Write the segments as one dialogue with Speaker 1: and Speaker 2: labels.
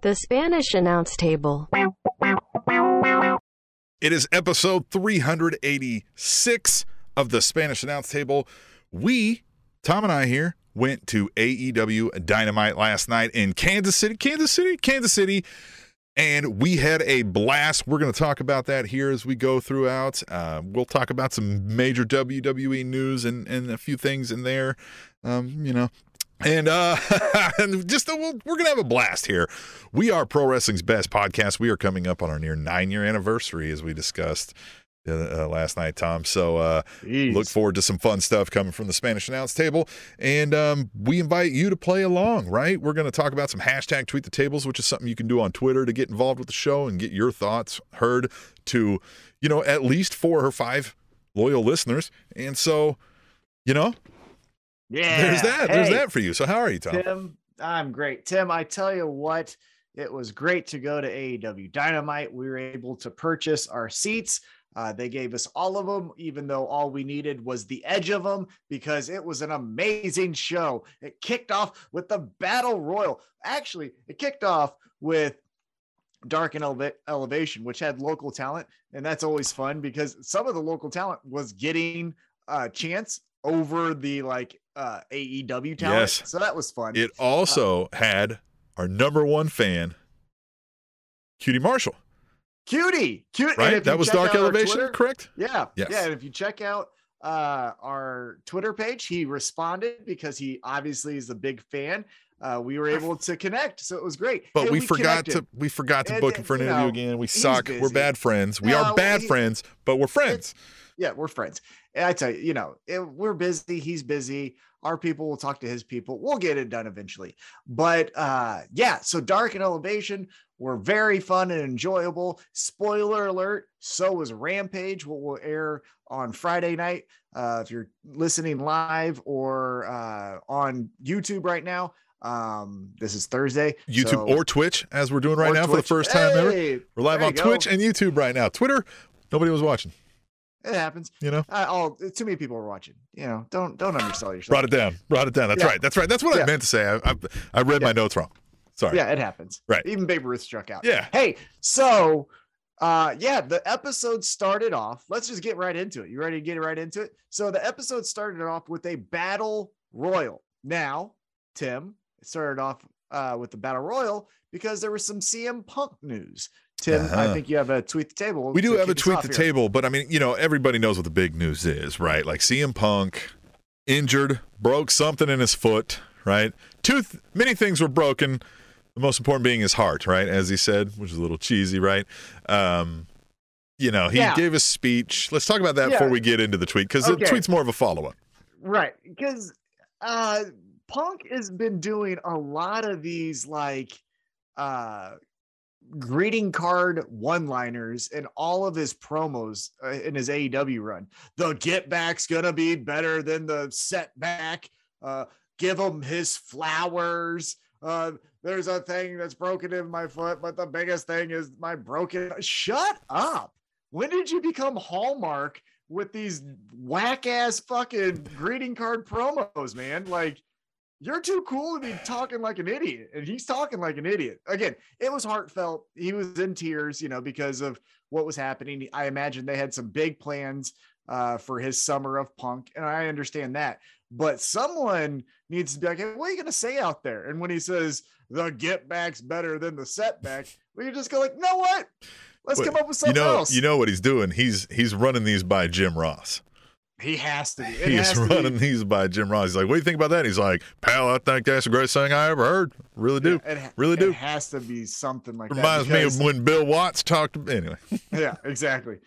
Speaker 1: The Spanish announce table.
Speaker 2: It is episode 386 of the Spanish Announce Table. We, Tom and I here, went to AEW Dynamite last night in Kansas City, Kansas City, Kansas City, and we had a blast. We're going to talk about that here as we go throughout. Uh, we'll talk about some major WWE news and, and a few things in there. Um, you know, and uh just uh, we're gonna have a blast here. We are pro wrestling's best podcast. We are coming up on our near nine year anniversary as we discussed uh, uh, last night tom. So uh look forward to some fun stuff coming from the spanish announce table. And um we invite you to play along right? We're going to talk about some hashtag tweet the tables which is something you can do on twitter to get involved with the show and get your thoughts heard to you know at least four or five loyal listeners. And so you know
Speaker 3: Yeah.
Speaker 2: there's that. There's that for you. So how are you, Tom?
Speaker 3: Tim, I'm great. Tim, I tell you what, it was great to go to AEW Dynamite. We were able to purchase our seats. Uh, they gave us all of them, even though all we needed was the edge of them, because it was an amazing show. It kicked off with the Battle Royal. Actually, it kicked off with Dark and Eleva- Elevation, which had local talent. And that's always fun because some of the local talent was getting a chance over the like uh AEW talent.
Speaker 2: Yes.
Speaker 3: So that was fun.
Speaker 2: It also had our number one fan, QT Marshall,
Speaker 3: Cutie, cutie.
Speaker 2: right? That was Dark Elevation,
Speaker 3: Twitter-
Speaker 2: correct?
Speaker 3: Yeah.
Speaker 2: Yes.
Speaker 3: Yeah. And if you check out uh our Twitter page, he responded because he obviously is a big fan. Uh, we were able to connect, so it was great.
Speaker 2: But
Speaker 3: And
Speaker 2: we, forgot
Speaker 3: connected.
Speaker 2: to we forgot to
Speaker 3: And,
Speaker 2: book him for an interview
Speaker 3: know,
Speaker 2: again. We suck. We're bad friends. We
Speaker 3: No,
Speaker 2: are bad
Speaker 3: he-
Speaker 2: friends, but we're friends.
Speaker 3: yeah, we're friends. And I tell you, you know, it, we're busy. He's busy. Our people will talk to his people. We'll get it done eventually. But uh, yeah, so Dark and Elevation were very fun and enjoyable. Spoiler alert: so was Rampage, what will air on Friday night. Uh, if you're listening live or uh, on YouTube right now, um, this is Thursday.
Speaker 2: YouTube
Speaker 3: so-
Speaker 2: or Twitch, as we're doing right now for the first time ever. We're live on
Speaker 3: go.
Speaker 2: Twitch and YouTube right now. Twitter, nobody was watching.
Speaker 3: It happens.
Speaker 2: You know,
Speaker 3: Uh, all too many people are watching. You know, don't don't undersell yourself.
Speaker 2: brought it down. Brought it down. That's
Speaker 3: Yeah.
Speaker 2: right. That's right. That's what I meant to say. I I, I read my notes wrong. Sorry.
Speaker 3: Yeah, it happens.
Speaker 2: Right.
Speaker 3: Even Babe Ruth struck out.
Speaker 2: Yeah.
Speaker 3: Hey, so uh yeah, the episode started off. Let's just get right into it. You ready to get right into it? So the episode started off with a battle royal. Now, Tim, it started off uh with the battle royal because there was some CM Punk news. Tim, I
Speaker 2: Uh-huh.
Speaker 3: think you have a tweet the table.
Speaker 2: We do have a tweet the
Speaker 3: here.
Speaker 2: table, but I mean, you know, everybody knows what the big news is, right? Like CM Punk injured, broke something in his foot, right? Two, th- many things were broken. The most important being his heart, right? As he said, which is a little cheesy, right? Um, you know, he
Speaker 3: Yeah.
Speaker 2: gave a speech. Let's talk about that
Speaker 3: Yeah.
Speaker 2: before we get into the tweet because
Speaker 3: Okay.
Speaker 2: the tweet's more of a follow up.
Speaker 3: Right. Because uh Punk has been doing a lot of these like uh greeting card one-liners in all of his promos uh, in his AEW run. The get back's gonna be better than the setback. Uh give him his flowers. Uh there's a thing that's broken in my foot, but the biggest thing is my broken. Shut up. When did you become Hallmark with these whack ass fucking greeting card promos, man? Like, you're too cool to be talking like an idiot. And he's talking like an idiot. Again, it was heartfelt. He was in tears, you know, because of what was happening. I imagine they had some big plans uh, for his summer of punk. And I understand that. But someone needs to be like, hey, what are you going to say out there? And when he says the get back's better than the setback, we can just go like, know what? Let's
Speaker 2: But
Speaker 3: come up with something You
Speaker 2: know,
Speaker 3: else.
Speaker 2: you know what he's doing. He's he's running these by Jim Ross.
Speaker 3: He has to be. It
Speaker 2: He
Speaker 3: has
Speaker 2: is
Speaker 3: to be.
Speaker 2: running these by Jim Ross. He's like, "What do you think about that?" He's like, "Pal, I think that's the greatest thing I ever heard. Really do.
Speaker 3: Yeah, it
Speaker 2: Really
Speaker 3: it
Speaker 2: do.
Speaker 3: It has to be something like
Speaker 2: Reminds
Speaker 3: that.
Speaker 2: Reminds me of when Bill Watts talked. Anyway,
Speaker 3: yeah, exactly.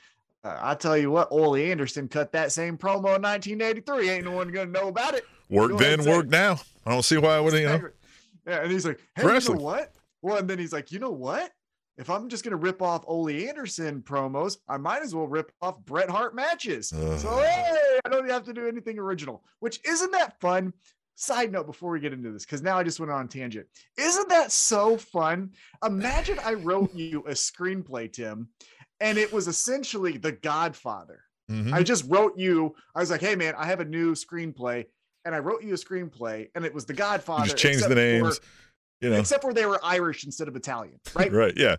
Speaker 3: Uh, I'll tell you what, Ole Anderson cut that same promo in 1983. Ain't no one gonna know about it.
Speaker 2: work then, work
Speaker 3: it.
Speaker 2: now. I don't see why I would. You know,
Speaker 3: Yeah, and he's like, hey, you know what? Well, and then he's like, you know what? If I'm just gonna rip off Ole Anderson promos, I might as well rip off Bret Hart matches. So hey, I don't have to do anything original. Which isn't that fun? Side note before we get into this, because now I just went on a tangent. Isn't that so fun? Imagine I wrote you a screenplay, Tim, and it was essentially The Godfather.
Speaker 2: Mhm.
Speaker 3: I just wrote you. I was like, "Hey, man, I have a new screenplay," and I wrote you a screenplay, and it was The Godfather.
Speaker 2: you just changed the
Speaker 3: except for-
Speaker 2: names. You know,
Speaker 3: except for they were Irish instead of Italian, right?
Speaker 2: right? Yeah,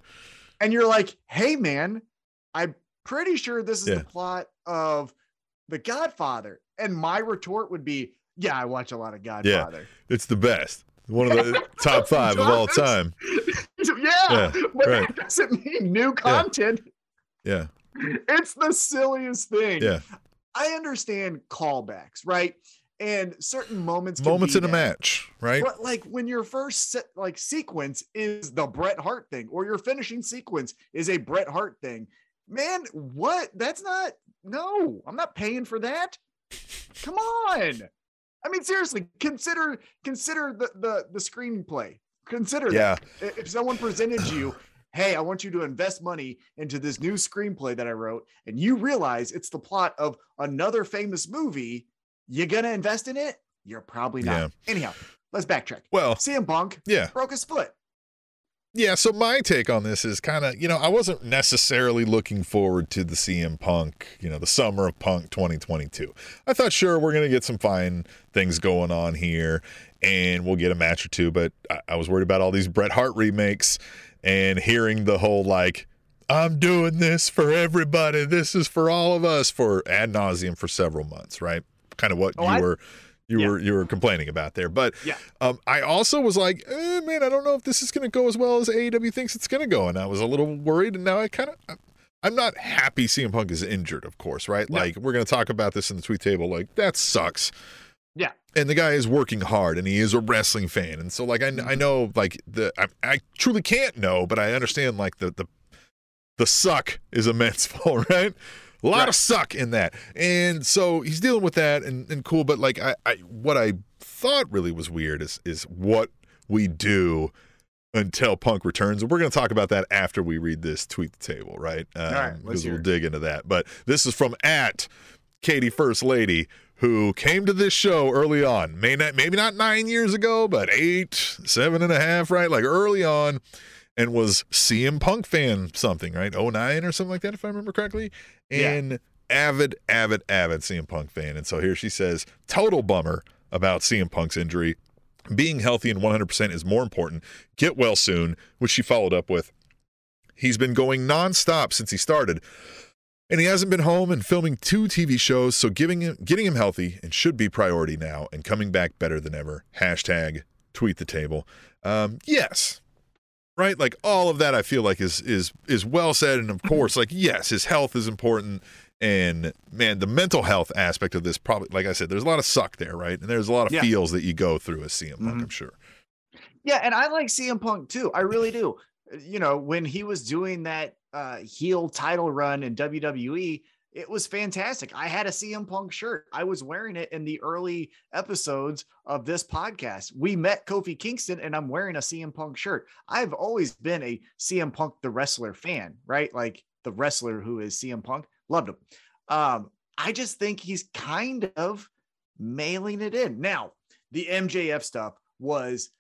Speaker 3: And you're like, hey man, I'm pretty sure this is
Speaker 2: Yeah.
Speaker 3: the plot of The Godfather. And my retort would be, yeah, I watch a lot of Godfather.
Speaker 2: it's the best. One of the top five of all time.
Speaker 3: yeah,
Speaker 2: Yeah,
Speaker 3: but
Speaker 2: right.
Speaker 3: that doesn't mean new content.
Speaker 2: Yeah,
Speaker 3: It's the silliest thing.
Speaker 2: yeah.
Speaker 3: I understand callbacks, right? And certain moments, can
Speaker 2: Moments in a match, right?
Speaker 3: But like when your first set, like sequence is the Bret Hart thing, or your finishing sequence is a Bret Hart thing, man, what? That's not. No, I'm not paying for that. Come on. I mean, seriously, consider consider the the the screenplay. Consider
Speaker 2: Yeah,
Speaker 3: that. If someone presented you, hey, I want you to invest money into this new screenplay that I wrote, and you realize it's the plot of another famous movie, you gonna invest in it? You're probably not.
Speaker 2: Yeah.
Speaker 3: Anyhow, let's backtrack.
Speaker 2: well,
Speaker 3: CM Punk
Speaker 2: yeah.
Speaker 3: broke his foot.
Speaker 2: Yeah, so my take on this is kind of, you know, I wasn't necessarily looking forward to the CM Punk, you know, the summer of Punk 2022. I thought, sure, we're going to get some fine things going on here and we'll get a match or two, but I, I was worried about all these Bret Hart remakes and hearing the whole, like, I'm doing this for everybody. This is for all of us for ad nauseum for several months, right? Kind of what
Speaker 3: Oh,
Speaker 2: you
Speaker 3: I-
Speaker 2: were. You
Speaker 3: Yeah.
Speaker 2: were you were complaining about there, but
Speaker 3: Yeah.
Speaker 2: um, I also was like, eh, man, I don't know if this is going to go as well as AEW thinks it's going to go, and I was a little worried. And now I kind of, I'm not happy CM Punk is injured, of course, right?
Speaker 3: No.
Speaker 2: Like we're going to talk about this in the tweet table. Like that sucks.
Speaker 3: Yeah.
Speaker 2: And the guy is working hard, and he is a wrestling fan, and so like I, I know like the I, I truly can't know, but I understand like the the the suck is immense, right? A lot
Speaker 3: Right.
Speaker 2: of suck in that. And so he's dealing with that and, and cool, but like I, I what I thought really was weird is is what we do until Punk returns. And we're gonna talk about that after we read this tweet the table, right? Um,
Speaker 3: right,
Speaker 2: because we'll dig into that. But this is from at Katie First Lady, who came to this show early on. May not maybe not nine years ago, but eight, seven and a half, right? Like early on and was CM Punk fan something, right? 09 or something like that, if I remember correctly.
Speaker 3: Yeah.
Speaker 2: And avid, avid, avid CM Punk fan. And so here she says, total bummer about CM Punk's injury. Being healthy and 100% is more important. Get well soon, which she followed up with. He's been going nonstop since he started, and he hasn't been home and filming two TV shows, so giving him, getting him healthy and should be priority now and coming back better than ever. Hashtag tweet the table. Um, yes, right? Like all of that, I feel like is is is well said, and of course, like yes, his health is important, and man, the mental health aspect of this probably, like I said, there's a lot of suck there, right? And there's a lot of
Speaker 3: Yeah.
Speaker 2: feels that you go through as CM Punk,
Speaker 3: Mhm.
Speaker 2: I'm sure.
Speaker 3: Yeah, and I like CM Punk too. I really do. You know, when he was doing that uh heel title run in WWE, it was fantastic. I had a CM Punk shirt. I was wearing it in the early episodes of this podcast. We met Kofi Kingston and I'm wearing a CM Punk shirt. I've always been a CM Punk the wrestler fan, right? Like the wrestler who is CM Punk. Loved him. Um I just think he's kind of mailing it in. Now, the MJF stuff was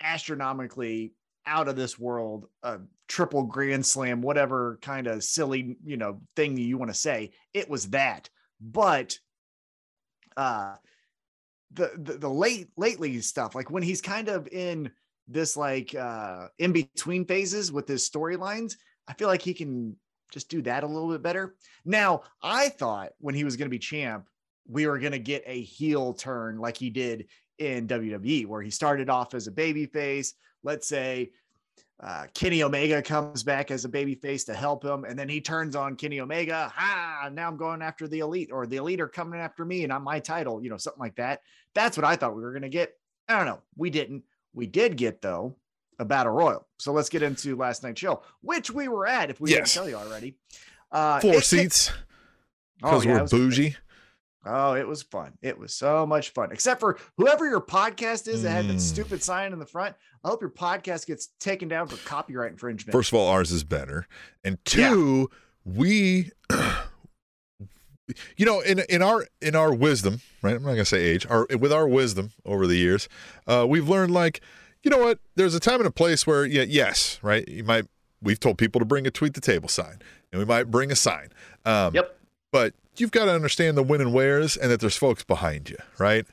Speaker 3: astronomically out of this world, a triple grand slam, whatever kind of silly, you know, thing you want to say. It was that. But uh the, the the late lately stuff, like when he's kind of in this like uh in between phases with his storylines, I feel like he can just do that a little bit better. Now, I thought when he was going to be champ, we were going to get a heel turn like he did in WWE, where he started off as a baby face. Let's say uh, Kenny Omega comes back as a baby face to help him, and then he turns on Kenny Omega. Ha! Now I'm going after the elite, or the elite are coming after me, and I'm my title. You know, something like that. That's what I thought we were going to get. I don't know. We didn't. We did get though a battle royal. So let's get into last night's show, which we were at. If we
Speaker 2: Yes.
Speaker 3: didn't tell you already, uh,
Speaker 2: Four seats
Speaker 3: Oh,
Speaker 2: because
Speaker 3: yeah,
Speaker 2: we're bougie.
Speaker 3: Oh, it was fun. It was so much fun. Except for whoever your podcast is that had that
Speaker 2: Mm.
Speaker 3: stupid sign in the front. I hope your podcast gets taken down for copyright infringement.
Speaker 2: First of all, ours is better, and
Speaker 3: Yeah.
Speaker 2: two, we, you know, in in our in our wisdom, right? I'm not gonna say age. Our with our wisdom over the years, uh, we've learned like, you know what? There's a time and a place where, yeah, yes, right. You might. We've told people to bring a tweet the table sign, and we might bring a sign. Um,
Speaker 3: Yep.
Speaker 2: But you've got to understand the when and wheres, and that there's folks behind you, right?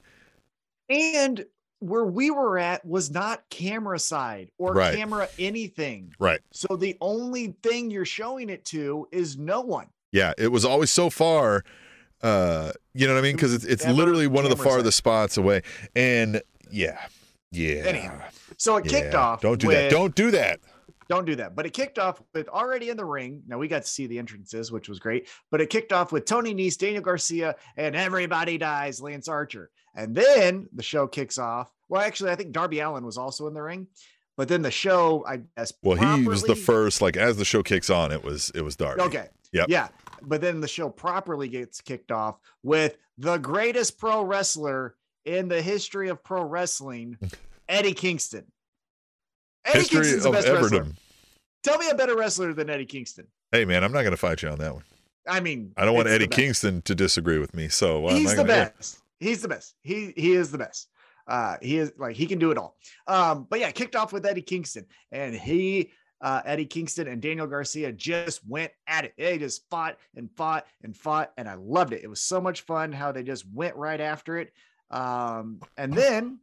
Speaker 3: And where we were at was not camera side or
Speaker 2: Right.
Speaker 3: camera anything.
Speaker 2: Right.
Speaker 3: So the only thing you're showing it to is no one.
Speaker 2: Yeah, it was always so far. Uh, you know what I mean? Because it's it's literally one of the farthest spots away. And yeah, yeah.
Speaker 3: Anyhow, So it kicked off.
Speaker 2: Don't do that. Don't do that.
Speaker 3: Don't do that. But it kicked off with already in the ring. Now we got to see the entrances, which was great. But it kicked off with Tony Nese, Daniel Garcia, and everybody dies, Lance Archer. And then the show kicks off. Well, actually, I think Darby Allin was also in the ring. But then the show, I guess.
Speaker 2: Well, he was the first. Like as the show kicks on, it was it was dark.
Speaker 3: Okay.
Speaker 2: Yeah.
Speaker 3: Yeah. But then the show properly gets kicked off with the greatest pro wrestler in the history of pro wrestling, Eddie Kingston. Eddie
Speaker 2: History
Speaker 3: Kingston's the
Speaker 2: of
Speaker 3: best wrestler. Tell me a better wrestler than Eddie Kingston.
Speaker 2: Hey man, I'm not going to fight you on that one.
Speaker 3: I mean,
Speaker 2: I don't want Eddie. Kingston to disagree with me. So
Speaker 3: He's the
Speaker 2: gonna- yeah.
Speaker 3: best. He's the best. He he is the best. Uh, he is like he can do it all. Um, but yeah, kicked off with Eddie Kingston, and he uh, Eddie Kingston and Daniel Garcia just went at it. They just fought and fought and fought, and I loved it. It was so much fun how they just went right after it. Um, and then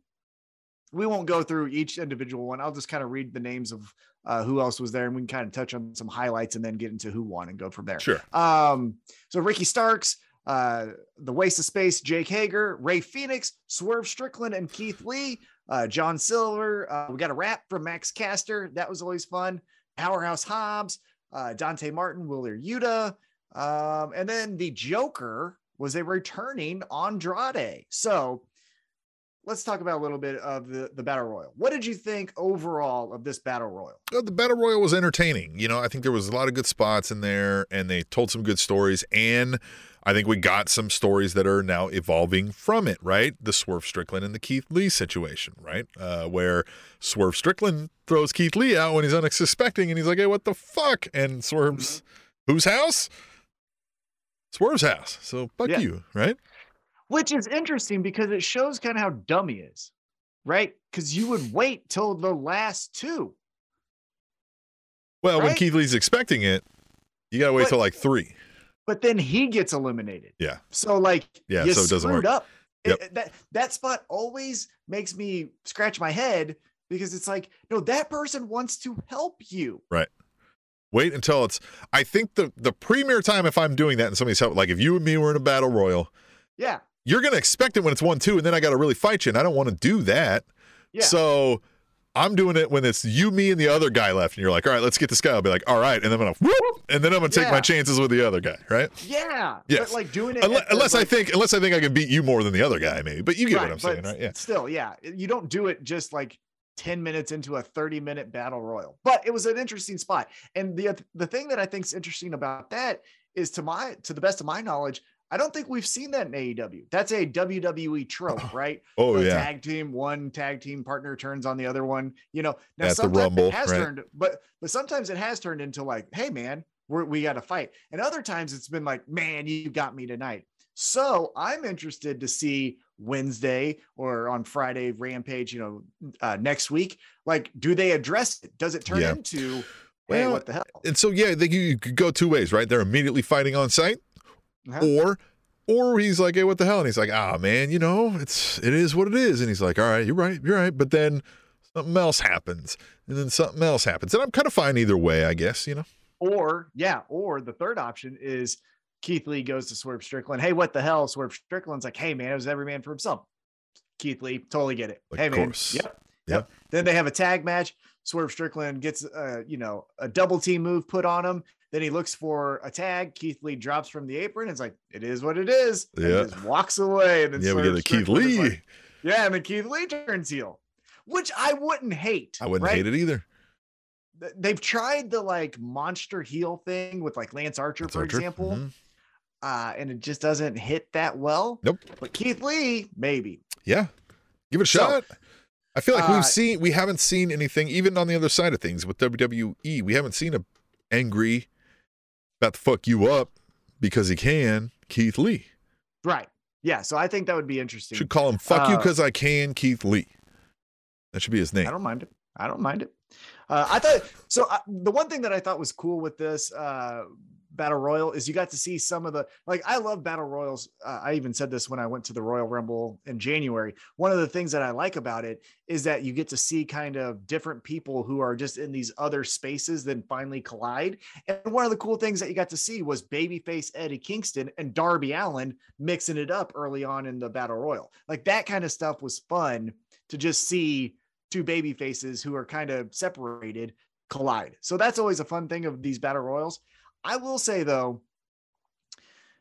Speaker 3: we won't go through each individual one. I'll just kind of read the names of uh, who else was there, and we can kind of touch on some highlights and then get into who won and go from there.
Speaker 2: Sure.
Speaker 3: Um, so Ricky Starks, uh, the Waste of Space, Jake Hager, Rey Fenix, Swerve Strickland, and Keith Lee, uh, John Silver. Uh, we got a rap from Max Caster. That was always fun. Powerhouse Hobbs, uh, Dante Martin, Wheeler Yuta. Um, and then the Joker was a returning Andrade. So let's talk about a little bit of the, the Battle Royal. What did you think overall of this Battle Royal?
Speaker 2: The battle royal was entertaining. You know, I think there was a lot of good spots in there, and they told some good stories. And I think we got some stories that are now evolving from it. Right, the Swerve Strickland and the Keith Lee situation. Right, uh, where Swerve Strickland throws Keith Lee out when he's unsuspecting, and he's like, "Hey, what the fuck?" And Swerve's whose house? Swerve's house. So fuck
Speaker 3: Yeah.
Speaker 2: you. Right.
Speaker 3: Which is interesting because it shows kind of how dumb he is, right? Because you would wait till the last two.
Speaker 2: Well, when
Speaker 3: Right?
Speaker 2: Keith Lee's expecting it, you gotta wait
Speaker 3: But-
Speaker 2: till like three.
Speaker 3: but then he gets eliminated.
Speaker 2: Yeah.
Speaker 3: So like,
Speaker 2: Yeah, so it doesn't work.
Speaker 3: Up.
Speaker 2: Yep.
Speaker 3: It- that that spot always makes me scratch my head because it's like, no, that person wants to help you. Right.
Speaker 2: Wait until it's. I think the the premier time if I'm doing that and somebody's help, like if you and me were in a battle royal,
Speaker 3: Yeah,
Speaker 2: you're gonna expect it when it's one two, and then I got to really fight you, and I don't want to do that.
Speaker 3: yeah.
Speaker 2: So I'm doing it when it's you, me, and the other guy left, and you're like, all right, let's get this guy. I'll be like, all right, and then I'm gonna whoop, and then I'm gonna take my chances with the other guy, right?
Speaker 3: yeah.
Speaker 2: Yes.
Speaker 3: But like doing it
Speaker 2: Unless,
Speaker 3: the,
Speaker 2: unless I think unless I think I can beat you more than the other guy, maybe. But you get what I'm saying, right? Yeah.
Speaker 3: Still, yeah. You don't do it just like 10 minutes into a 30 minute battle royal. But it was an interesting spot. And the the thing that I think is interesting about that is to my to the best of my knowledge, I don't think we've seen that in AEW. That's a WWE trope, right?
Speaker 2: Oh
Speaker 3: The
Speaker 2: yeah.
Speaker 3: Tag team, one tag team partner turns on the other one. You know, now
Speaker 2: At
Speaker 3: sometimes
Speaker 2: Rumble,
Speaker 3: it has
Speaker 2: right.
Speaker 3: turned, but but sometimes it has turned into like, hey man, we're, we got to fight. And other times it's been like, man, you got me tonight. So I'm interested to see Wednesday or on Friday Rampage, you know, uh, next week. Like, do they address it? Does it turn
Speaker 2: Yeah.
Speaker 3: into, hey, what the hell?
Speaker 2: And so yeah, they, you could go two ways, right? They're immediately fighting on site,
Speaker 3: Uh-huh.
Speaker 2: or or he's like, hey, what the hell? And he's like, ah, man, you know, it's it is what it is. And he's like, all right, you're right, you're right. But then something else happens, and then something else happens, and I'm kind of fine either way, I guess. You know,
Speaker 3: Or yeah, or the third option is Keith Lee goes to Swerve Strickland. Hey, what the hell? Swerve Strickland's like, hey man, it was every man for himself. Keith Lee, totally get it.
Speaker 2: Of
Speaker 3: hey man,
Speaker 2: course.
Speaker 3: yep,
Speaker 2: Yep.
Speaker 3: Then they have a tag match. Swerve Strickland gets uh, you know, a double team move put on him. Then he looks for a tag. Keith Lee drops from the apron. It's like, it is what it is. And
Speaker 2: Yeah.
Speaker 3: just walks away. And then
Speaker 2: yeah, we get the Keith Lee.
Speaker 3: like- yeah, and then Keith Lee turns heel, which I wouldn't hate.
Speaker 2: I wouldn't
Speaker 3: right?
Speaker 2: hate it either.
Speaker 3: they've tried the like monster heel thing with like Lance Archer,
Speaker 2: Lance
Speaker 3: for
Speaker 2: Archer,
Speaker 3: example,
Speaker 2: mhm.
Speaker 3: uh, and it just doesn't hit that well.
Speaker 2: Nope.
Speaker 3: But Keith Lee, maybe.
Speaker 2: Yeah, give it a
Speaker 3: So,
Speaker 2: shot. I feel like
Speaker 3: uh,
Speaker 2: we've seen we haven't seen anything even on the other side of things with WWE. We haven't seen a angry about to fuck you up because he can Keith Lee.
Speaker 3: Right. Yeah. So I think that would be interesting.
Speaker 2: Should call him "fuck you"
Speaker 3: Uh,
Speaker 2: because I can Keith Lee. That should be his name.
Speaker 3: I don't mind it. I don't mind it. Uh, I thought so. Uh, the one thing that I thought was cool with this uh, battle royal is you got to see some of the like I love battle royals. Uh, I even said this when I went to the Royal Rumble in January. One of the things that I like about it is that you get to see kind of different people who are just in these other spaces then finally collide. And one of the cool things that you got to see was babyface Eddie Kingston and Darby Allin mixing it up early on in the battle royal. Like that kind of stuff was fun to just see two baby faces who are kind of separated collide. So that's always a fun thing of these battle royals. I will say though,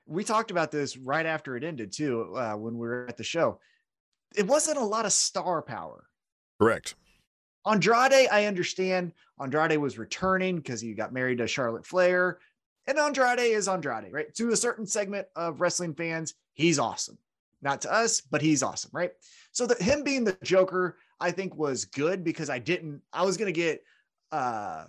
Speaker 3: we talked about this right after it ended too, uh, when we were at the show. It wasn't a lot of star power.
Speaker 2: Correct.
Speaker 3: Andrade, I understand. Andrade was returning because he got married to Charlotte Flair. And Andrade is Andrade, right? To a certain segment of wrestling fans, he's awesome. Not to us, but he's awesome, right? So that him being the Joker, I think was good because I didn't, I was going to get uh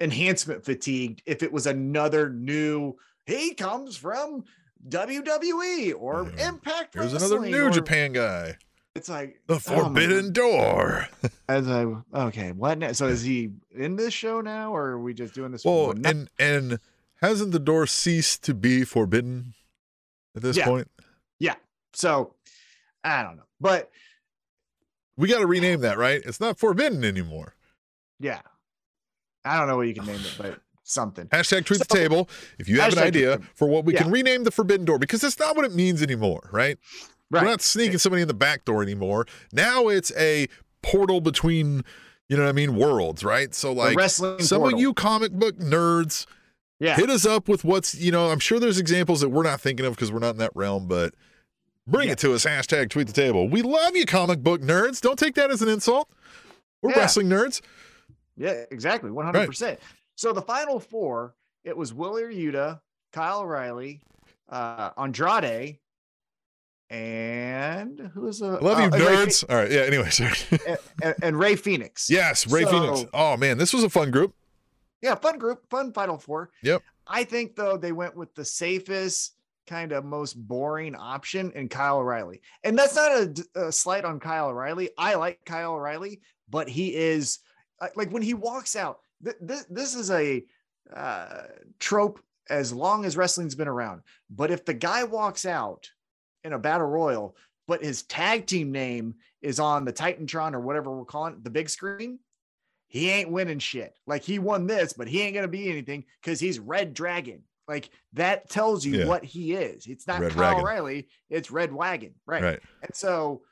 Speaker 3: enhancement fatigued if it was another new, he comes from WWE or
Speaker 2: Yeah.
Speaker 3: Impact.
Speaker 2: There's another New
Speaker 3: or-
Speaker 2: Japan guy.
Speaker 3: It's like
Speaker 2: The
Speaker 3: oh
Speaker 2: Forbidden Door.
Speaker 3: As I okay, what? Now? So is he in this show now, or are we just doing this?
Speaker 2: Well,
Speaker 3: one
Speaker 2: and and hasn't the door ceased to be forbidden at this
Speaker 3: Yeah.
Speaker 2: point? Yeah.
Speaker 3: So I don't know, but
Speaker 2: We got to rename that, right? It's not forbidden anymore.
Speaker 3: yeah, I don't know what you can name it, but something.
Speaker 2: Hashtag tweet the table if you have an idea for what we
Speaker 3: Yeah.
Speaker 2: can rename the forbidden door because that's not what it means anymore, right?
Speaker 3: Right.
Speaker 2: We're not sneaking somebody in the back door anymore. Now it's a portal between, you know what I mean, worlds, right? So like
Speaker 3: wrestling.
Speaker 2: some
Speaker 3: portal.
Speaker 2: of you comic book nerds
Speaker 3: yeah,
Speaker 2: hit us up with what's you know i'm sure there's examples that we're not thinking of because we're not in that realm but bring
Speaker 3: Yeah.
Speaker 2: it to us hashtag tweet the table we love you comic book nerds don't take that as an insult we're
Speaker 3: Yeah.
Speaker 2: wrestling nerds
Speaker 3: yeah, exactly, one hundred percent. So the final four, it was Wheeler Yuta, Kyle O'Reilly, uh, Andrade, and who was a
Speaker 2: i love you
Speaker 3: Ray
Speaker 2: nerds all right yeah anyway sorry
Speaker 3: and, and Rey Fenix.
Speaker 2: yes ray
Speaker 3: So-
Speaker 2: phoenix oh man this was a fun group
Speaker 3: yeah, fun group, fun final four.
Speaker 2: Yep.
Speaker 3: I think though they went with the safest, kind of most boring option in Kyle O'Reilly, and that's not a slight on Kyle O'Reilly. I like Kyle O'Reilly, but he is uh, like when he walks out. Th- this this is a uh, trope as long as wrestling's been around. But if the guy walks out in a battle royal, but his tag team name is on the Titantron or whatever we're calling it, the big screen, he ain't winning shit. Like he won this, but he ain't gonna be anything because he's Red Dragon. Like that tells you
Speaker 2: Yeah.
Speaker 3: what he is. It's not
Speaker 2: Red
Speaker 3: Kyle
Speaker 2: Wagon.
Speaker 3: O'Reilly, it's Red Wagon, right?
Speaker 2: right
Speaker 3: And so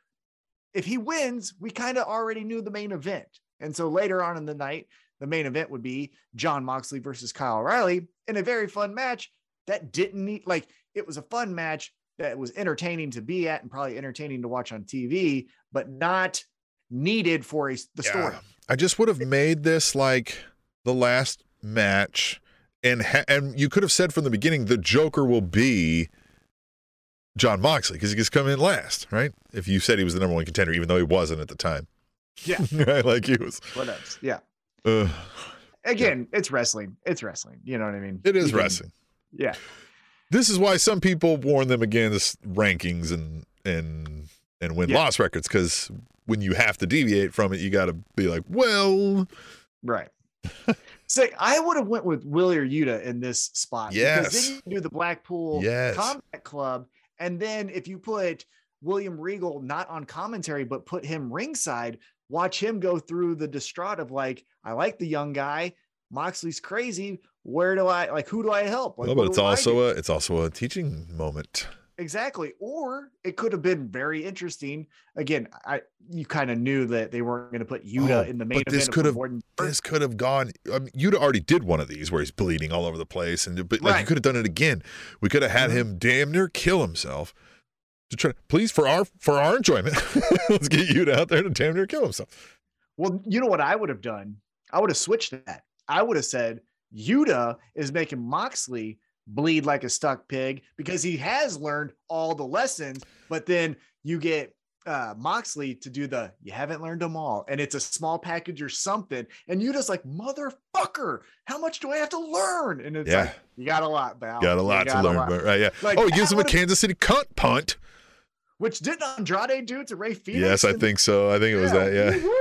Speaker 3: if he wins, we kind of already knew the main event. And so later on in the night, the main event would be Jon Moxley versus Kyle O'Reilly in a very fun match that didn't need like it was a fun match that was entertaining to be at and probably entertaining to watch on TV, but not needed for a, the story.
Speaker 2: I just would have made this like the last match and ha- and you could have said from the beginning the joker will be jon moxley because he gets come in last right? If you said he was the number one contender even though he wasn't at the time
Speaker 3: Yeah.
Speaker 2: right like he was
Speaker 3: What else? Yeah.
Speaker 2: uh,
Speaker 3: Again, it's wrestling. It's wrestling. You know what I mean?
Speaker 2: it is
Speaker 3: can-
Speaker 2: wrestling
Speaker 3: Yeah.
Speaker 2: this is why some people warn them against rankings and and and win
Speaker 3: Yeah.
Speaker 2: loss records because when you have to deviate from it you got to be like well
Speaker 3: Right. so I would have went with Wheeler Yuta in this spot. Because
Speaker 2: Yes.
Speaker 3: then you do the Blackpool
Speaker 2: Yes.
Speaker 3: Combat Club. And then if you put William Regal not on commentary, but put him ringside, watch him go through the distraught of like, I like the young guy. Moxley's crazy. Where do I like who do I help? Like, what
Speaker 2: but it's
Speaker 3: do I do?
Speaker 2: also a it's also a teaching moment
Speaker 3: Exactly. Or it could have been very interesting. Again, I you kind of knew that they weren't going to put Yuta
Speaker 2: Oh,
Speaker 3: in the main
Speaker 2: but this could have- this could have gone I mean, you'd already did one of these where he's bleeding all over the place and but like you could have done it again we could have had
Speaker 3: Mhm.
Speaker 2: him damn near kill himself try please for our for our enjoyment let's get you out there to damn near kill himself
Speaker 3: Well, you know what I would have done? I would have switched that. I would have said Yuta is making Moxley bleed like a stuck pig because he has learned all the lessons, but then you get uh Moxley to do the you haven't learned them all, and it's a small package or something, and you just like motherfucker, how much do I have to learn? And it's
Speaker 2: Yeah.
Speaker 3: like you got a lot, Val.
Speaker 2: got a lot to
Speaker 3: got
Speaker 2: learn
Speaker 3: lot."
Speaker 2: but right yeah
Speaker 3: Like,
Speaker 2: oh he gives him a Kansas City cunt punt
Speaker 3: Which didn't Andrade do to Rey Fenix?
Speaker 2: yes I
Speaker 3: in-
Speaker 2: think so I think it was
Speaker 3: Yeah,
Speaker 2: that yeah
Speaker 3: woo-woo.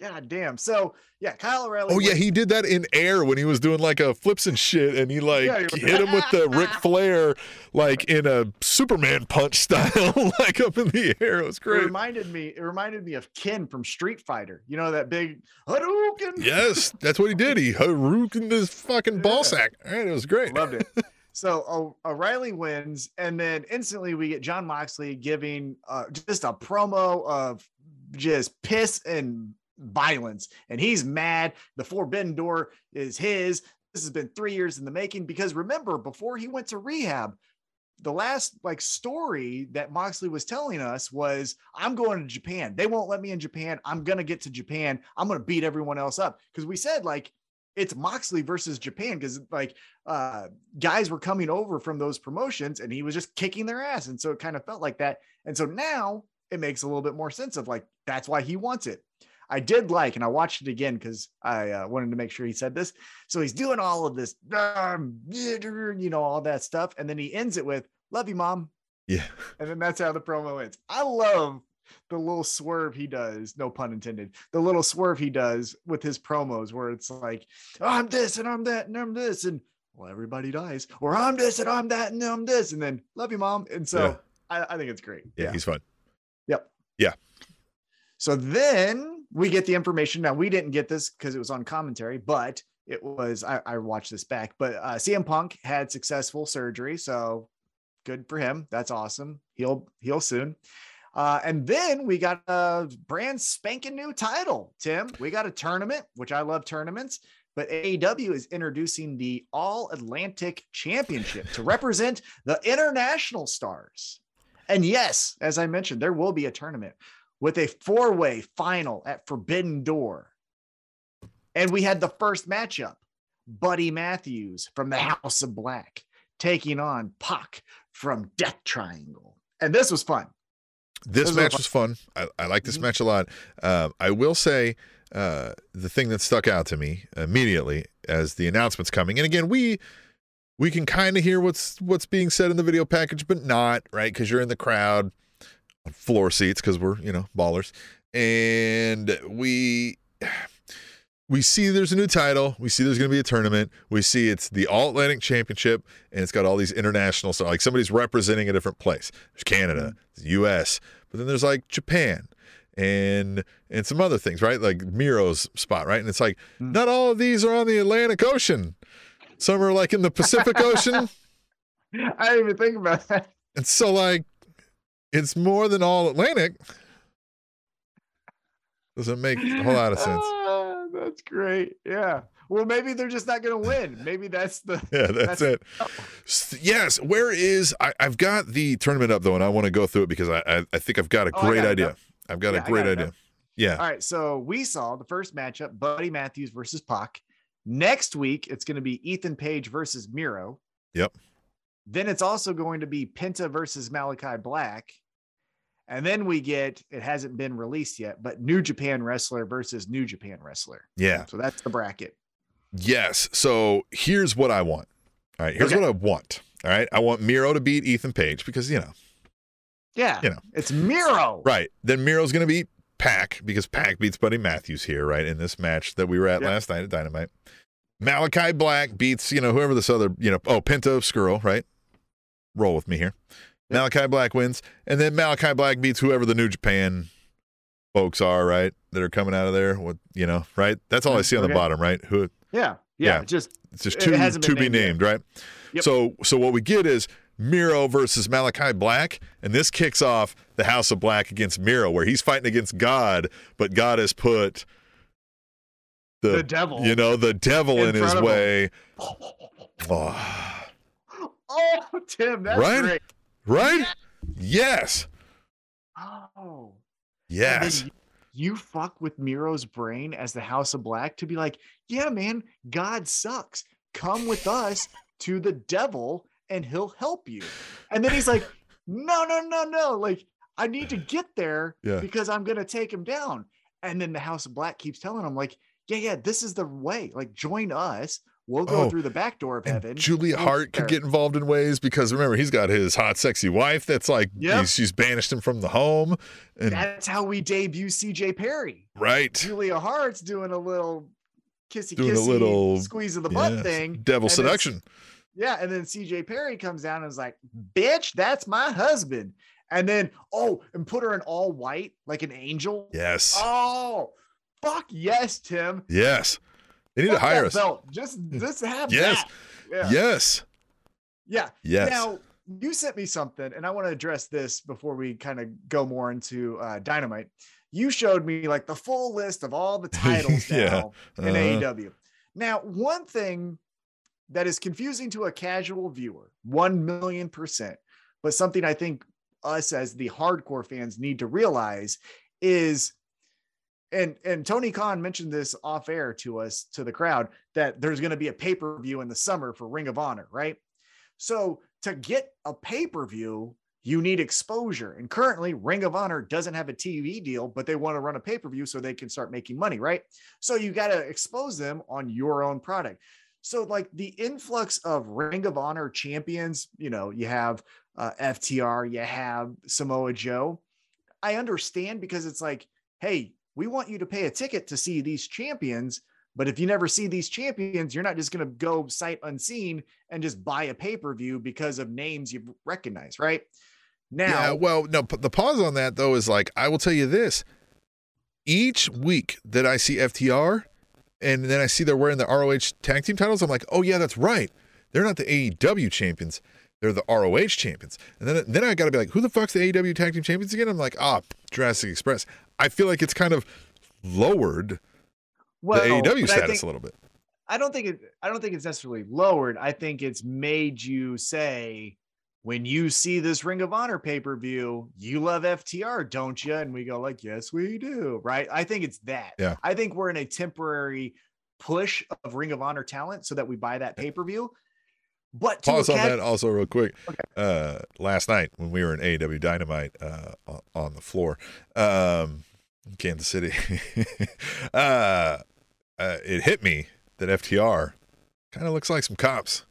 Speaker 3: God damn. So yeah, Kyle O'Reilly.
Speaker 2: Oh yeah, he did that in air when he was doing like a flips and shit, and he like
Speaker 3: Yeah, he-
Speaker 2: hit him with the Ric Flair, like in a Superman punch style, like up in the air. It was
Speaker 3: It
Speaker 2: great.
Speaker 3: reminded me. It reminded me of Ken from Street Fighter. You know that big Hadouken.
Speaker 2: Yes, that's what he did. He harukin this fucking
Speaker 3: Yeah.
Speaker 2: ball sack. All right, it was great.
Speaker 3: Loved it. So O'Reilly wins, and then instantly we get Jon Moxley giving uh, just a promo of just piss and violence, and he's mad. The Forbidden Door is his. This has been three years in the making because remember, before he went to rehab, the last like story that Moxley was telling us was, "I'm going to Japan. They won't let me in Japan. I'm gonna get to Japan. I'm gonna beat everyone else up." Because we said like it's Moxley versus Japan because like uh guys were coming over from those promotions and he was just kicking their ass and so it kind of felt like that. And so now it makes a little bit more sense of like that's why he wants it. I did like and i watched it again because i uh, wanted to make sure he said this. So he's doing all of this you know all that stuff and then he ends it with love you mom.
Speaker 2: Yeah.
Speaker 3: and then that's how the promo ends. I love the little swerve he does no pun intended the little swerve he does with his promos where it's like i'm this and i'm that and i'm this and well everybody dies or i'm this and i'm that and i'm this and then love you mom and so I, I think it's great
Speaker 2: Yeah, he's fun.
Speaker 3: Yep.
Speaker 2: Yeah.
Speaker 3: So then we get the information. Now we didn't get this because it was on commentary, but it was I, I watched this back. But uh, CM Punk had successful surgery, so good for him. That's awesome. He'll heal soon. Uh, and then we got a brand spanking new title, Tim. We got a tournament, which I love tournaments, but AEW is introducing the All Atlantic Championship to represent the international stars. And yes, as I mentioned, there will be a tournament with a four way final at Forbidden Door. And we had the first matchup Buddy Matthews from the House of Black taking on Pac from Death Triangle. And this was fun.
Speaker 2: This match was fun. I, I like this
Speaker 3: Mhm.
Speaker 2: match a lot. Um, I will say uh, the thing that stuck out to me immediately as the announcements coming, and again, we we can kind of hear what's what's being said in the video package, but not right because you're in the crowd, on floor seats because we're you know ballers, and we. We see there's a new title. We see there's going to be a tournament. We see it's the All Atlantic Championship, and it's got all these international stuff. Like somebody's representing a different place. There's Canada, the U.S., but then there's like Japan and and some other things, right? Like Miro's spot, right? And it's like
Speaker 3: Hmm.
Speaker 2: not all of these are on the Atlantic Ocean. Some are like in the Pacific Ocean,
Speaker 3: I didn't even think about that.
Speaker 2: and so like it's more than all Atlantic. Doesn't make a whole lot of sense.
Speaker 3: That's great. Yeah. Well, maybe they're just not going to win. Maybe that's the.
Speaker 2: Yeah, that's,
Speaker 3: That's-
Speaker 2: it. S- Yes, where is I, I've got the tournament up though, and I want to go through it because I I, I think I've got a
Speaker 3: Oh,
Speaker 2: great
Speaker 3: got
Speaker 2: idea. I've got
Speaker 3: Yeah,
Speaker 2: a great
Speaker 3: got
Speaker 2: idea.
Speaker 3: up.
Speaker 2: Yeah.
Speaker 3: All right. So we saw the first matchup Buddy Matthews versus Pac. Next week, it's going to be Ethan Page versus Miro.
Speaker 2: Yep.
Speaker 3: Then it's also going to be Penta versus Malachi Black. And then we get, it hasn't been released yet, but New Japan wrestler versus New Japan wrestler.
Speaker 2: Yeah.
Speaker 3: So that's the bracket.
Speaker 2: Yes. So here's what I want. All right. Here's
Speaker 3: Okay.
Speaker 2: what I want. All right. I want Miro to beat Ethan Page because, you know,
Speaker 3: Yeah.
Speaker 2: You know.
Speaker 3: it's Miro.
Speaker 2: right. Then Miro's going to beat Pac because Pac beats Buddy Matthews here, right? In this match that we were at
Speaker 3: Yeah.
Speaker 2: last night at Dynamite. Malachi Black beats, you know, whoever this other, you know, oh, Penta Oscuro, right? Roll with me here. Malachi Black wins. And then Malachi Black beats whoever the New Japan folks are, right? That are coming out of there. What, you know, right? That's all I
Speaker 3: Mm,
Speaker 2: see on the bottom, right? Who
Speaker 3: Yeah. Yeah.
Speaker 2: Yeah.
Speaker 3: Just
Speaker 2: It's just two
Speaker 3: hasn't
Speaker 2: to be
Speaker 3: named
Speaker 2: right?
Speaker 3: Yep.
Speaker 2: So so what we get is Miro versus Malachi Black, and this kicks off the House of Black against Miro, where he's fighting against God, but God has put the,
Speaker 3: the devil.
Speaker 2: you know the devil
Speaker 3: In
Speaker 2: in, his
Speaker 3: front of him.
Speaker 2: way. Oh,
Speaker 3: Oh, Tim, that's
Speaker 2: Right?
Speaker 3: great.
Speaker 2: Right? Yes,
Speaker 3: Oh.
Speaker 2: Yes,
Speaker 3: you, you fuck with Miro's brain as the House of Black to be like, yeah, man, God sucks. Come with us to the devil and he'll help you. And then he's like, no, no, no, no. Like, I need to get there
Speaker 2: Yeah.
Speaker 3: because I'm going to take him down. And then the House of Black keeps telling him, like, yeah, yeah, this is the way. Like, join us. We'll go
Speaker 2: Oh,
Speaker 3: through the back door of heaven.
Speaker 2: Julia
Speaker 3: We'll
Speaker 2: Hart could get involved in ways because remember he's got his hot, sexy wife that's like
Speaker 3: Yep.
Speaker 2: she's banished him from the home, and
Speaker 3: That's how we debut CJ Perry.
Speaker 2: right,
Speaker 3: Julia Hart's doing a little kissy
Speaker 2: Doing a
Speaker 3: kissy
Speaker 2: little-
Speaker 3: squeeze of the butt thing.
Speaker 2: devil seduction.
Speaker 3: Yeah, and then CJ Perry comes down and is like, "Bitch, that's my husband." And then oh, and put her in all white like an angel.
Speaker 2: Yes,
Speaker 3: Oh, fuck yes, Tim.
Speaker 2: yes, they need to hire us.
Speaker 3: Belt. Just just have
Speaker 2: Yes.
Speaker 3: that. Yeah.
Speaker 2: Yes,
Speaker 3: Yeah.
Speaker 2: yes.
Speaker 3: Now you sent me something, and I want to address this before we kind of go more into uh, Dynamite. You showed me like the full list of all the titles
Speaker 2: Yeah.
Speaker 3: now in
Speaker 2: Uh-huh.
Speaker 3: AEW. Now, one thing that is confusing to a casual viewer, one million percent, but something I think us as the hardcore fans need to realize is and and Tony Khan mentioned this off air to us to the crowd that there's going to be a pay-per-view in the summer for Ring of Honor, right? So to get a pay-per-view, you need exposure. And currently, Ring of Honor doesn't have a TV deal, but they want to run a pay-per-view so they can start making money, right? So you got to expose them on your own product. So like the influx of Ring of Honor champions, you know, you have uh, FTR, you have Samoa Joe. I understand because it's like, hey, we want you to pay a ticket to see these champions, but if you never see these champions, you're not just going to go sight unseen and just buy a pay-per-view because of names you recognize, right? Now,
Speaker 2: yeah, well, no, the pause on that though is like I will tell you this: each week that I see FTR, and then I see they're wearing the ROH tag team titles, I'm like, oh yeah, that's right. They're not the AEW champions; they're the ROH champions. And then then I got to be like, who the fuck's the AEW tag team champions again? I'm like, ah, Jurassic Express. I feel like it's kind of lowered
Speaker 3: well,
Speaker 2: the AEW status
Speaker 3: think-
Speaker 2: a little bit.
Speaker 3: I don't think it I don't think it's necessarily lowered. I think it's made you say when you see this Ring of Honor pay-per-view, you love FTR, don't you? And we go like, "Yes, we do." Right? I think it's that.
Speaker 2: Yeah.
Speaker 3: I think we're in a temporary push of Ring of Honor talent so that we buy that pay per view. But to
Speaker 2: Pause on
Speaker 3: cat-
Speaker 2: that also real quick.
Speaker 3: Okay.
Speaker 2: Uh, last night when we were in AEW Dynamite uh, on- the floor, um, Kansas City, uh, uh, it hit me that FTR kind of looks like some cops.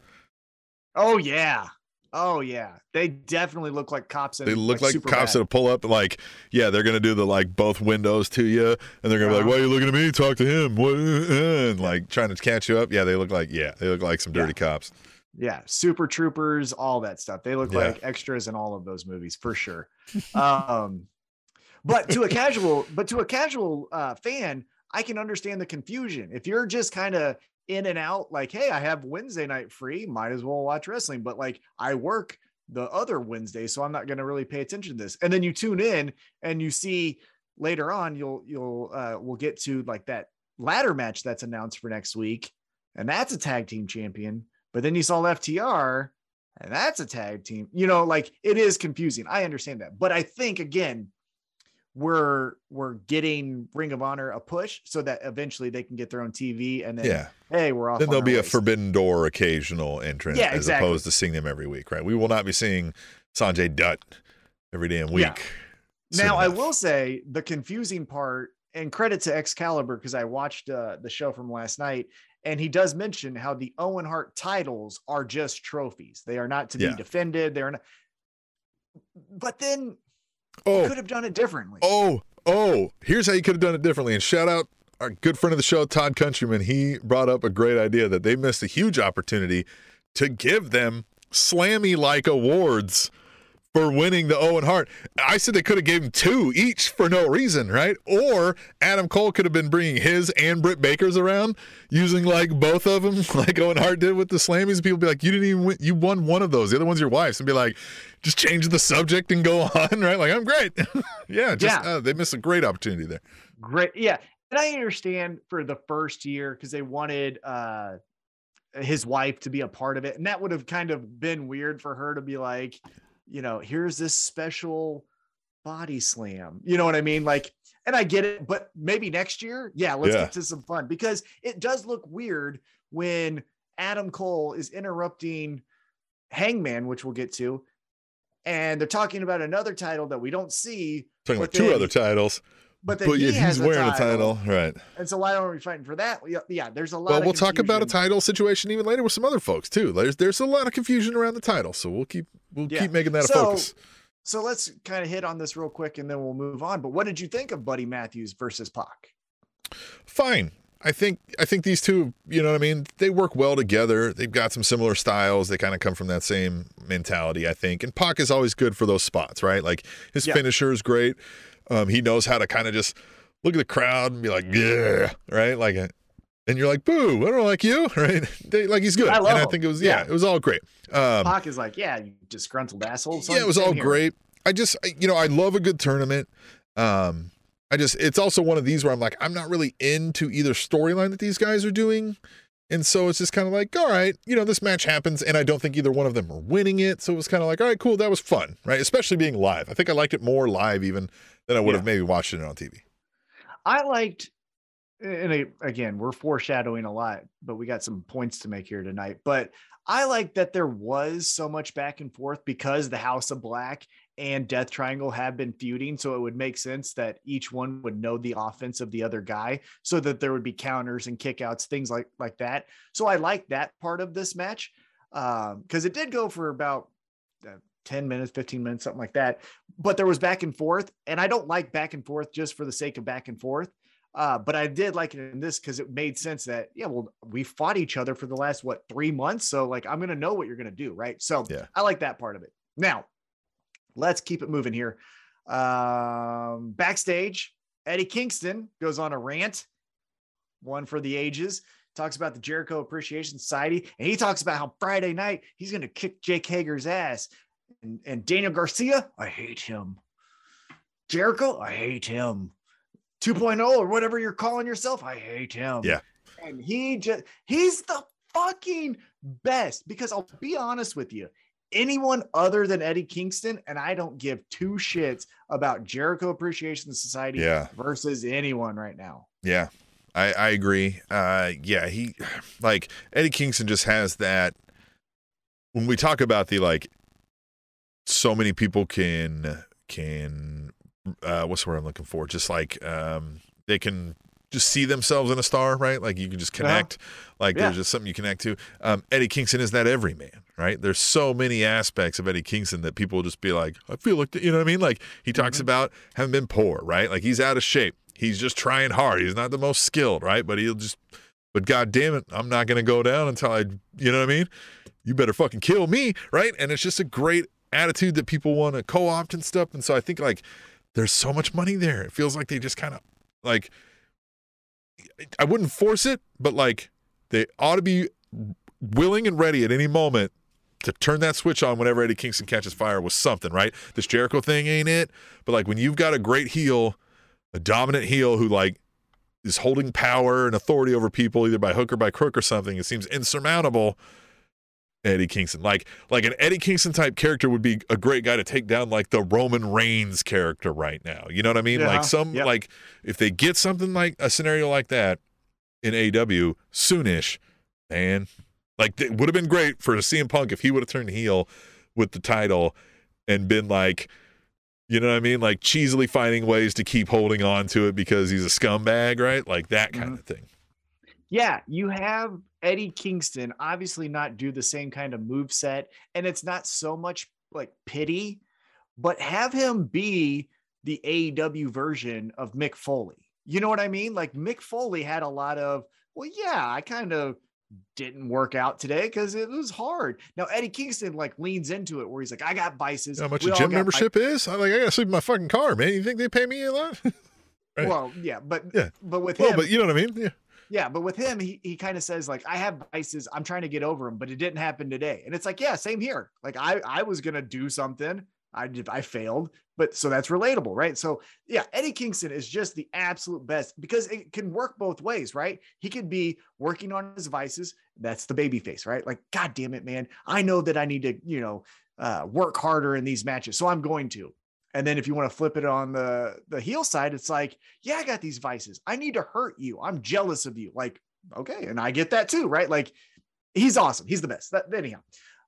Speaker 3: Oh yeah. Oh yeah. They definitely look like cops.
Speaker 2: They look like,
Speaker 3: Superbad.
Speaker 2: cops that pull up like, yeah, they're gonna do the like both windows to you, and they're gonna be like,
Speaker 3: Uh-huh.
Speaker 2: "Why are you looking at me? Talk to him." What? And like trying to catch you up. Yeah, they look like yeah, they look like some dirty cops.
Speaker 3: yeah super troopers all that stuff they look
Speaker 2: Yeah.
Speaker 3: like extras in all of those movies for sure um but to a casual but to a casual uh fan i can understand the confusion. If you're just kind of in and out like hey i have wednesday night free might as well watch wrestling. But like i work the other wednesday so i'm not going to really pay attention to this. And then you tune in and you see later on you'll you'll uh we'll get to like that ladder match that's announced for next week and that's a tag team champion. But then you saw FTR, and that's a tag team. You know, like it is confusing. I understand that, but I think again, we're we're getting Ring of Honor a push so that eventually they can get their own TV, and then
Speaker 2: Yeah.
Speaker 3: hey, we're off.
Speaker 2: Then there'll be a. Forbidden Door occasional entrance
Speaker 3: Yeah,
Speaker 2: as
Speaker 3: exactly.
Speaker 2: opposed to seeing them every week, right? We will not be seeing Sanjay Dutt every damn week.
Speaker 3: Yeah. Now, I will say the confusing part, and credit to Excalibur because I watched uh, the show from last night, and he does mention how the Owen Hart titles are just trophies; they are not to be defended. They're not. But then
Speaker 2: Oh,
Speaker 3: could have done it differently.
Speaker 2: oh, oh, here's how you could have done it differently. And shout out our good friend of the show, Todd Countryman. He brought up a great idea that they missed a huge opportunity to give them slammy like awards for winning the Owen Hart. I said they could have gave him two each for no reason, right? Or Adam Cole could have been bringing his and Britt Baker's around using like both of them, like Owen Hart did with the Slammies. People be like, you didn't even win, you won one of those. The other one's your wife's, and be like, just change the subject and go on, right? Like I'm great. yeah, just
Speaker 3: Yeah.
Speaker 2: Uh, they missed a great opportunity there.
Speaker 3: Great. Yeah. And I understand for the first year because they wanted uh his wife to be a part of it. And that would have kind of been weird for her to be like, you know, here's this special body slam. You know what I mean? Like, and I get it, but maybe next year, yeah, let's
Speaker 2: Yeah.
Speaker 3: get to some fun because it does look weird when Adam Cole is interrupting Hangman, which we'll get to, and they're talking about another title that we don't see.
Speaker 2: Talking about two other titles.
Speaker 3: But
Speaker 2: but
Speaker 3: he
Speaker 2: yeah, he's
Speaker 3: a
Speaker 2: wearing
Speaker 3: title,
Speaker 2: a title, right?
Speaker 3: And so why aren't we fighting for that? Yeah, there's a lot.
Speaker 2: Well,
Speaker 3: of
Speaker 2: we'll talk about a
Speaker 3: confusion.
Speaker 2: title situation even later with some other folks too. There's there's a lot of confusion around the title, so we'll keep we'll
Speaker 3: Yeah.
Speaker 2: keep making that a focus.
Speaker 3: So let's kind of hit on this real quick, and then we'll move on. But what did you think of Buddy Matthews versus Pac?
Speaker 2: Fine. I think I think these two, you know what I mean, they work well together. They've got some similar styles. They kind of come from that same mentality, I think. And Pac is always good for those spots, right? Like his
Speaker 3: Yeah.
Speaker 2: finisher is great. Um, he knows how to kind of just look at the crowd and be like, yeah, right? Like, uh, and you're like, boo, I don't like you, right? They, like he's good.
Speaker 3: I love
Speaker 2: and I think it was, yeah,
Speaker 3: Yeah.
Speaker 2: it was all great. Um,
Speaker 3: Pac is like, yeah, you disgruntled asshole.
Speaker 2: yeah, it was all
Speaker 3: here.
Speaker 2: great. I just, you know, I love a good tournament. Um, I just, it's also one of these where I'm like, I'm not really into either storyline that these guys are doing. And so it's just kind of like, all right, you know, this match happens, and I don't think either one of them are winning it. So it was kind of like, all right, cool, that was fun, right? Especially being live. I think I liked it more live even than I would have maybe watched it on TV.
Speaker 3: I liked, and again, we're foreshadowing a lot, but we got some points to make here tonight. But I like that there was so much back and forth because the House of Black and Death Triangle have been feuding. So it would make sense that each one would know the offense of the other guy so that there would be counters and kickouts, things like, like that. So I like that part of this match because it did go for about uh, 10 minutes, 15 minutes, something like that. But there was back and forth. And I don't like back and forth just for the sake of back and forth. Uh, but I did like it in this because it made sense that, yeah, well, we fought each other for the last, what, three months. So, like, I'm going to know what you're going to do. Right. So,
Speaker 2: Yeah.
Speaker 3: I like that part of it. Now, let's keep it moving here. Um, backstage, Eddie Kingston goes on a rant, one for the ages, talks about the Jericho Appreciation Society, and he talks about how Friday night he's going to kick Jake Hager's ass. And, and Daniel Garcia, I hate him. Jericho, I hate him. 2.0 or whatever you're calling yourself, I hate him.
Speaker 2: Yeah.
Speaker 3: And he just, he's the fucking best because I'll be honest with you. Anyone other than Eddie Kingston, and I don't give two shits about Jericho Appreciation Society
Speaker 2: Yeah.
Speaker 3: versus anyone right now.
Speaker 2: Yeah, I, I agree. Uh, yeah, he like Eddie Kingston just has that. When we talk about the like, so many people can can uh, what's the word I'm looking for? Just like um, they can just see themselves in a star, right? Like you can just
Speaker 3: Uh-huh.
Speaker 2: connect. Like
Speaker 3: Yeah.
Speaker 2: there's just something you connect to. Um, Eddie Kingston is that every man, right? There's so many aspects of Eddie Kingston that people will just be like, I feel like, th-" you know what I mean? Like he talks
Speaker 3: Mhm.
Speaker 2: about having been poor, right? Like he's out of shape. He's just trying hard. He's not the most skilled, right? But he'll just, but God damn it, I'm not going to go down until I, you know what I mean? You better fucking kill me, right? And it's just a great attitude that people want to co opt and stuff. And so I think like there's so much money there. It feels like they just kind of like, I wouldn't force it, but like they ought to be willing and ready at any moment to turn that switch on whenever Eddie Kingston catches fire with something, right? This Jericho thing ain't it, but like when you've got a great heel, a dominant heel who like is holding power and authority over people either by hook or by crook or something, it seems insurmountable. Eddie Kingston, like like an Eddie Kingston type character would be a great guy to take down like the Roman Reigns character right now. You know what I mean?
Speaker 3: Yeah,
Speaker 2: Like some
Speaker 3: yep.
Speaker 2: like if they get something like a scenario like that in AEW soonish, man, like it would have been great for CM Punk if he would have turned heel with the title and been like, you know what I mean? Like cheesily finding ways to keep holding on to it because he's a scumbag, right? Like that kind
Speaker 3: Mhm.
Speaker 2: of thing.
Speaker 3: Yeah, you have Eddie Kingston obviously not do the same kind of move set, and it's not so much like pity, but have him be the AEW version of Mick Foley. You know what I mean? Like Mick Foley had a lot of, well, yeah, I kind of didn't work out today because it was hard. Now Eddie Kingston like leans into it where he's like, I got vices.
Speaker 2: How much a gym membership is? I like I gotta sleep in my fucking car, man. You think they pay me a lot? right.
Speaker 3: Well, yeah, but
Speaker 2: Yeah.
Speaker 3: but with
Speaker 2: well,
Speaker 3: him,
Speaker 2: but you know what I mean? Yeah.
Speaker 3: Yeah, but with him, he he kind of says like, "I have vices. I'm trying to get over them, but it didn't happen today." And it's like, yeah, same here. Like I I was gonna do something, I I failed, but so that's relatable, right? So yeah, Eddie Kingston is just the absolute best because it can work both ways, right? He could be working on his vices. That's the baby face, right? Like, God damn it, man, I know that I need to, you know, uh, work harder in these matches, so I'm going to. And then if you want to flip it on the the heel side, it's like, yeah, I got these vices. I need to hurt you. I'm jealous of you. Like, okay, and I get that too, right? Like, he's awesome. He's the best. That, anyhow,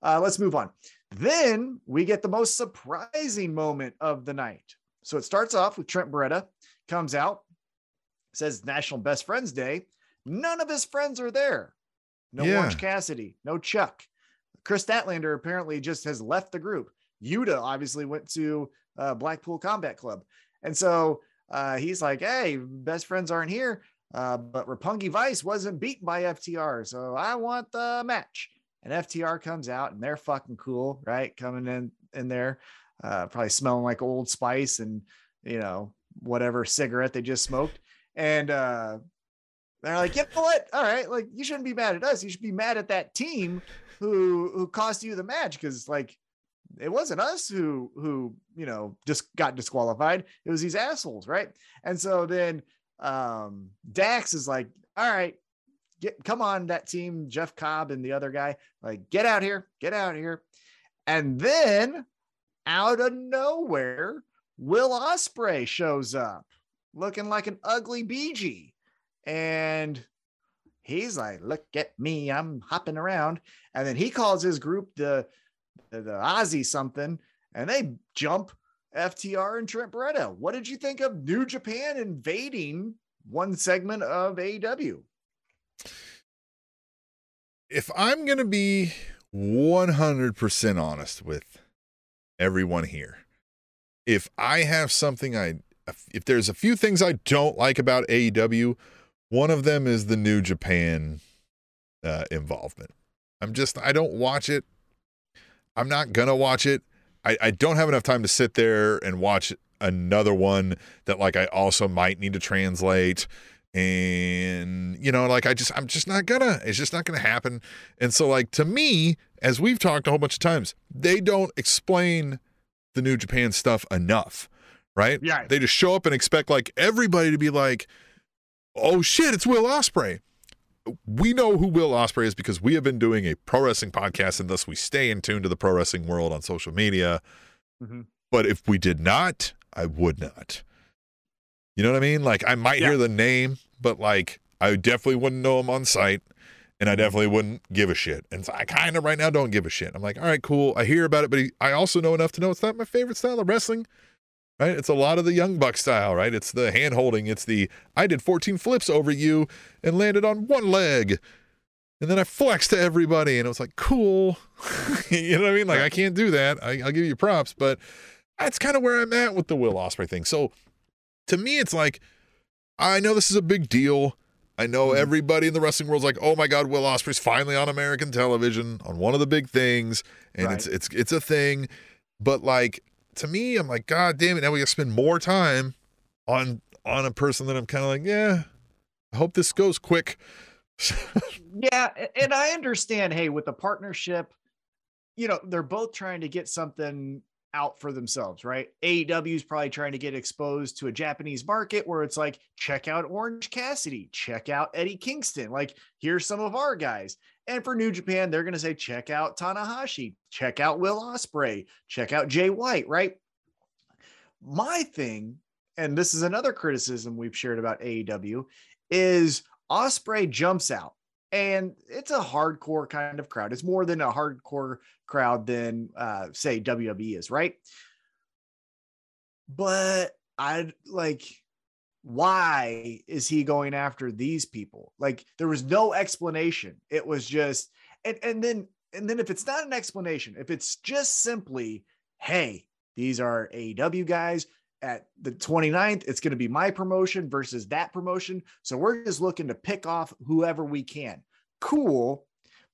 Speaker 3: uh, let's move on. Then we get the most surprising moment of the night. So it starts off with Trent Beretta comes out, says National Best Friends Day. None of his friends are there. No
Speaker 2: Yeah.
Speaker 3: Orange Cassidy, no Chuck. Kris Statlander apparently just has left the group. Yuta obviously went to uh, Blackpool Combat Club. And so uh, he's like, hey, best friends aren't here. Uh, but Roppongi Vice wasn't beaten by FTR. So I want the match. And FTR comes out and they're fucking cool, right? Coming in in there, uh, probably smelling like Old Spice and, you know, whatever cigarette they just smoked. And uh, they're like, you know what? All right, like you shouldn't be mad at us. You should be mad at that team who who cost you the match because like it wasn't us who who you know just got disqualified. It was these assholes, right? And so then um Dax is like, all right, get come on, that team, Jeff Cobb and the other guy, like get out here, get out here. And then out of nowhere, Will Ospreay shows up looking like an ugly BG. And he's like, look at me, I'm hopping around. And then he calls his group the the, the Aussie something, and they jump FTR and Trent Beretta. What did you think of New Japan invading one segment of AEW?
Speaker 2: if I'm going to be 100% honest with everyone here, if I have something I, if there's a few things I don't like about AEW, one of them is the New Japan uh, involvement. I'm just, I don't watch it. I'm not to watch it. I, I don't have enough time to sit there and watch another one that, like, I also might need to translate and you know like i just i'm just not gonna it's just not gonna happen and so like to me as we've talked a whole bunch of times they don't explain the new japan stuff enough right
Speaker 3: Yeah.
Speaker 2: they just show up and expect like everybody to be like oh shit it's will ospreay we know who will ospreay is because we have been doing a pro wrestling podcast and thus we stay in tune to the pro wrestling world on social media
Speaker 3: Mhm.
Speaker 2: but if we did not i would not you know what I mean? Like I might hear the name, but like I definitely wouldn't know him on site, and I definitely wouldn't give a shit. And so I kind of right now don't give a shit. I'm like, all right, cool. I hear about it, but he, I also know enough to know it's not my favorite style of wrestling. Right? It's a lot of the young buck style, right? It's the hand holding. It's the I did 14 flips over you and landed on one leg. And then I flexed to everybody, and it was like, cool. you know what I mean? Like, I can't do that. I, I'll give you props, but that's kind of where I'm at with the Will Ospreay thing. So to me, it's like, I know this is a big deal. I know
Speaker 3: Mhm.
Speaker 2: everybody in the wrestling world's like, oh my God, Will Ospreay's finally on American television on one of the big things, and
Speaker 3: Right.
Speaker 2: it's it's it's a thing. But like to me, I'm like, God damn it! Now we got to spend more time on on a person that I'm kind of like, yeah. I hope this goes quick.
Speaker 3: Yeah, and I understand. Hey, with the partnership, you know, they're both trying to get something out for themselves, right? AEW is probably trying to get exposed to a Japanese market where it's like, check out Orange Cassidy, check out Eddie Kingston. Like, here's some of our guys. And for New Japan, they're going to say, check out Tanahashi, check out Will Ospreay, check out Jay White, right? My thing, and this is another criticism we've shared about AEW, is Ospreay jumps out and it's a hardcore kind of crowd. It's more than a hardcore crowd than uh, say WWE is, right? But I like why is he going after these people? Like there was no explanation. It was just and and then and then if it's not an explanation, if it's just simply, hey, these are AEW guys at the 29th, it's going to be my promotion versus that promotion. So we're just looking to pick off whoever we can. Cool.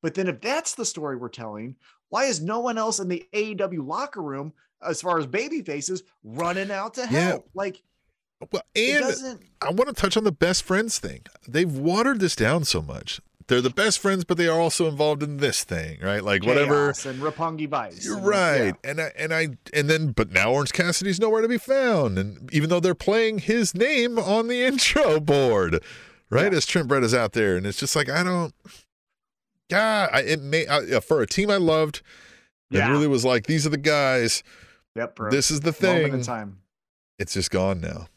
Speaker 3: But then if that's the story we're telling, why is no one else in the AEW locker room, as far as baby faces, running out to
Speaker 2: Yeah.
Speaker 3: help? Like
Speaker 2: well, and I want to touch on the best friends thing. They've watered this down so much. They're the best friends, but they are also involved in this thing, right? Like whatever.
Speaker 3: Chaos and Roppongi Vice.
Speaker 2: You're right.
Speaker 3: yeah.
Speaker 2: And I and I and then but now Orange Cassidy's nowhere to be found. And even though they're playing his name on the intro board, right?
Speaker 3: Yeah.
Speaker 2: As Trent Brett is out there. And it's just like I don't God, I, it may I, for a team I loved that
Speaker 3: Yeah.
Speaker 2: really was like, these are the guys,
Speaker 3: Yep. For
Speaker 2: this is the
Speaker 3: a moment in
Speaker 2: thing.
Speaker 3: time.
Speaker 2: It's just gone now.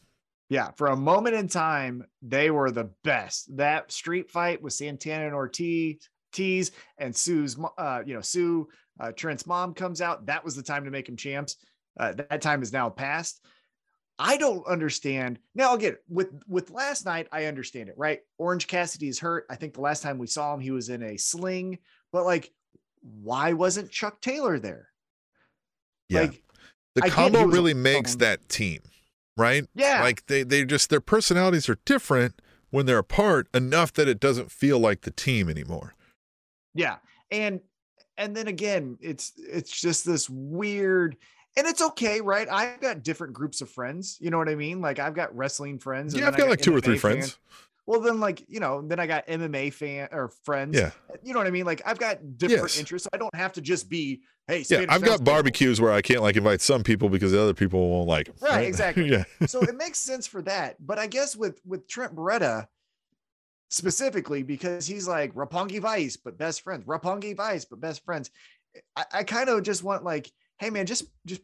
Speaker 3: Yeah, for a moment in time, they were the best. That street fight with Santana and Ortiz, and Sue's, uh, you know, Sue, uh, Trent's mom comes out. That was the time to make them champs. Uh, that time is now past. I don't understand. Now again, with with last night, I understand it, right? Orange Cassidy is hurt. I think the last time we saw him, he was in a sling. But like, why wasn't Chuck Taylor there?
Speaker 2: Yeah.
Speaker 3: Like,
Speaker 2: the
Speaker 3: I
Speaker 2: combo really makes that team, right?
Speaker 3: yeah,
Speaker 2: Like they they just their personalities are different when they're apart enough that it doesn't feel like the team anymore.
Speaker 3: yeah, and and then again, it's it's just this weird. And it's okay, right? I've got different groups of friends. You know what I mean? Like I've got wrestling friends. and
Speaker 2: Yeah, I've
Speaker 3: I
Speaker 2: got like two or three
Speaker 3: fans. Well, then, like you know, then I got MMA fan or friends.
Speaker 2: Yeah.
Speaker 3: you know what I mean. Like I've got different
Speaker 2: Yes.
Speaker 3: interests. I don't have to just be hey.
Speaker 2: Yeah, I've got barbecues where I can't like invite some people because the other people won't like 'em,
Speaker 3: Right, exactly.
Speaker 2: yeah.
Speaker 3: so it makes sense for that. But I guess with with Trent Beretta specifically because he's like Roppongi Vice, but best friends. Roppongi Vice, but best friends. I, I kind of just want like, hey man, just just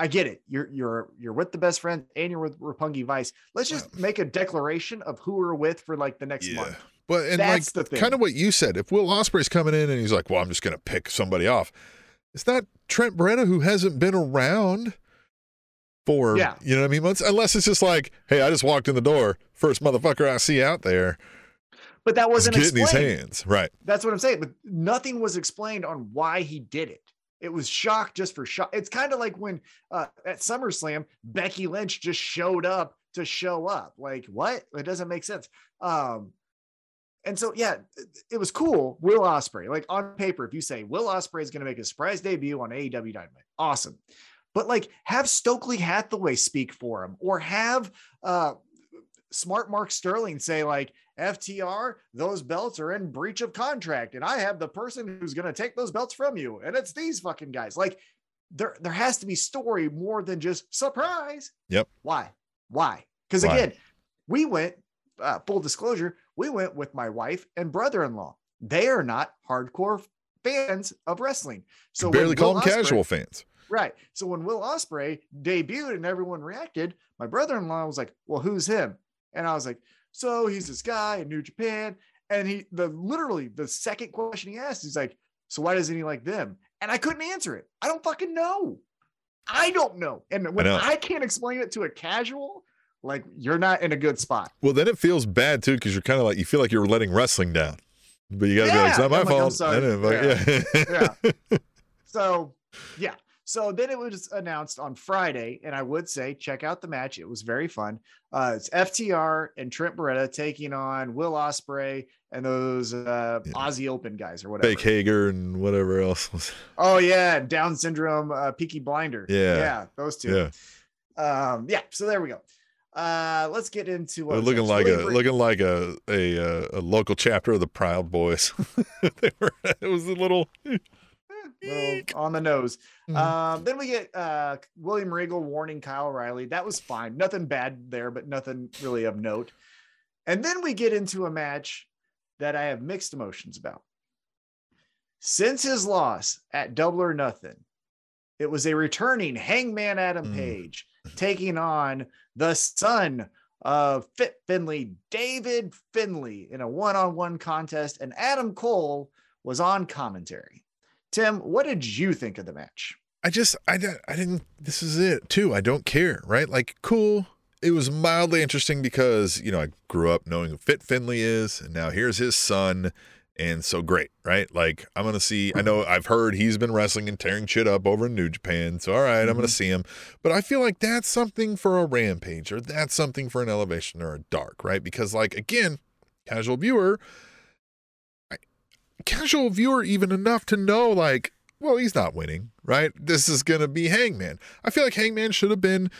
Speaker 3: I get it. You're you're you're with the best friend and you're with Roppongi Vice. Let's just make a declaration of who we're with for like the next
Speaker 2: Yeah.
Speaker 3: month.
Speaker 2: But and
Speaker 3: That's
Speaker 2: like
Speaker 3: the thing.
Speaker 2: kind of what you said, if Will Ospreay's coming in and he's like, "Well, I'm just going to pick somebody off," it's not Trent Beretta who hasn't been around for
Speaker 3: Yeah.
Speaker 2: you know what I mean. Months, unless it's just like, "Hey, I just walked in the door, first motherfucker I see out there
Speaker 3: But that wasn't
Speaker 2: getting these hands." Right?
Speaker 3: That's what I'm saying. But nothing was explained on why he did it. It was shock just for shock. It's kind of like when uh, at SummerSlam, Becky Lynch just showed up to show up. Like, what? It doesn't make sense. Um, and so, yeah, it, was cool. Will Ospreay, like on paper, if you say Will Ospreay is going to make a surprise debut on AEW Dynamite, awesome. But like, have Stokely Hathaway speak for him, or have uh, smart Mark Sterling say like, FTR, those belts are in breach of contract, and I have the person who's going to take those belts from you, and it's these fucking guys. Like, there, there has to be story more than just surprise.
Speaker 2: Yep.
Speaker 3: Why? Why? Because again, we went. Uh, full disclosure: we went with my wife and brother-in-law. They are not hardcore fans of wrestling, so when
Speaker 2: barely call them casual fans.
Speaker 3: Right. So when Will Ospreay debuted and everyone reacted, my brother-in-law was like, "Well, who's him?" And I was like, "So he's this guy in New Japan." And he, the literally the second question he asked, he's like, "So why doesn't he like them?" And I couldn't answer it. I don't fucking know. I don't know. And when
Speaker 2: know.
Speaker 3: I, can't explain it to a casual, like you're not in a good spot.
Speaker 2: Well, then it feels bad too because you're kind of like you feel like you're letting wrestling down, but you got to be like, "It's not my
Speaker 3: I'm like,
Speaker 2: fault." I didn't fuck- yeah.
Speaker 3: So, yeah. So then it was announced on Friday, and I would say check out the match. It was very fun. Uh, it's FTR and Trent Beretta taking on Will Ospreay and those uh,
Speaker 2: Yeah.
Speaker 3: Aussie Open guys or whatever.
Speaker 2: Fake Hager and whatever else.
Speaker 3: Oh yeah, Down syndrome, uh, Peaky Blinder.
Speaker 2: Yeah.
Speaker 3: yeah, those two.
Speaker 2: Yeah,
Speaker 3: Um, yeah. So there we go. Uh, let's get into what
Speaker 2: looking like
Speaker 3: William
Speaker 2: a
Speaker 3: Br-
Speaker 2: looking like a a uh, a local chapter of the Proud Boys. were. It was a little.
Speaker 3: Little on the nose.
Speaker 2: Mhm.
Speaker 3: Um, then we get uh, William Regal warning Kyle O'Reilly. That was fine. Nothing bad there, but nothing really of note. And then we get into a match that I have mixed emotions about. Since his loss at Double or Nothing, it was a returning Hangman Adam
Speaker 2: Mm.
Speaker 3: Page taking on the son of Fit Finlay, David Finlay, in a one on one contest, and Adam Cole was on commentary. Tim, what did you think of the match?
Speaker 2: I just I I didn't. This is it too. I don't care. Right? Like cool. It was mildly interesting because you know I grew up knowing who Fit Finlay is, and now here's his son. And so great, right? Like I'm gonna see. I know I've heard he's been wrestling and tearing shit up over in New Japan. So all right, I'm gonna
Speaker 3: Mhm.
Speaker 2: see him. But I feel like that's something for a Rampage, or that's something for an Elevation or a Dark, right? Because like again, casual viewer, casual viewer even enough to know like, well, he's not winning, right? This is gonna be Hangman. I feel like Hangman should have been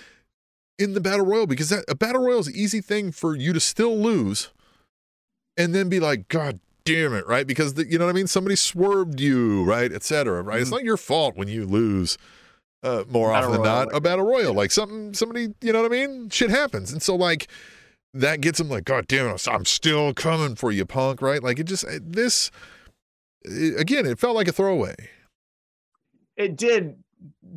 Speaker 2: in the battle royal because that a battle royal is an easy thing for you to still lose, and then be like, God damn it, right? Because the, you know what I mean. Somebody swerved you, right, etc. Right? It's
Speaker 3: Mhm.
Speaker 2: not your fault when you lose. Uh, more
Speaker 3: Battle
Speaker 2: often than not,
Speaker 3: like
Speaker 2: a battle royal, like something, somebody, you know what I mean? Shit happens, and so like that gets him like, God damn it, I'm still coming for you, punk, right? Like it just this it- again, it felt like a throwaway.
Speaker 3: It did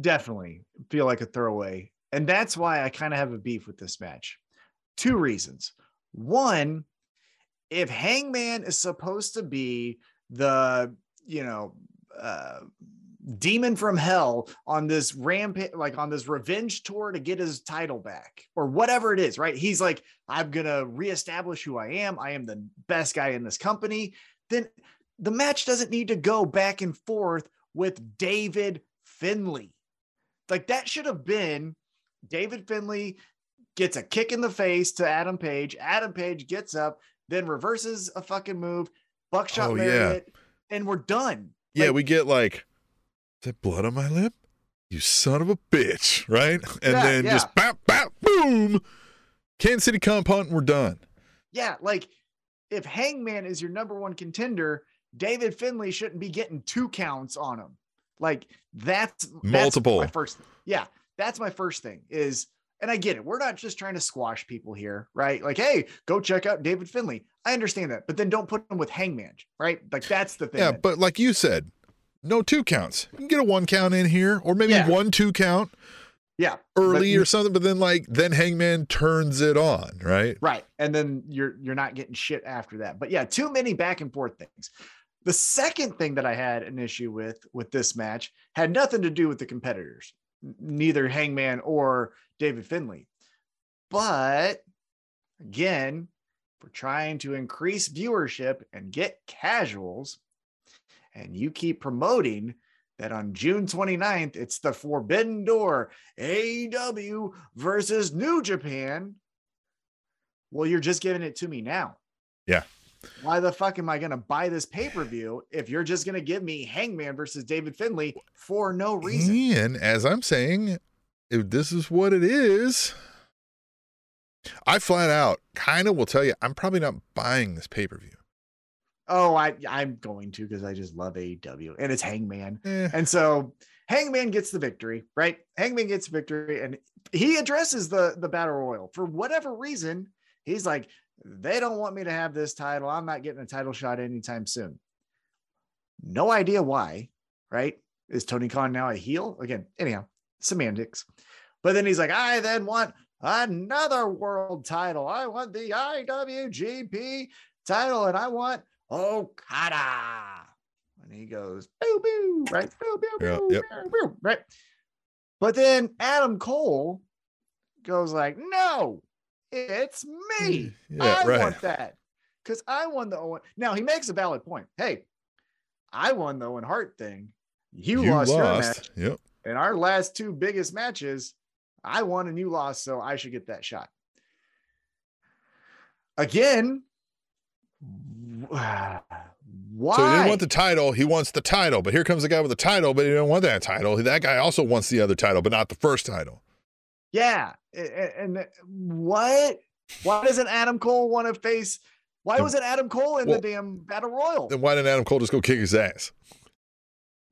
Speaker 3: definitely feel like a throwaway. And that's why I kind of have a beef with this match. Two reasons. One, if Hangman is supposed to be the, you know, uh, demon from hell on this rampage, like on this revenge tour to get his title back or whatever it is, right? He's like, I'm going to reestablish who I am. I am the best guy in this company. Then the match doesn't need to go back and forth with David Finlay. Like that should have been David Finlay gets a kick in the face to Adam Page. Adam Page gets up, then reverses a fucking move, buckshot
Speaker 2: Oh,
Speaker 3: Marriott, and we're done.
Speaker 2: Yeah,
Speaker 3: Like,
Speaker 2: we get like, is that blood on my lip? You son of a bitch, right? And
Speaker 3: Yeah,
Speaker 2: then
Speaker 3: yeah.
Speaker 2: just bap, bap, boom. Kansas City comp hunt, and we're done.
Speaker 3: yeah, like if Hangman is your number one contender, David Finlay shouldn't be getting two counts on him. Like that's that's
Speaker 2: Multiple.
Speaker 3: my first, yeah, that's my first thing is, and I get it. We're not just trying to squash people here, right? Like, hey, go check out David Finlay. I understand that, but then don't put him with Hangman, right? Like that's the thing.
Speaker 2: Yeah,
Speaker 3: that-
Speaker 2: but like you said, no two counts. You can get a one count in here, or maybe
Speaker 3: Yeah.
Speaker 2: one two count
Speaker 3: yeah,
Speaker 2: early
Speaker 3: But-
Speaker 2: or something, but then like then Hangman turns it on, right?
Speaker 3: Right. And then you're you're not getting shit after that. But yeah, too many back and forth things. The second thing that I had an issue with with this match had nothing to do with the competitors, neither Hangman or David Finlay. But again, we're trying to increase viewership and get casuals, and you keep promoting that on June 29th, it's the Forbidden Door AEW versus New Japan. Well, you're just giving it to me now.
Speaker 2: Yeah.
Speaker 3: Why the fuck am I going to buy this pay per view if you're just going to give me Hangman versus David Finlay for no reason?
Speaker 2: And as I'm saying, if this is what it is, I flat out kind of will tell you I'm probably not buying this pay per view.
Speaker 3: Oh, I I'm going to because I just love AEW and it's Hangman.
Speaker 2: Eh,
Speaker 3: And so Hangman gets the victory, right? Hangman gets victory and he addresses the the battle royal for whatever reason. He's like, they don't want me to have this title. I'm not getting a title shot anytime soon. No idea why, right? Is Tony Khan now a heel? Again, anyhow, semantics. But then he's like, I then want another world title. I want the IWGP title and I want Okada. And he goes, boo, boo, right? Boo, boo,
Speaker 2: Yeah,
Speaker 3: boo,
Speaker 2: yep.
Speaker 3: boo, boo, right? But then Adam Cole goes like, no, it's me.
Speaker 2: Mm, yeah,
Speaker 3: I
Speaker 2: right.
Speaker 3: want that. Because I won the Owen. Now he makes a valid point. Hey, I won the Owen Hart thing. You, lost, your match.
Speaker 2: Yep.
Speaker 3: In our last two biggest matches, I won and you lost, so I should get that shot. Again, why?
Speaker 2: So he didn't want the title. He wants the title. But here comes the guy with the title, but he didn't want that title. That guy also wants the other title, but not the first title.
Speaker 3: Yeah, and, uh, what? Why doesn't Adam Cole want to face? Why wasn't Adam Cole in
Speaker 2: well,
Speaker 3: the damn battle royal?
Speaker 2: Then why didn't Adam Cole just go kick his ass?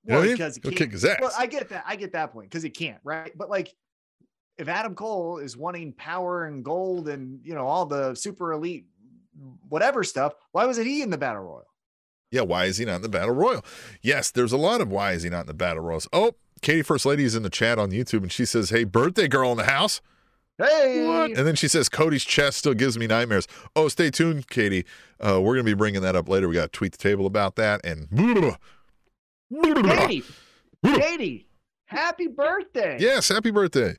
Speaker 2: You
Speaker 3: well, because he can't.
Speaker 2: kick his ass.
Speaker 3: Well, I get that. I get that point because he can't, right? But like, if Adam Cole is wanting power and gold and you know all the super elite whatever stuff, why wasn't he in the battle royal?
Speaker 2: Yeah, why is he not in the battle royal? Yes, there's a lot of why is he not in the battle royals. Oh, Katie First Lady is in the chat on YouTube and she says, Hey, birthday girl in the house.
Speaker 3: Hey,
Speaker 2: What? And then she says, Cody's chest still gives me nightmares. Oh, stay tuned, Katie. Uh, we're going to be bringing that up later. We got to tweet the table about that. And
Speaker 3: Katie, Katie, happy birthday!
Speaker 2: yes, happy birthday.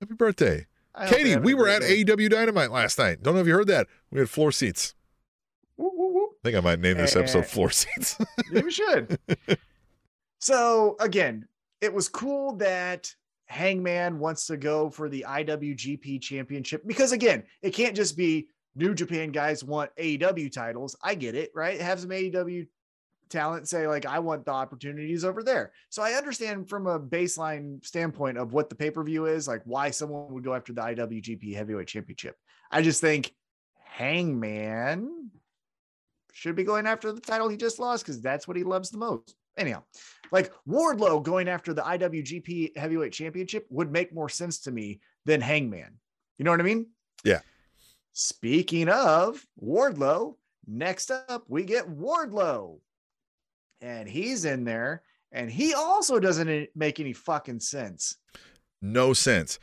Speaker 2: Happy birthday.
Speaker 3: I hope you're
Speaker 2: Katie, we were at. AEW Dynamite last night. Don't know if you heard that. We had floor seats.
Speaker 3: Whoop, whoop, whoop.
Speaker 2: I think I might name this episode
Speaker 3: Eh.
Speaker 2: Floor Seats.
Speaker 3: You should. so again, it was cool that Hangman wants to go for the IWGP championship because again, it can't just be New Japan guys want AEW titles. I get it, right? Have some AEW talent say like I want the opportunities over there. So I understand from a baseline standpoint of what the pay-per-view is, like why someone would go after the IWGP Heavyweight Championship. I just think Hangman should be going after the title he just lost because that's what he loves the most. Anyhow, like Wardlow going after the IWGP Heavyweight Championship would make more sense to me than Hangman. You know what I mean?
Speaker 2: Yeah.
Speaker 3: Speaking of Wardlow, next up we get Wardlow. And he's in there and he also doesn't make any fucking sense.
Speaker 2: no sense.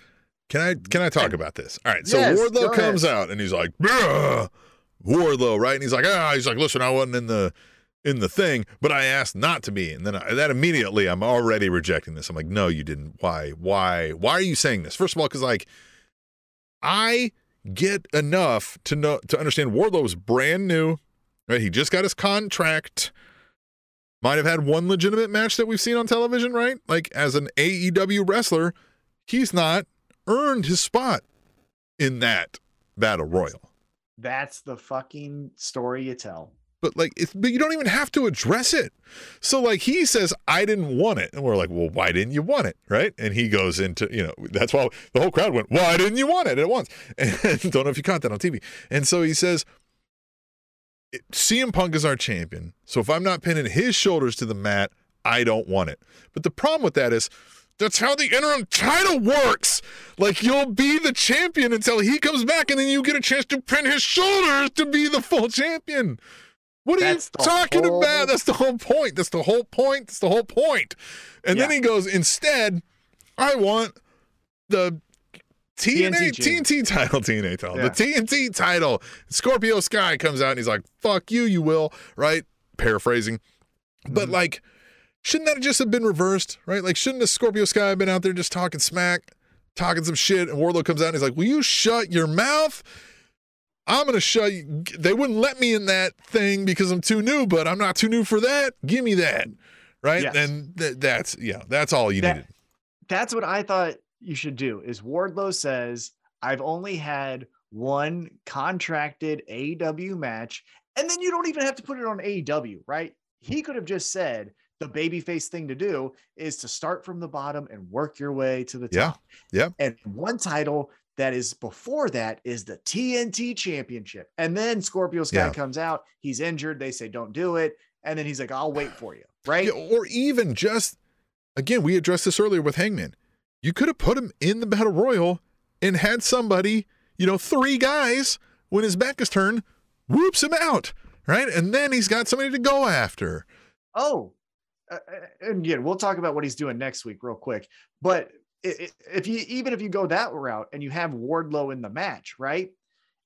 Speaker 2: Can I can I talk about this? All right. So
Speaker 3: Yes,
Speaker 2: Wardlow comes out and he's like, "Bruh." Wardlow, right? And he's like, ah, he's like, listen, I wasn't in the in the thing, but I asked not to be. And then I, that immediately, I'm already rejecting this. I'm like, no, you didn't. Why? Why? Why are you saying this? First of all, because like I get enough to know to understand Wardlow's brand new. Right, he just got his contract. Might have had one legitimate match that we've seen on television, right? Like as an AEW wrestler, he's not earned his spot in that battle royal.
Speaker 3: That's the fucking story you tell.
Speaker 2: But like, but you don't even have to address it. So like, he says, "I didn't want it," and we're like, "Well, why didn't you want it?" Right? And he goes into, you know, that's why the whole crowd went, "Why didn't you want it at once?" And don't know if you caught that on TV. And so he says, CM Punk is our champion. So if I'm not pinning his shoulders to the mat, I don't want it. But the problem with that is that's how the interim title works. Like you'll be the champion until he comes back, and then you get a chance to pin his shoulders to be the full champion. What are
Speaker 3: That's
Speaker 2: you talking
Speaker 3: whole-
Speaker 2: about? That's the whole point. That's the whole point. That's the whole point. And then he goes, instead, I want the TNA,
Speaker 3: TNT
Speaker 2: title, TNA title,
Speaker 3: Yeah.
Speaker 2: the TNT title. Scorpio Sky comes out and he's like, fuck you, you will, right? Paraphrasing. But
Speaker 3: Mhm.
Speaker 2: like, shouldn't that just have been reversed, right? Like, shouldn't the Scorpio Sky have been out there just talking smack, talking some shit, and Wardlow comes out and he's like, will you shut your mouth? I'm gonna show you. They wouldn't let me in that thing because I'm too new, but I'm not too new for that. Give me that, right?
Speaker 3: Yes.
Speaker 2: And th- that's yeah, that's all you
Speaker 3: That-
Speaker 2: needed.
Speaker 3: That's what I thought you should do. Is Wardlow says, "I've only had one contracted AEW match," and then you don't even have to put it on AEW, right? He could have just said the babyface thing to do is to start from the bottom and work your way to the top.
Speaker 2: Yeah, yeah.
Speaker 3: And one title that is before that is the TNT Championship. And then Scorpio Sky
Speaker 2: Yeah.
Speaker 3: comes out. He's injured. They say, "Don't do it." And then he's like, "I'll wait for you." Right?
Speaker 2: Yeah, or even just again, we addressed this earlier with Hangman. You could have put him in the battle royal and had somebody, you know, three guys when his back is turned, whoops him out, right? And then he's got somebody to go after.
Speaker 3: Oh, uh, uh, and again, we'll talk about what he's doing next week real quick. But if you even if you go that route and you have Wardlow in the match, right?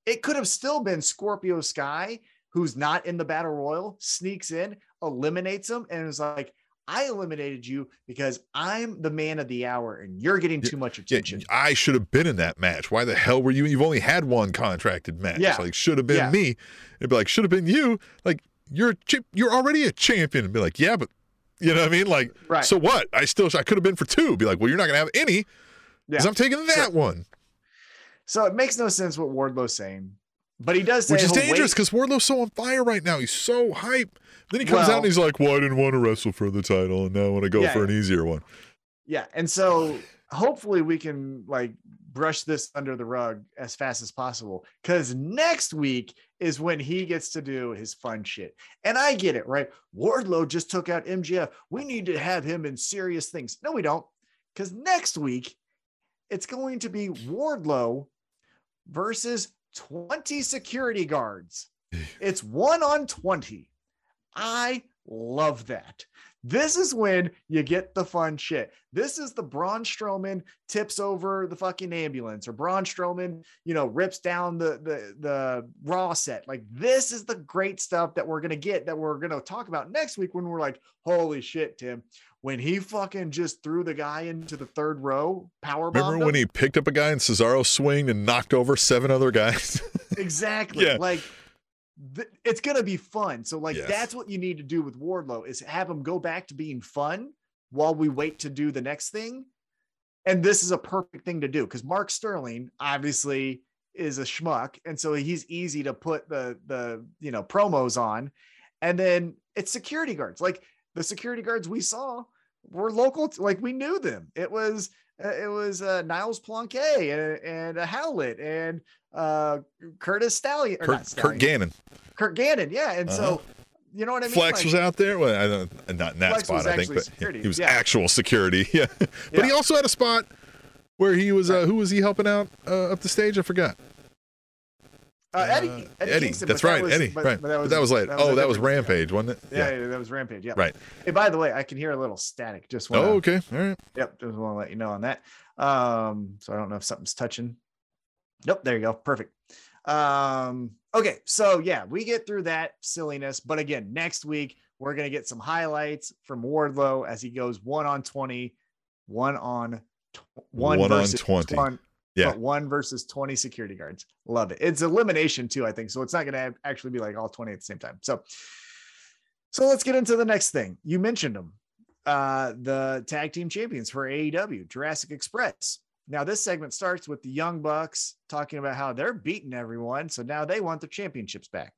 Speaker 3: It could have still been Scorpio Sky, who's not in the battle royal, sneaks in, eliminates him, and is like, "I eliminated you because I'm the man of the hour, and you're getting too much
Speaker 2: Yeah,
Speaker 3: attention."
Speaker 2: I should have been in that match. Why the hell were you? You've only had one contracted match.
Speaker 3: Yeah.
Speaker 2: Like should have been
Speaker 3: Yeah.
Speaker 2: me. It'd be like should have been you. Like you're a chip, you're already a champion. And be like yeah, but you know what I mean? Like
Speaker 3: Right.
Speaker 2: so what? I still I could have been for two. Be like well, you're not gonna have any because
Speaker 3: Yeah.
Speaker 2: I'm taking that one.
Speaker 3: So it makes no sense what Wardlow's saying, but he does say,
Speaker 2: Which is dangerous because Wardlow's so on fire right now. He's so hype. Then he comes out and he's like, "Well, I didn't want to wrestle for the title, and now I want to go
Speaker 3: Yeah,
Speaker 2: for an easier one."
Speaker 3: Yeah, and so hopefully we can like brush this under the rug as fast as possible because next week is when he gets to do his fun shit. And I get it, right? Wardlow just took out MJF. We need to have him in serious things. No, we don't, because next week it's going to be Wardlow versus 20 security guards. It's one on 20. I love that. This is when you get the fun shit. This is the Braun Strowman tips over the fucking ambulance, or Braun Strowman, you know, rips down the the the Raw set. Like this is the great stuff that we're gonna get that we're gonna talk about next week when we're like, holy shit, Tim, when he fucking just threw the guy into the third row, power
Speaker 2: Remember when he picked up a guy and Cesaro swinged and knocked over seven other guys?
Speaker 3: exactly
Speaker 2: Yeah.
Speaker 3: like th- it's gonna be fun. So like
Speaker 2: Yes.
Speaker 3: that's what you need to do with wardlow is have him go back to being fun while we wait to do the next thing. And this is a perfect thing to do because mark sterling obviously is a schmuck and so he's easy to put the the you know promos on. And then it's security guards. Like the security guards we saw were local like we knew them. It was it was uh, Niles Planquet and, and a Howlett and uh, Curtis Stallion, or not
Speaker 2: Kurt, Kurt Gannon.
Speaker 3: Kurt Gannon, yeah. And
Speaker 2: Uh-huh.
Speaker 3: so, you know what I mean?
Speaker 2: Flex
Speaker 3: Like,
Speaker 2: was out there. Well, I don't, not in that
Speaker 3: Flex
Speaker 2: spot, I think, but
Speaker 3: security,
Speaker 2: he was
Speaker 3: yeah.
Speaker 2: actual security. Yeah, but he also had a spot where he was. Uh, who was he helping out uh, up the stage? I forgot.
Speaker 3: Uh, Eddie,
Speaker 2: Uh,
Speaker 3: Eddie,
Speaker 2: Eddie.
Speaker 3: Kingston,
Speaker 2: That's
Speaker 3: that
Speaker 2: right,
Speaker 3: was-
Speaker 2: Eddie.
Speaker 3: but-
Speaker 2: right,
Speaker 3: but
Speaker 2: but that was late.
Speaker 3: a
Speaker 2: oh, that was Rampage, wasn't it?
Speaker 3: Yeah, yeah, that was Rampage. Yeah.
Speaker 2: Right.
Speaker 3: Hey, by the way, I can hear a little static. Just want
Speaker 2: Oh, okay. All right.
Speaker 3: Yep, just want to let you know on that. Um, so I don't know if something's touching. Nope, there you go. Perfect. Um, Okay, so yeah, we get through that silliness, but again, next week we're gonna get some highlights from Wardlow as he goes one on 20, one on tw- one,
Speaker 2: One on
Speaker 3: versus
Speaker 2: 20. Yeah.
Speaker 3: but one versus 20 security guards. Love it. It's elimination too, I think. So it's not gonna actually be like all 20 at the same time. So so let's get into the next thing. You mentioned them. Uh the tag team champions for AEW, Jurassic Express. Now, this segment starts with the Young Bucks talking about how they're beating everyone. So now they want their championships back.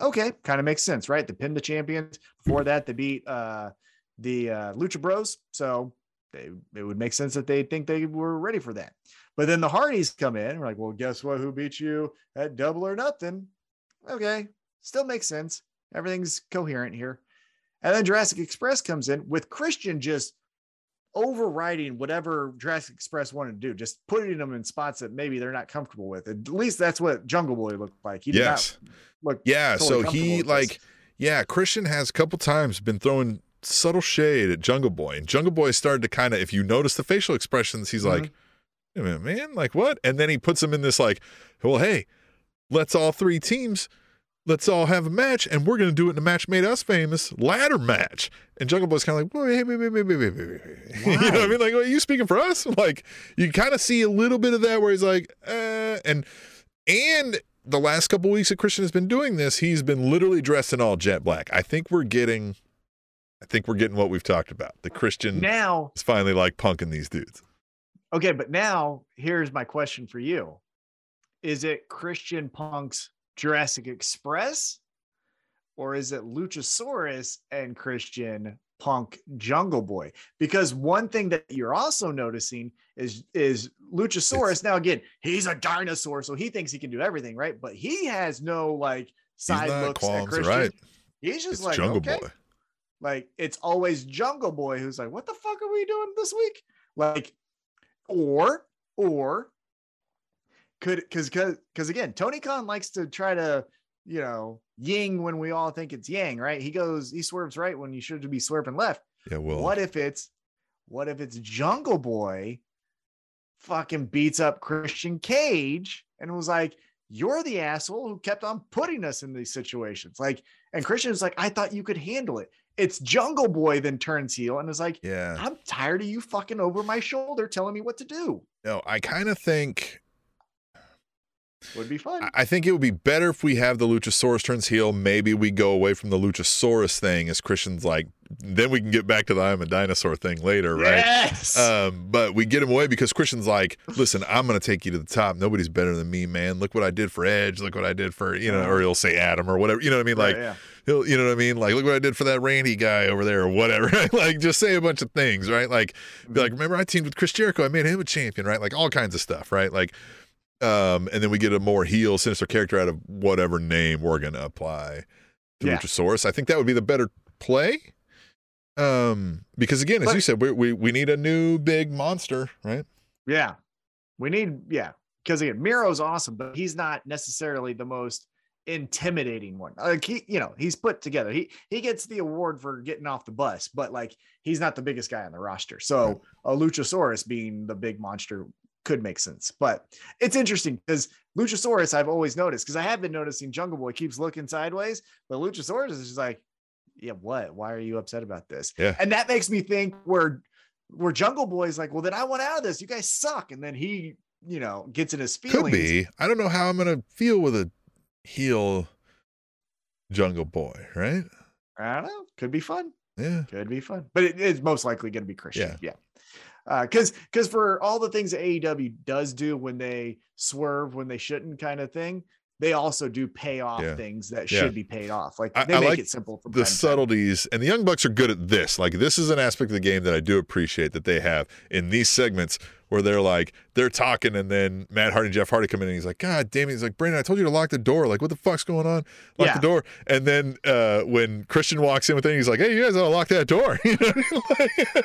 Speaker 3: Okay, kind of makes sense, right? They pinned the champions. Before that, they beat uh, the uh, Lucha Bros. So they, it would make sense that they think they were ready for that. But then the Hardys come in. We're like, well, guess what? Who beat you at double or nothing? Okay, still makes sense. Everything's coherent here. And then Jurassic Express comes in with Christian just overriding whatever Jurassic Express wanted to do, just putting them in spots that maybe they're not comfortable with. At least that's what Jungle Boy looked like. He did
Speaker 2: Yes.
Speaker 3: not look
Speaker 2: Yeah.
Speaker 3: totally
Speaker 2: so he like, yeah, Christian has a couple times been throwing subtle shade at Jungle Boy, and Jungle Boy started to kind of, if you notice the facial expressions, he's like,
Speaker 3: Mm-hmm.
Speaker 2: "Wait a minute, man, like what? And then he puts him in this like, well, hey, let's all three teams, let's all have a match, and we're gonna do it in a match made us famous, ladder match. And Jungle Boy's kind of like, well, hey, you know what I mean? Like, are you speaking for us? Like, you kind of see a little bit of that where he's like, uh, and and the last couple weeks that Christian has been doing this, he's been literally dressed in all jet black. I think we're getting, I think we're getting what we've talked about. The Christian
Speaker 3: now
Speaker 2: is finally like punking these dudes
Speaker 3: okay, but now here's my question for you. Is it Christian Punk's Jurassic Express? Or is it Luchasaurus and Christian Punk Jungle Boy? Because one thing that you're also noticing is is Luchasaurus. now again, he's a dinosaur, so he thinks he can do everything, right? But he has no like side looks at Christian.
Speaker 2: right?
Speaker 3: He's just
Speaker 2: It's
Speaker 3: like
Speaker 2: Jungle
Speaker 3: okay.
Speaker 2: Boy.
Speaker 3: Like it's always Jungle Boy who's like, what the fuck are we doing this week? Like, or or could because because again, Tony Khan likes to try to you know ying when we all think it's yang, right? He goes, he swerves right when you should be swerving left.
Speaker 2: Yeah, well,
Speaker 3: what if it's what if it's Jungle Boy fucking beats up Christian Cage and was like, You're the asshole who kept on putting us in these situations. Like, and Christian's like, I thought you could handle it. It's Jungle Boy then turns heel and is like,
Speaker 2: yeah.
Speaker 3: I'm tired of you fucking over my shoulder telling me what to do.
Speaker 2: No, I kind of think
Speaker 3: Would be fun.
Speaker 2: I- I think it would be better if we have the Luchasaurus turns heel. Maybe we go away from the Luchasaurus thing as Christian's like, then we can get back to the I'm a dinosaur thing later, right?
Speaker 3: Yes.
Speaker 2: Um, but we get him away because Christian's like, listen, I'm gonna take you to the top. Nobody's better than me, man. Look what I did for Edge. Look what I did for you know, or he'll say Adam or whatever. You know what I mean? Like
Speaker 3: yeah.
Speaker 2: he'll, you know what I mean? Like look what I did for that Randy guy over there or whatever. like just say a bunch of things, right? Like be like, remember I teamed with Chris Jericho. I made him a champion, right? Like all kinds of stuff, right? Like, um, and then we get a more heel, sinister character out of whatever name we're gonna apply to
Speaker 3: Yeah.
Speaker 2: Luchasaurus. I think that would be the better play. Um, because again, as
Speaker 3: But-
Speaker 2: you said, we, we we need a new big monster, right?
Speaker 3: Yeah. We need, yeah. Because again, Miro's awesome, but he's not necessarily the most intimidating one. Like he, you know, he's put together. He he gets the award for getting off the bus, but like he's not the biggest guy on the roster. So a Luchasaurus being the big monster could make sense. But it's interesting because Luchasaurus, I've always noticed, because I have been noticing Jungle Boy keeps looking sideways, but Luchasaurus is just like, yeah, what? Why are you upset about this?
Speaker 2: Yeah.
Speaker 3: And that makes me think we're we're Jungle Boy's like, well, then I want out of this. You guys suck. And then he, you know, gets in his feelings.
Speaker 2: Could be. I don't know how I'm gonna feel with a heel Jungle Boy, right?
Speaker 3: I don't know. Could be fun.
Speaker 2: Yeah.
Speaker 3: Could be fun. But it is most likely to be Christian.
Speaker 2: Yeah.
Speaker 3: Yeah. Uh, because because for all the things that AEW does do when they swerve when they shouldn't kind of thing, they also do pay off
Speaker 2: Yeah.
Speaker 3: things that
Speaker 2: Yeah.
Speaker 3: should be paid off. Like they
Speaker 2: I
Speaker 3: make
Speaker 2: like
Speaker 3: it simple for
Speaker 2: the
Speaker 3: time time.
Speaker 2: subtleties and the young bucks are good at this like this is an aspect of the game that i do appreciate that they have in these segments where they're like they're talking and then matt hardy and jeff hardy come in and he's like god damn it he's like brandon i told you to lock the door like what the fuck's going on lock
Speaker 3: Yeah.
Speaker 2: the door and then uh when christian walks in with it he's like hey you guys gotta lock that door you know I mean?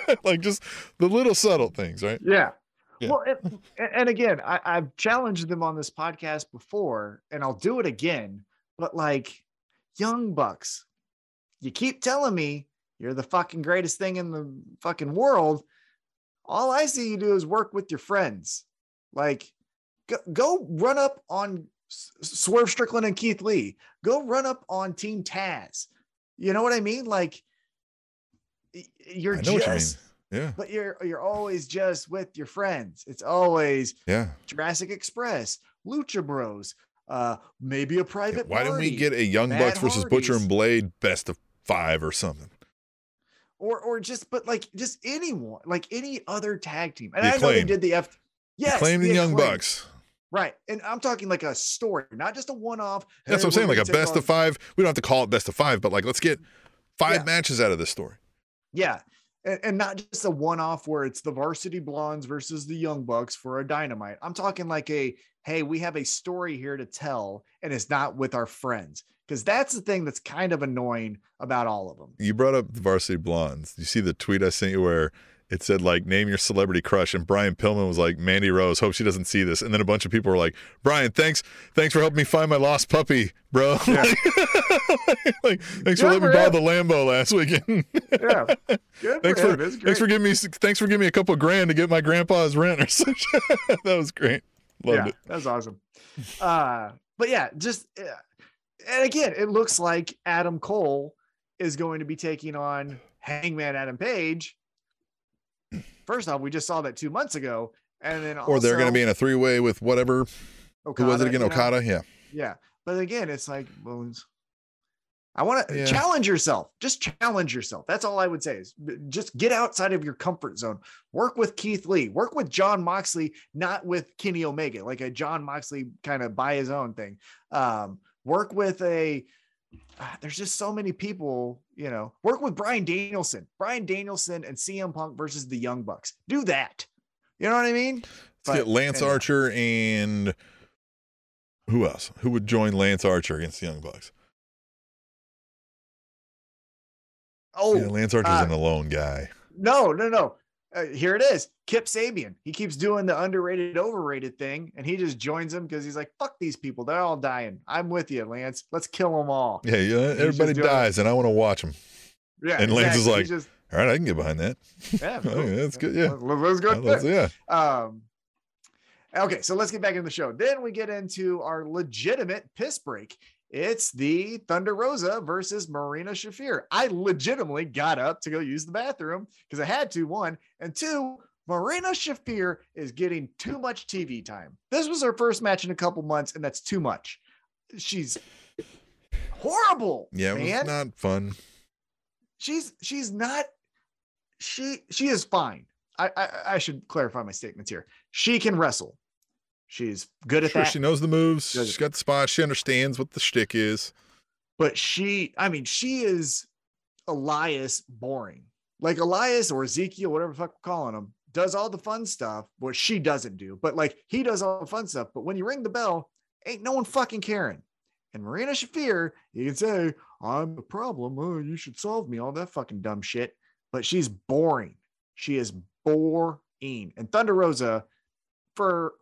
Speaker 2: like, like just the little subtle things right
Speaker 3: Yeah.
Speaker 2: Yeah.
Speaker 3: Well, and, and again, I, I've challenged them on this podcast before, and I'll do it again. But like, young bucks, you keep telling me you're the fucking greatest thing in the fucking world. All I see you do is work with your friends. Like, go, go run up on Swerve Strickland and Keith Lee. Go run up on Team Taz. You know what I mean? Like you're
Speaker 2: I know what you mean.
Speaker 3: just,
Speaker 2: Yeah.
Speaker 3: but you're you're always just with your friends. It's always
Speaker 2: Yeah.
Speaker 3: Jurassic Express, Lucha Bros, uh, maybe a private.
Speaker 2: Why didn't we get a Young Bucks versus Butcher and Blade best of five or something?
Speaker 3: or or just but like just anyone, like any other tag team? And
Speaker 2: The
Speaker 3: I know they did the F. Yes,
Speaker 2: Claim the Young
Speaker 3: Acclaimed.
Speaker 2: Bucks.
Speaker 3: Right. And I'm talking like a story, not just a one off.
Speaker 2: That's what I'm saying. Like a best of five. We don't have to call it best of five, but like let's get five
Speaker 3: Yeah.
Speaker 2: matches out of this story.
Speaker 3: Yeah. And, and not just a one off where it's the varsity blondes versus the young bucks for a dynamite. I'm talking like a hey, we have a story here to tell, and it's not with our friends. Because that's the thing that's kind of annoying about all of them.
Speaker 2: You brought up the Varsity Blondes. You see the tweet I sent you where it said like name your celebrity crush, and Brian Pillman was like Mandy Rose. Hope she doesn't see this. And then a bunch of people were like, Brian, thanks, thanks for helping me find my lost puppy, bro.
Speaker 3: Yeah.
Speaker 2: like, thanks
Speaker 3: Good
Speaker 2: for letting me borrow the Lambo last weekend.
Speaker 3: Yeah. Good
Speaker 2: thanks
Speaker 3: for
Speaker 2: for thanks for giving me thanks for giving me a couple grand to get my grandpa's rent or something. that was great. Loved
Speaker 3: yeah,
Speaker 2: it.
Speaker 3: was awesome. Uh, but yeah, just uh, and again, it looks like Adam Cole is going to be taking on Hangman Adam Page. First off, we just saw that two months ago, and then
Speaker 2: Or they're going to be in a three way with whatever. who was it again?
Speaker 3: you know?
Speaker 2: Okada. Yeah.
Speaker 3: Yeah, but again, it's like, well, it's- I want to
Speaker 2: Yeah.
Speaker 3: challenge yourself. Just challenge yourself. That's all I would say is just get outside of your comfort zone. Work with Keith Lee. Work with Jon Moxley, not with Kenny Omega, like a Jon Moxley kind of by his own thing. Um, work with a. ah, There's just so many people, you know. Work with Bryan Danielson, Bryan Danielson, and CM Punk versus the Young Bucks. Do that. You know what I mean?
Speaker 2: Let's
Speaker 3: But
Speaker 2: get Lance
Speaker 3: anyhow.
Speaker 2: Archer and who else? Who would join Lance Archer against the Young Bucks?
Speaker 3: Oh,
Speaker 2: yeah, Lance Archer's
Speaker 3: uh,
Speaker 2: an alone guy.
Speaker 3: No, no, no. Uh, here it is. Kip Sabian. He keeps doing the underrated, overrated thing, and he just joins them because he's like, "Fuck these people. They're all dying. I'm with you, Lance. Let's kill them all."
Speaker 2: Yeah, yeah. Everybody
Speaker 3: doing it.
Speaker 2: dies, and I want to watch them.
Speaker 3: Yeah.
Speaker 2: And Lance is like,
Speaker 3: just,
Speaker 2: All right, I can get behind that.
Speaker 3: yeah,
Speaker 2: that's good. Yeah.
Speaker 3: Let- Let's go.
Speaker 2: Let's- yeah.
Speaker 3: Um, okay, so let's get back in the show. Then we get into our legitimate piss break. It's the Thunder Rosa versus Marina Shafir. I legitimately got up to go use the bathroom because I had to, one. And two, Marina Shafir is getting too much TV time. This was her first match in a couple months, and that's too much. She's horrible.
Speaker 2: Yeah, it was not fun.
Speaker 3: she's she's not she she is fine I, I i should clarify my statements here she can wrestle she's good at
Speaker 2: Sure,
Speaker 3: that.
Speaker 2: she knows the moves. She's got the spot. She understands what the shtick is.
Speaker 3: but she i mean she is elias boring. Like elias or ezekiel whatever the fuck we're calling him does all the fun stuff what she doesn't do. But like he does all the fun stuff. But when you ring the bell ain't no one fucking caring. And marina shafir you can say i'm the problem. Oh you should solve me all that fucking dumb shit. But she's boring. She is boring. And thunder rosa for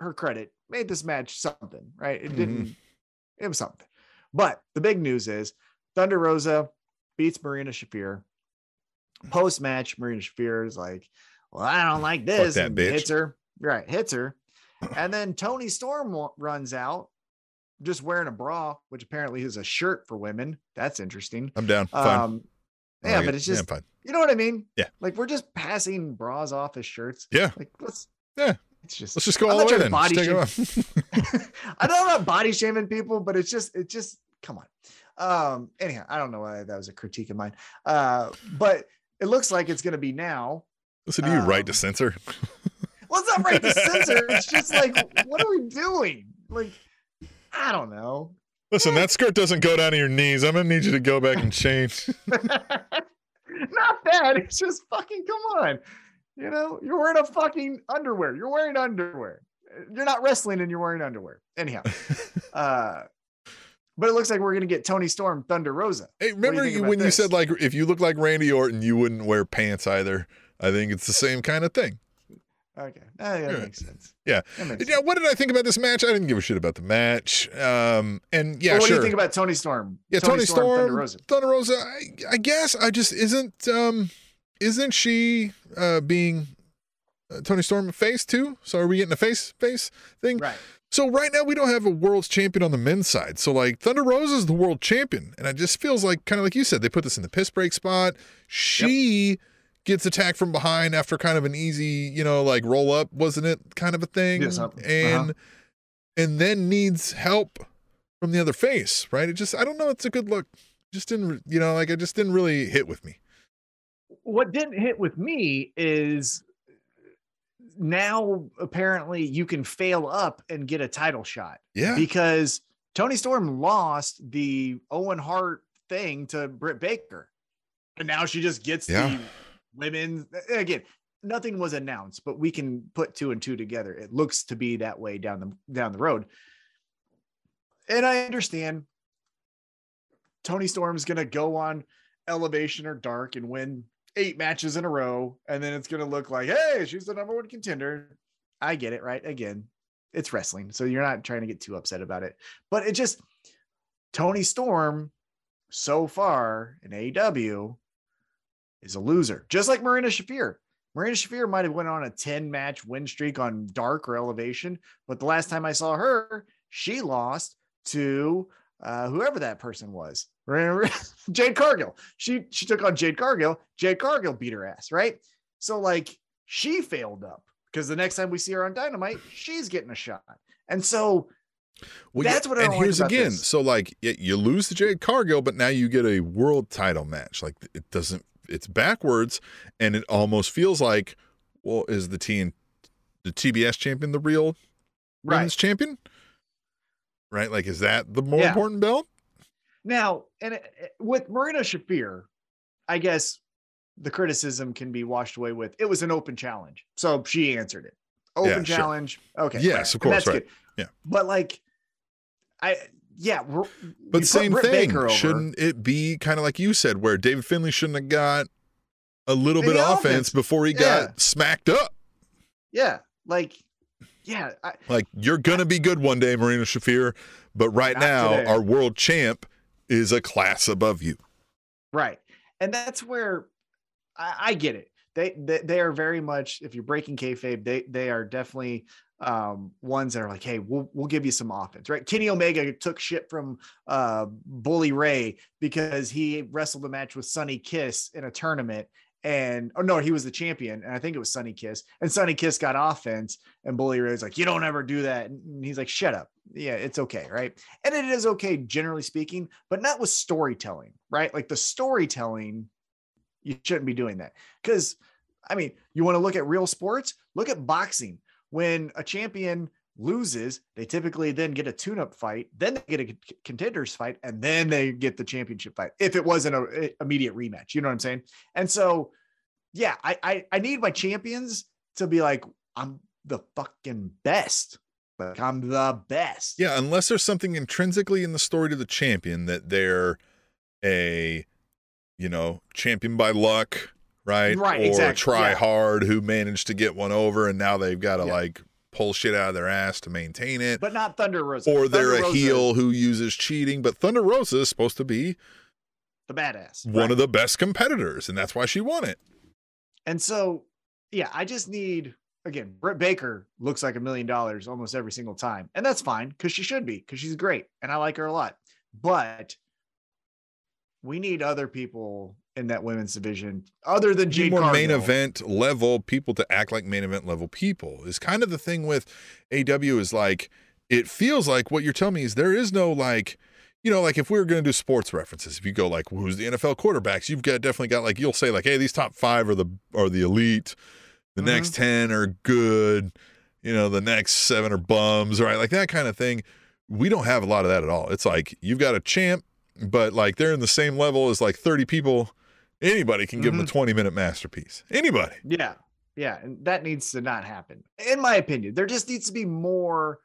Speaker 3: her credit made this match something right it didn't it was something but the big news is thunder rosa beats marina shafir post match marina shafir is like well i don't like this
Speaker 2: that bitch.
Speaker 3: hits her right hits her and then toni storm wa- runs out just wearing a bra which apparently is a shirt for women that's interesting
Speaker 2: I'm down. Fine.
Speaker 3: um yeah
Speaker 2: like
Speaker 3: but it's just
Speaker 2: yeah,
Speaker 3: you know what i mean
Speaker 2: Yeah.
Speaker 3: like we're just passing bras off as shirts
Speaker 2: Yeah.
Speaker 3: like let's
Speaker 2: Yeah.
Speaker 3: It's just
Speaker 2: Let's just go
Speaker 3: I'm
Speaker 2: all the way then.
Speaker 3: to body
Speaker 2: take it off.
Speaker 3: I know I'm body shaming people, but it's just, it just, come on. Um, anyhow, I don't know why that was a critique of mine. Uh, but it looks like it's going to be now.
Speaker 2: Listen do you, right to
Speaker 3: Um,
Speaker 2: censor.
Speaker 3: Well, it's not right to censor. It's just like, what are we doing? Like, I don't know.
Speaker 2: Listen, that skirt doesn't go down to your knees. I'm gonna need you to go back and change.
Speaker 3: not that. It's just fucking, come on. You know, you're wearing a fucking underwear. You're wearing underwear. You're not wrestling and you're wearing underwear. Anyhow, uh, but it looks like we're going to get Toni Storm, Thunder Rosa.
Speaker 2: Hey,
Speaker 3: you
Speaker 2: remember you,
Speaker 3: about
Speaker 2: when you said like if you look like Randy Orton, you wouldn't wear pants either. I think it's the same kind of thing.
Speaker 3: Okay, Ah, that
Speaker 2: Yeah.
Speaker 3: makes sense.
Speaker 2: Yeah.
Speaker 3: Makes
Speaker 2: Yeah,
Speaker 3: sense.
Speaker 2: what did I think about this match? I didn't give a shit about the match. Um, and yeah,
Speaker 3: Well, what
Speaker 2: sure.
Speaker 3: do you think about Toni Storm?
Speaker 2: yeah, Toni, Storm,
Speaker 3: Thunder Rosa.
Speaker 2: Thunder Rosa. I, I guess I just isn't um isn't she uh being uh, Toni Storm face too. So are we getting a face face thing?
Speaker 3: Right.
Speaker 2: So right now we don't have a world's champion on the men's side. So like Thunder Rose is the world champion, and it just feels like kind of like you said they put this in the piss break spot. She gets attacked from behind after kind of an easy, you know, like roll up, wasn't it? Kind of a thing,
Speaker 3: Yes, uh,
Speaker 2: and
Speaker 3: uh-huh.
Speaker 2: and then needs help from the other face. Right? It just I don't know. It's a good look. Just didn't you know like it just didn't really hit with me.
Speaker 3: What didn't hit with me is now apparently you can fail up and get a title shot
Speaker 2: Yeah.
Speaker 3: because Toni Storm lost the Owen Hart thing to Britt Baker. And now she just gets
Speaker 2: Yeah.
Speaker 3: the women again. Nothing was announced, but we can put two and two together. It looks to be that way down the down the road. And I understand Toni Storm's gonna go on elevation or dark and win eight matches in a row, and then it's gonna look like, hey, she's the number one contender. I get it, right? Again, it's wrestling, so you're not trying to get too upset about it. But it just Toni Storm so far in AEW is a loser, just like Marina Shafir. Marina Shafir might have went on a 10 match win streak on Dark or Elevation, but the last time I saw her, she lost to uh, whoever that person was. Remember? Jade Cargill. She she took on Jade Cargill. Jade Cargill beat her ass, right? So like she failed up because the next time we see her on Dynamite, she's getting a shot. And so
Speaker 2: Well,
Speaker 3: That's what I
Speaker 2: and here's again.
Speaker 3: this.
Speaker 2: So like you lose to Jade Cargill, but now you get a world title match. Like it doesn't. It's backwards, and it almost feels like, well, is the T the TBS champion the real women's champion? Right. Like, is that the more
Speaker 3: Yeah.
Speaker 2: important belt?
Speaker 3: Now, and it- it- with Marina Shafir, I guess the criticism can be washed away with it was an open challenge. So she answered it. Open
Speaker 2: Yeah, sure.
Speaker 3: challenge. Okay.
Speaker 2: Yes,
Speaker 3: right.
Speaker 2: of
Speaker 3: And
Speaker 2: course, right.
Speaker 3: good.
Speaker 2: Yeah.
Speaker 3: But like, I, yeah.
Speaker 2: But same
Speaker 3: Britt
Speaker 2: thing. Shouldn't it be kind of like you said, where David Finlay shouldn't have got a little bit of offense,
Speaker 3: offense.
Speaker 2: before he
Speaker 3: Yeah.
Speaker 2: got smacked up?
Speaker 3: Yeah. Like, yeah. I,
Speaker 2: Like you're gonna be good one day, Marina Shafir, but right now
Speaker 3: today.
Speaker 2: our world champ is a class above you.
Speaker 3: Right. And that's where I, I get it. They, they they are very much if you're breaking kayfabe, they they are definitely um ones that are like, hey, we'll we'll give you some offense, right? Kenny Omega took shit from uh Bully Ray because he wrestled a match with Sonny Kiss in a tournament. And oh no, he was the champion, and I think it was Sonny Kiss. And Sonny Kiss got offense, and Bully Ray's like, "You don't ever do that." And he's like, "Shut up." Yeah, it's okay, right? And it is okay, generally speaking, but not with storytelling, right? Like the storytelling, you shouldn't be doing that. Because, I mean, you want to look at real sports? Look at boxing. When a champion loses, they typically then get a tune up fight, then they get a contenders fight, and then they get the championship fight if it wasn't a, a immediate rematch. You know what I'm saying? And so, yeah, I, I, I need my champions to be like, I'm the fucking best. Like, I'm the best.
Speaker 2: Yeah, unless there's something intrinsically in the story to the champion that they're a, you know, champion by luck, right?
Speaker 3: Right,
Speaker 2: Or
Speaker 3: exactly,
Speaker 2: try
Speaker 3: yeah.
Speaker 2: hard who managed to get one over and now they've got to
Speaker 3: Yeah.
Speaker 2: like pull shit out of their ass to maintain it.
Speaker 3: But not Thunder Rosa.
Speaker 2: or they're
Speaker 3: Thunder
Speaker 2: a
Speaker 3: Rosa,
Speaker 2: heel who uses cheating. But Thunder Rosa is supposed to be
Speaker 3: the badass.
Speaker 2: one
Speaker 3: Right.
Speaker 2: of the best competitors, and that's why she won it.
Speaker 3: And so, yeah, I just need again, Britt Baker looks like a million dollars almost every single time. And that's fine because she should be, because she's great and I like her a lot. But we need other people in that women's division other than Jade
Speaker 2: more main event level people to act like main event level people is kind of the thing with AW is like it feels like what you're telling me is there is no like you know like if we were going to do sports references if you go like who's the NFL quarterbacks you've got definitely got like you'll say like hey these top 5 are the are the elite. The
Speaker 3: Mhm.
Speaker 2: next 10 are good. You know the next 7 are bums right? Like that kind of thing. We don't have a lot of that at all. It's like you've got a champ but like they're in the same level as like 30 people anybody can give them a 20 minute masterpiece anybody
Speaker 3: Yeah. Yeah. And that needs to not happen. In my opinion, there just needs to be more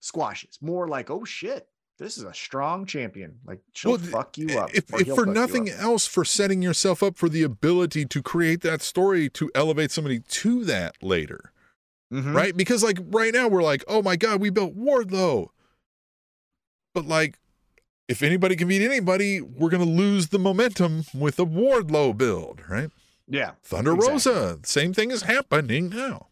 Speaker 3: squashes, more like, oh shit, this is a strong champion. Like she'll
Speaker 2: Well,
Speaker 3: fuck you up.
Speaker 2: if, if for nothing else for setting yourself up for the ability to create that story to elevate somebody to that later
Speaker 3: Mhm.
Speaker 2: right because like right now we're like oh my god we built wardlow but like if anybody can beat anybody we're gonna lose the momentum with a wardlow build right
Speaker 3: Yeah.
Speaker 2: Thunder
Speaker 3: Exactly.
Speaker 2: Rosa. Same thing is happening now.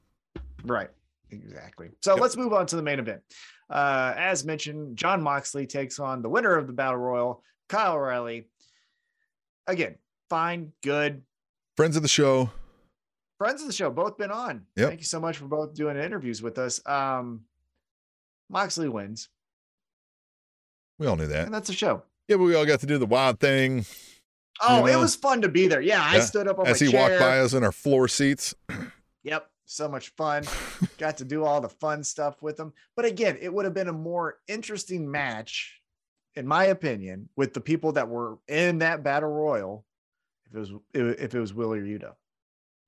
Speaker 3: Right. Exactly. So
Speaker 2: Yep.
Speaker 3: let's move on to the main event. Uh, as mentioned, Jon Moxley takes on the winner of the Battle Royal, Kyle O'Reilly. Again, fine, good.
Speaker 2: Friends of the show.
Speaker 3: Friends of the show, both been on.
Speaker 2: Yep.
Speaker 3: Thank you so much for both doing interviews with us. Um, Moxley wins,
Speaker 2: We all knew that.
Speaker 3: and that's a show.
Speaker 2: Yeah, but we all got to do the wild thing
Speaker 3: Oh,
Speaker 2: You
Speaker 3: it was fun to be there. Yeah, I stood up on
Speaker 2: as he
Speaker 3: chair.
Speaker 2: walked by us in our floor seats.
Speaker 3: Yep. So much fun. Got to do all the fun stuff with them. But again, it would have been a more interesting match, in my opinion, with the people that were in that battle royal if it was if it was Wheeler Yuta.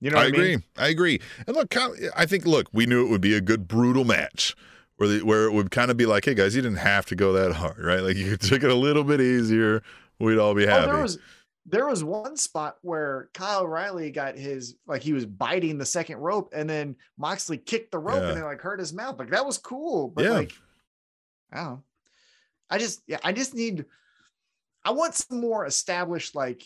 Speaker 3: You know
Speaker 2: I
Speaker 3: I,
Speaker 2: agree.
Speaker 3: mean?
Speaker 2: I agree. And look, I think look, we knew it would be a good brutal match. Where, the, where it would kind of be like, hey guys, you didn't have to go that hard, right? Like you took it a little bit easier, we'd all be
Speaker 3: Oh,
Speaker 2: happy.
Speaker 3: there was there was one spot where Kyle Riley got his like he was biting the second rope and then Moxley kicked the rope
Speaker 2: Yeah.
Speaker 3: and it like hurt his mouth. Like that was cool. But
Speaker 2: Yeah.
Speaker 3: like I don't. I just yeah, I just need I want some more established like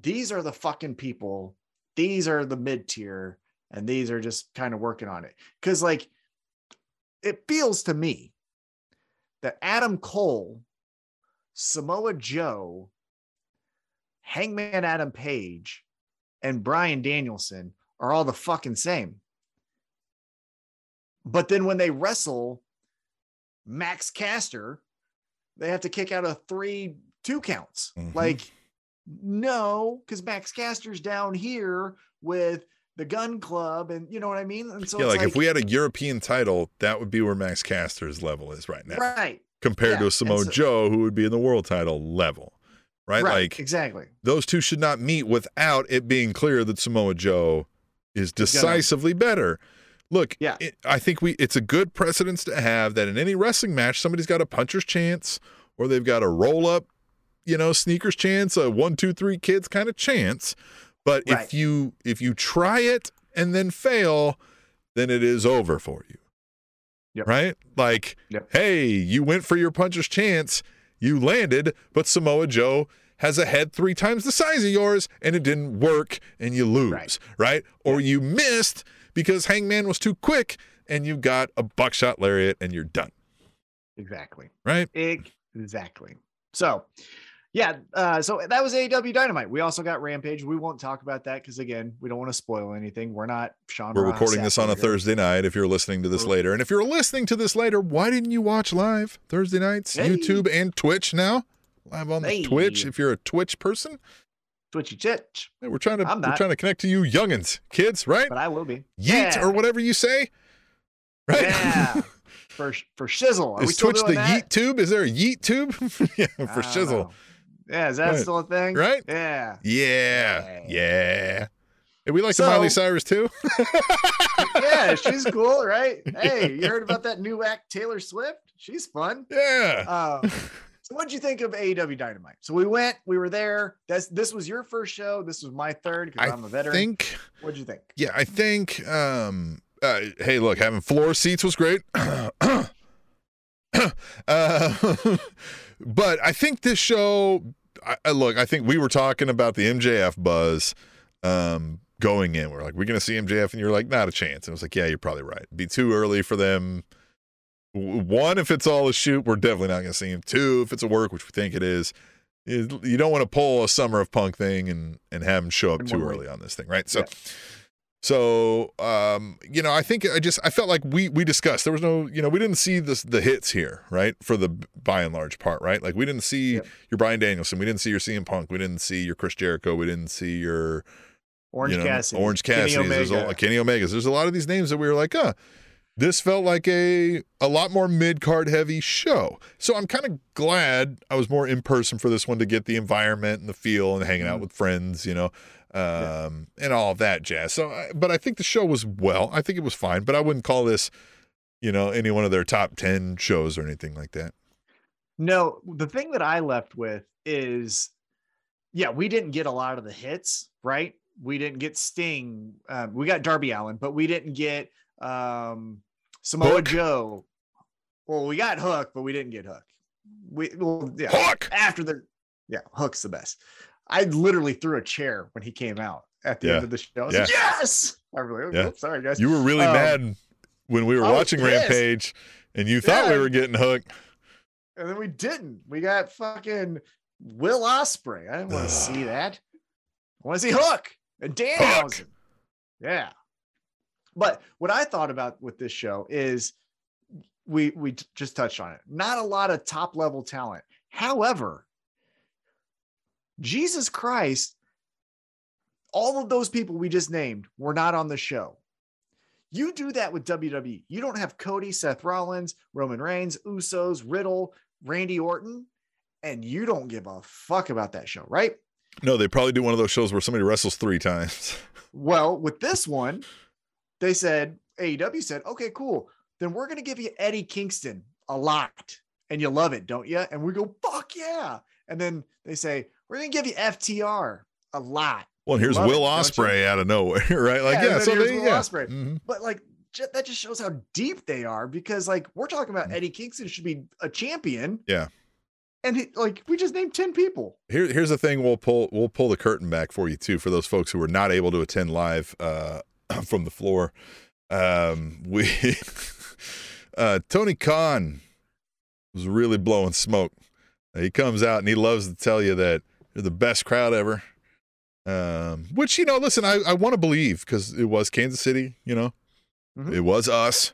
Speaker 3: these are the fucking people, these are the mid tier, and these are just kind of working on it. Cause like it feels to me that Adam Cole, Samoa Joe, Hangman Adam Page, and Bryan Danielson are all the fucking same. But then when they wrestle Max Caster, they have to kick out of three two counts.
Speaker 2: Mhm.
Speaker 3: Like, no, because Max Caster's down here with the gun club, and you know what I mean? And so
Speaker 2: yeah,
Speaker 3: it's
Speaker 2: like, if we had a European title, that would be where Max Caster's level is right now,
Speaker 3: right,
Speaker 2: compared
Speaker 3: yeah,
Speaker 2: to a Samoa
Speaker 3: so-
Speaker 2: Joe, who would be in the world title level, right?
Speaker 3: right,
Speaker 2: Like
Speaker 3: exactly.
Speaker 2: those two should not meet without it being clear that Samoa Joe is decisively better. Look,
Speaker 3: Yeah.
Speaker 2: it, I think we it's a good precedence to have that in any wrestling match, somebody's got a puncher's chance or they've got a roll up, you know, sneakers chance, a one, two, three kids kind of chance. But
Speaker 3: Right.
Speaker 2: if you if you try it and then fail, then it is over for you.
Speaker 3: Yep.
Speaker 2: Right? Like,
Speaker 3: Yep.
Speaker 2: hey, you went for your puncher's chance, you landed, but Samoa Joe has a head three times the size of yours and it didn't work and you lose, right?
Speaker 3: Right.
Speaker 2: Or you missed because Hangman was too quick and you got a buckshot lariat and you're done,
Speaker 3: Exactly.
Speaker 2: right?
Speaker 3: Exactly. So, yeah. Uh, so that was AEW Dynamite. We also got Rampage. We won't talk about that because again, we don't want to spoil anything. We're not Sean.
Speaker 2: We're
Speaker 3: Ross
Speaker 2: recording this on a Thursday night if you're listening to this later. And if you're listening to this later, why didn't you watch live Thursday nights,
Speaker 3: Hey.
Speaker 2: YouTube and Twitch now? Live on the Twitch if you're a Twitch person.
Speaker 3: Twitchy chitch,
Speaker 2: Hey, we're trying to we're trying to connect to you youngins, kids, right?
Speaker 3: but I will be.
Speaker 2: Yeet
Speaker 3: Yeah.
Speaker 2: or whatever you say. Right?
Speaker 3: Yeah. For for shizzle. Are
Speaker 2: Is Twitch the? Yeet tube? Is there a Yeet tube? yeah, for shizzle.
Speaker 3: know. Yeah, is that
Speaker 2: Right.
Speaker 3: still a thing?
Speaker 2: Right?
Speaker 3: Yeah.
Speaker 2: Yeah.
Speaker 3: Yeah.
Speaker 2: Yeah. Hey, we like the Miley Cyrus too.
Speaker 3: Yeah, she's cool, right? Hey, you heard about that new act, Taylor Swift? She's fun.
Speaker 2: yeah.
Speaker 3: Uh, so what'd you think of AEW Dynamite? So we went, we were there. That's this was your first show. This was my third because I'm a veteran.
Speaker 2: think
Speaker 3: What'd you think?
Speaker 2: Yeah, I think. Um, uh, hey, look, having floor seats was great. uh, but I think this show. I, I look, I think we were talking about the MJF buzz um, going in. We're like, we're gonna see MJF, and you're like, not a chance. And I was like, yeah, you're probably right. It'd be too early for them. One, if it's all a shoot, we're definitely not gonna see him. Two, if it's a work, which we think it is. You you don't want to pull a summer of punk thing and and have him show up too early on this thing, right? So,
Speaker 3: Yeah.
Speaker 2: So um, you know, I think I just I felt like we we discussed there was no you know we didn't see this the hits here, right? For the by and large part, right? Like we didn't see
Speaker 3: Yep.
Speaker 2: your Bryan Danielson, we didn't see your CM Punk, we didn't see your Chris Jericho, we didn't see your
Speaker 3: Orange
Speaker 2: you know,
Speaker 3: Cassidy.
Speaker 2: Orange
Speaker 3: Kenny
Speaker 2: Cassidy, there's a, Kenny Omegas. There's a lot of these names that we were like, huh. This felt like a a lot more mid card heavy show. So I'm kind of glad I was more in person for this one to get the environment and the feel and hanging out
Speaker 3: Mhm.
Speaker 2: with friends, you know,
Speaker 3: Yeah.
Speaker 2: um, and all of that jazz. So, but I think the show was well. I think it was fine, but I wouldn't call this, you know, any one of their top ten shows or anything like that.
Speaker 3: No, the thing that I left with is, yeah, we didn't get a lot of the hits, right? We didn't get Sting. Um, we got Darby Allin, but we didn't get um, Samoa
Speaker 2: Hook.
Speaker 3: Joe. Well, we got Hook, but we didn't get Hook. We well, yeah.
Speaker 2: Hook.
Speaker 3: After the yeah, Hook's the best. I literally threw a chair when he came out, at the
Speaker 2: Yeah.
Speaker 3: end of the show. I was
Speaker 2: Yeah.
Speaker 3: like, yes. I was like,
Speaker 2: Yeah.
Speaker 3: "Oh, sorry guys.
Speaker 2: You were really
Speaker 3: Um,
Speaker 2: mad when we were
Speaker 3: I
Speaker 2: watching. Rampage, and you thought we were getting hooked.
Speaker 3: and then we didn't. We got fucking Will Ospreay. I didn't want to see that. I want to see Hook and Danhausen. Yeah. But what I thought about with this show is we we just touched on it. Not a lot of top level talent. However, Jesus Christ, all of those people we just named were not on the show. You do that with WWE. You don't have Cody, Seth Rollins, Roman Reigns, Usos, Riddle, Randy Orton, and you don't give a fuck about that show, right?
Speaker 2: No, they probably do one of those shows where somebody wrestles three times.
Speaker 3: Well, with this one, they said AEW said, "Okay, cool. Then we're going to give you Eddie Kingston a lot, and you love it, don't you?" And we go, "Fuck yeah!" And then they say, "We're going to give you FTR a lot."
Speaker 2: Well, here's
Speaker 3: Love it,
Speaker 2: Will
Speaker 3: don't?
Speaker 2: Ospreay out of nowhere, right? Like,
Speaker 3: Yeah,
Speaker 2: yeah, so
Speaker 3: here's
Speaker 2: they,
Speaker 3: Will
Speaker 2: yeah.
Speaker 3: Ospreay.
Speaker 2: Mhm.
Speaker 3: But like ju- that just shows how deep they are because like we're talking about
Speaker 2: Mm.
Speaker 3: Eddie Kingston should be a champion.
Speaker 2: Yeah.
Speaker 3: And he, like we just named 10 people.
Speaker 2: Here, here's the thing. We'll pull we'll pull the curtain back for you too for those folks who were not able to attend live uh, from the floor. Um, we uh, Tony Khan was really blowing smoke. He comes out and he loves to tell you that you're the best crowd ever. Um, which you know, listen, I, I want to believe because it was Kansas City. You know,
Speaker 3: Mhm.
Speaker 2: it was us.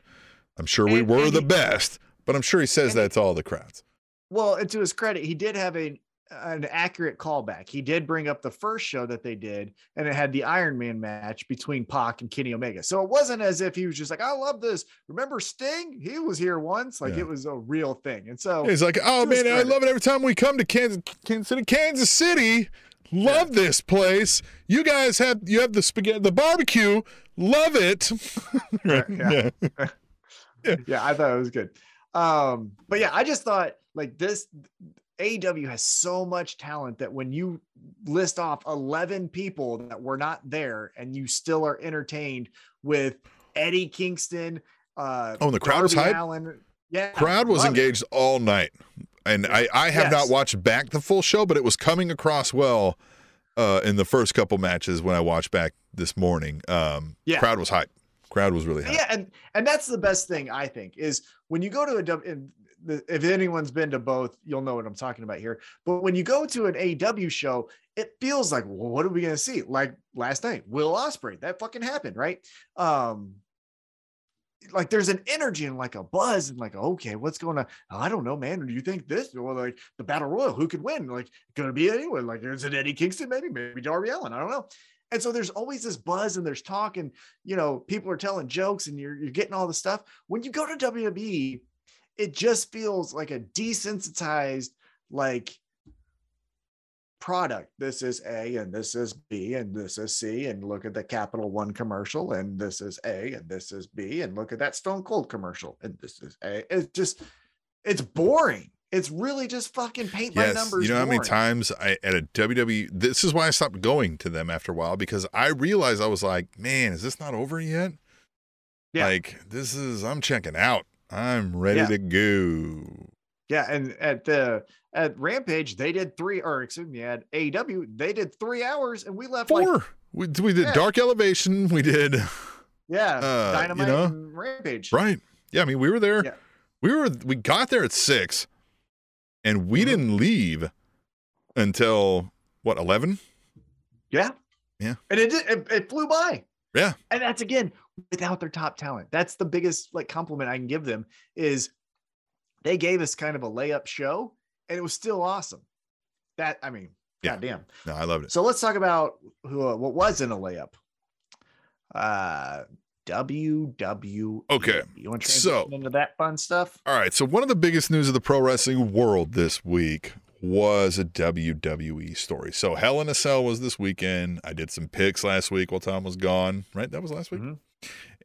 Speaker 2: I'm sure we
Speaker 3: And-
Speaker 2: were
Speaker 3: and
Speaker 2: the
Speaker 3: he-
Speaker 2: best, but I'm sure he says that to all the crowds.
Speaker 3: Well, and to his credit, he did have a an accurate callback. He did bring up the first show that they did, and it had the Iron Man match between Pac and Kenny Omega. So it wasn't as if he was just like, "I love this." Remember Sting? He was here once. Like
Speaker 2: Yeah.
Speaker 3: it was a real thing. And so
Speaker 2: He's like, oh man, I love it every time we come to Kansas, Kansas City, Kansas City. Love this place. You guys have you have the spaghetti, the barbecue. Love it. right?
Speaker 3: Yeah.
Speaker 2: Yeah.
Speaker 3: yeah, I thought it was good. Um, but yeah, I just thought like this AEW has so much talent that when you list off 11 people that were not there and you still are entertained with Eddie Kingston, uh,
Speaker 2: Oh, and the crowd was
Speaker 3: Darby
Speaker 2: hyped?
Speaker 3: Yeah,
Speaker 2: Crowd was
Speaker 3: love it.
Speaker 2: engaged all night, and I I have not watched back the full show, but it was coming across well uh, in the first couple matches when I watched back this morning. Um,
Speaker 3: Yeah.
Speaker 2: crowd was hyped. Crowd was really hyped.
Speaker 3: Yeah, and and that's the best thing I think is when you go to a W. and the- If anyone's been to both, you'll know what I'm talking about here. But when you go to an AW show, it feels like, well, what are we gonna see? Like last night, Will Ospreay, that fucking happened, right? Um, like there's an energy and like a buzz and like, okay, what's going on? I don't know, man. Do you think this or like the battle royal? Who could win? Like, gonna be anyone? Like, is it Eddie Kingston? Maybe, maybe Darby Allin. I don't know. And so there's always this buzz and there's talk and you know people are telling jokes and you're you're getting all the stuff. When you go to WWE, it just feels like a desensitized like product. This is A and this is B and this is C and look at the Capital One commercial and this is A and this is B and look at that Stone Cold commercial and this is A. It's just it's boring. It's really just fucking paint by
Speaker 2: Yes,
Speaker 3: numbers.
Speaker 2: you know how many times I at a WWE. This is why I stopped going to them after a while because I realized I was like, man, is this not over yet?
Speaker 3: Yeah.
Speaker 2: Like this is. I'm checking out. I'm ready
Speaker 3: Yeah.
Speaker 2: to go.
Speaker 3: Yeah, and at the at Rampage they did three, or excuse me, at AEW they did three hours, and we left
Speaker 2: Four.
Speaker 3: like
Speaker 2: we we did
Speaker 3: Yeah.
Speaker 2: Dark Elevation. We did
Speaker 3: yeah,
Speaker 2: uh, you
Speaker 3: Dynamite
Speaker 2: know,
Speaker 3: and Rampage.
Speaker 2: right. Yeah, I mean we were there.
Speaker 3: Yeah.
Speaker 2: We were we got there at six, and we
Speaker 3: Mhm.
Speaker 2: didn't leave until what eleven?
Speaker 3: Yeah,
Speaker 2: Yeah.
Speaker 3: and it did, it, it flew by.
Speaker 2: Yeah.
Speaker 3: and that's again without their top talent. That's the biggest like compliment I can give them is they gave us kind of a layup show, and it was still awesome. That I mean,
Speaker 2: Yeah.
Speaker 3: goddamn.
Speaker 2: No, I loved it.
Speaker 3: So let's talk about who uh, what was in a layup. Uh WWE.
Speaker 2: Okay,
Speaker 3: You want to
Speaker 2: so-
Speaker 3: transition into that fun stuff?
Speaker 2: All right. So one of the biggest news of the pro wrestling world this week was a WWE story. So Hell in a Cell was this weekend. I did some picks last week while Tom was gone. Right, that was last week.
Speaker 3: Mhm.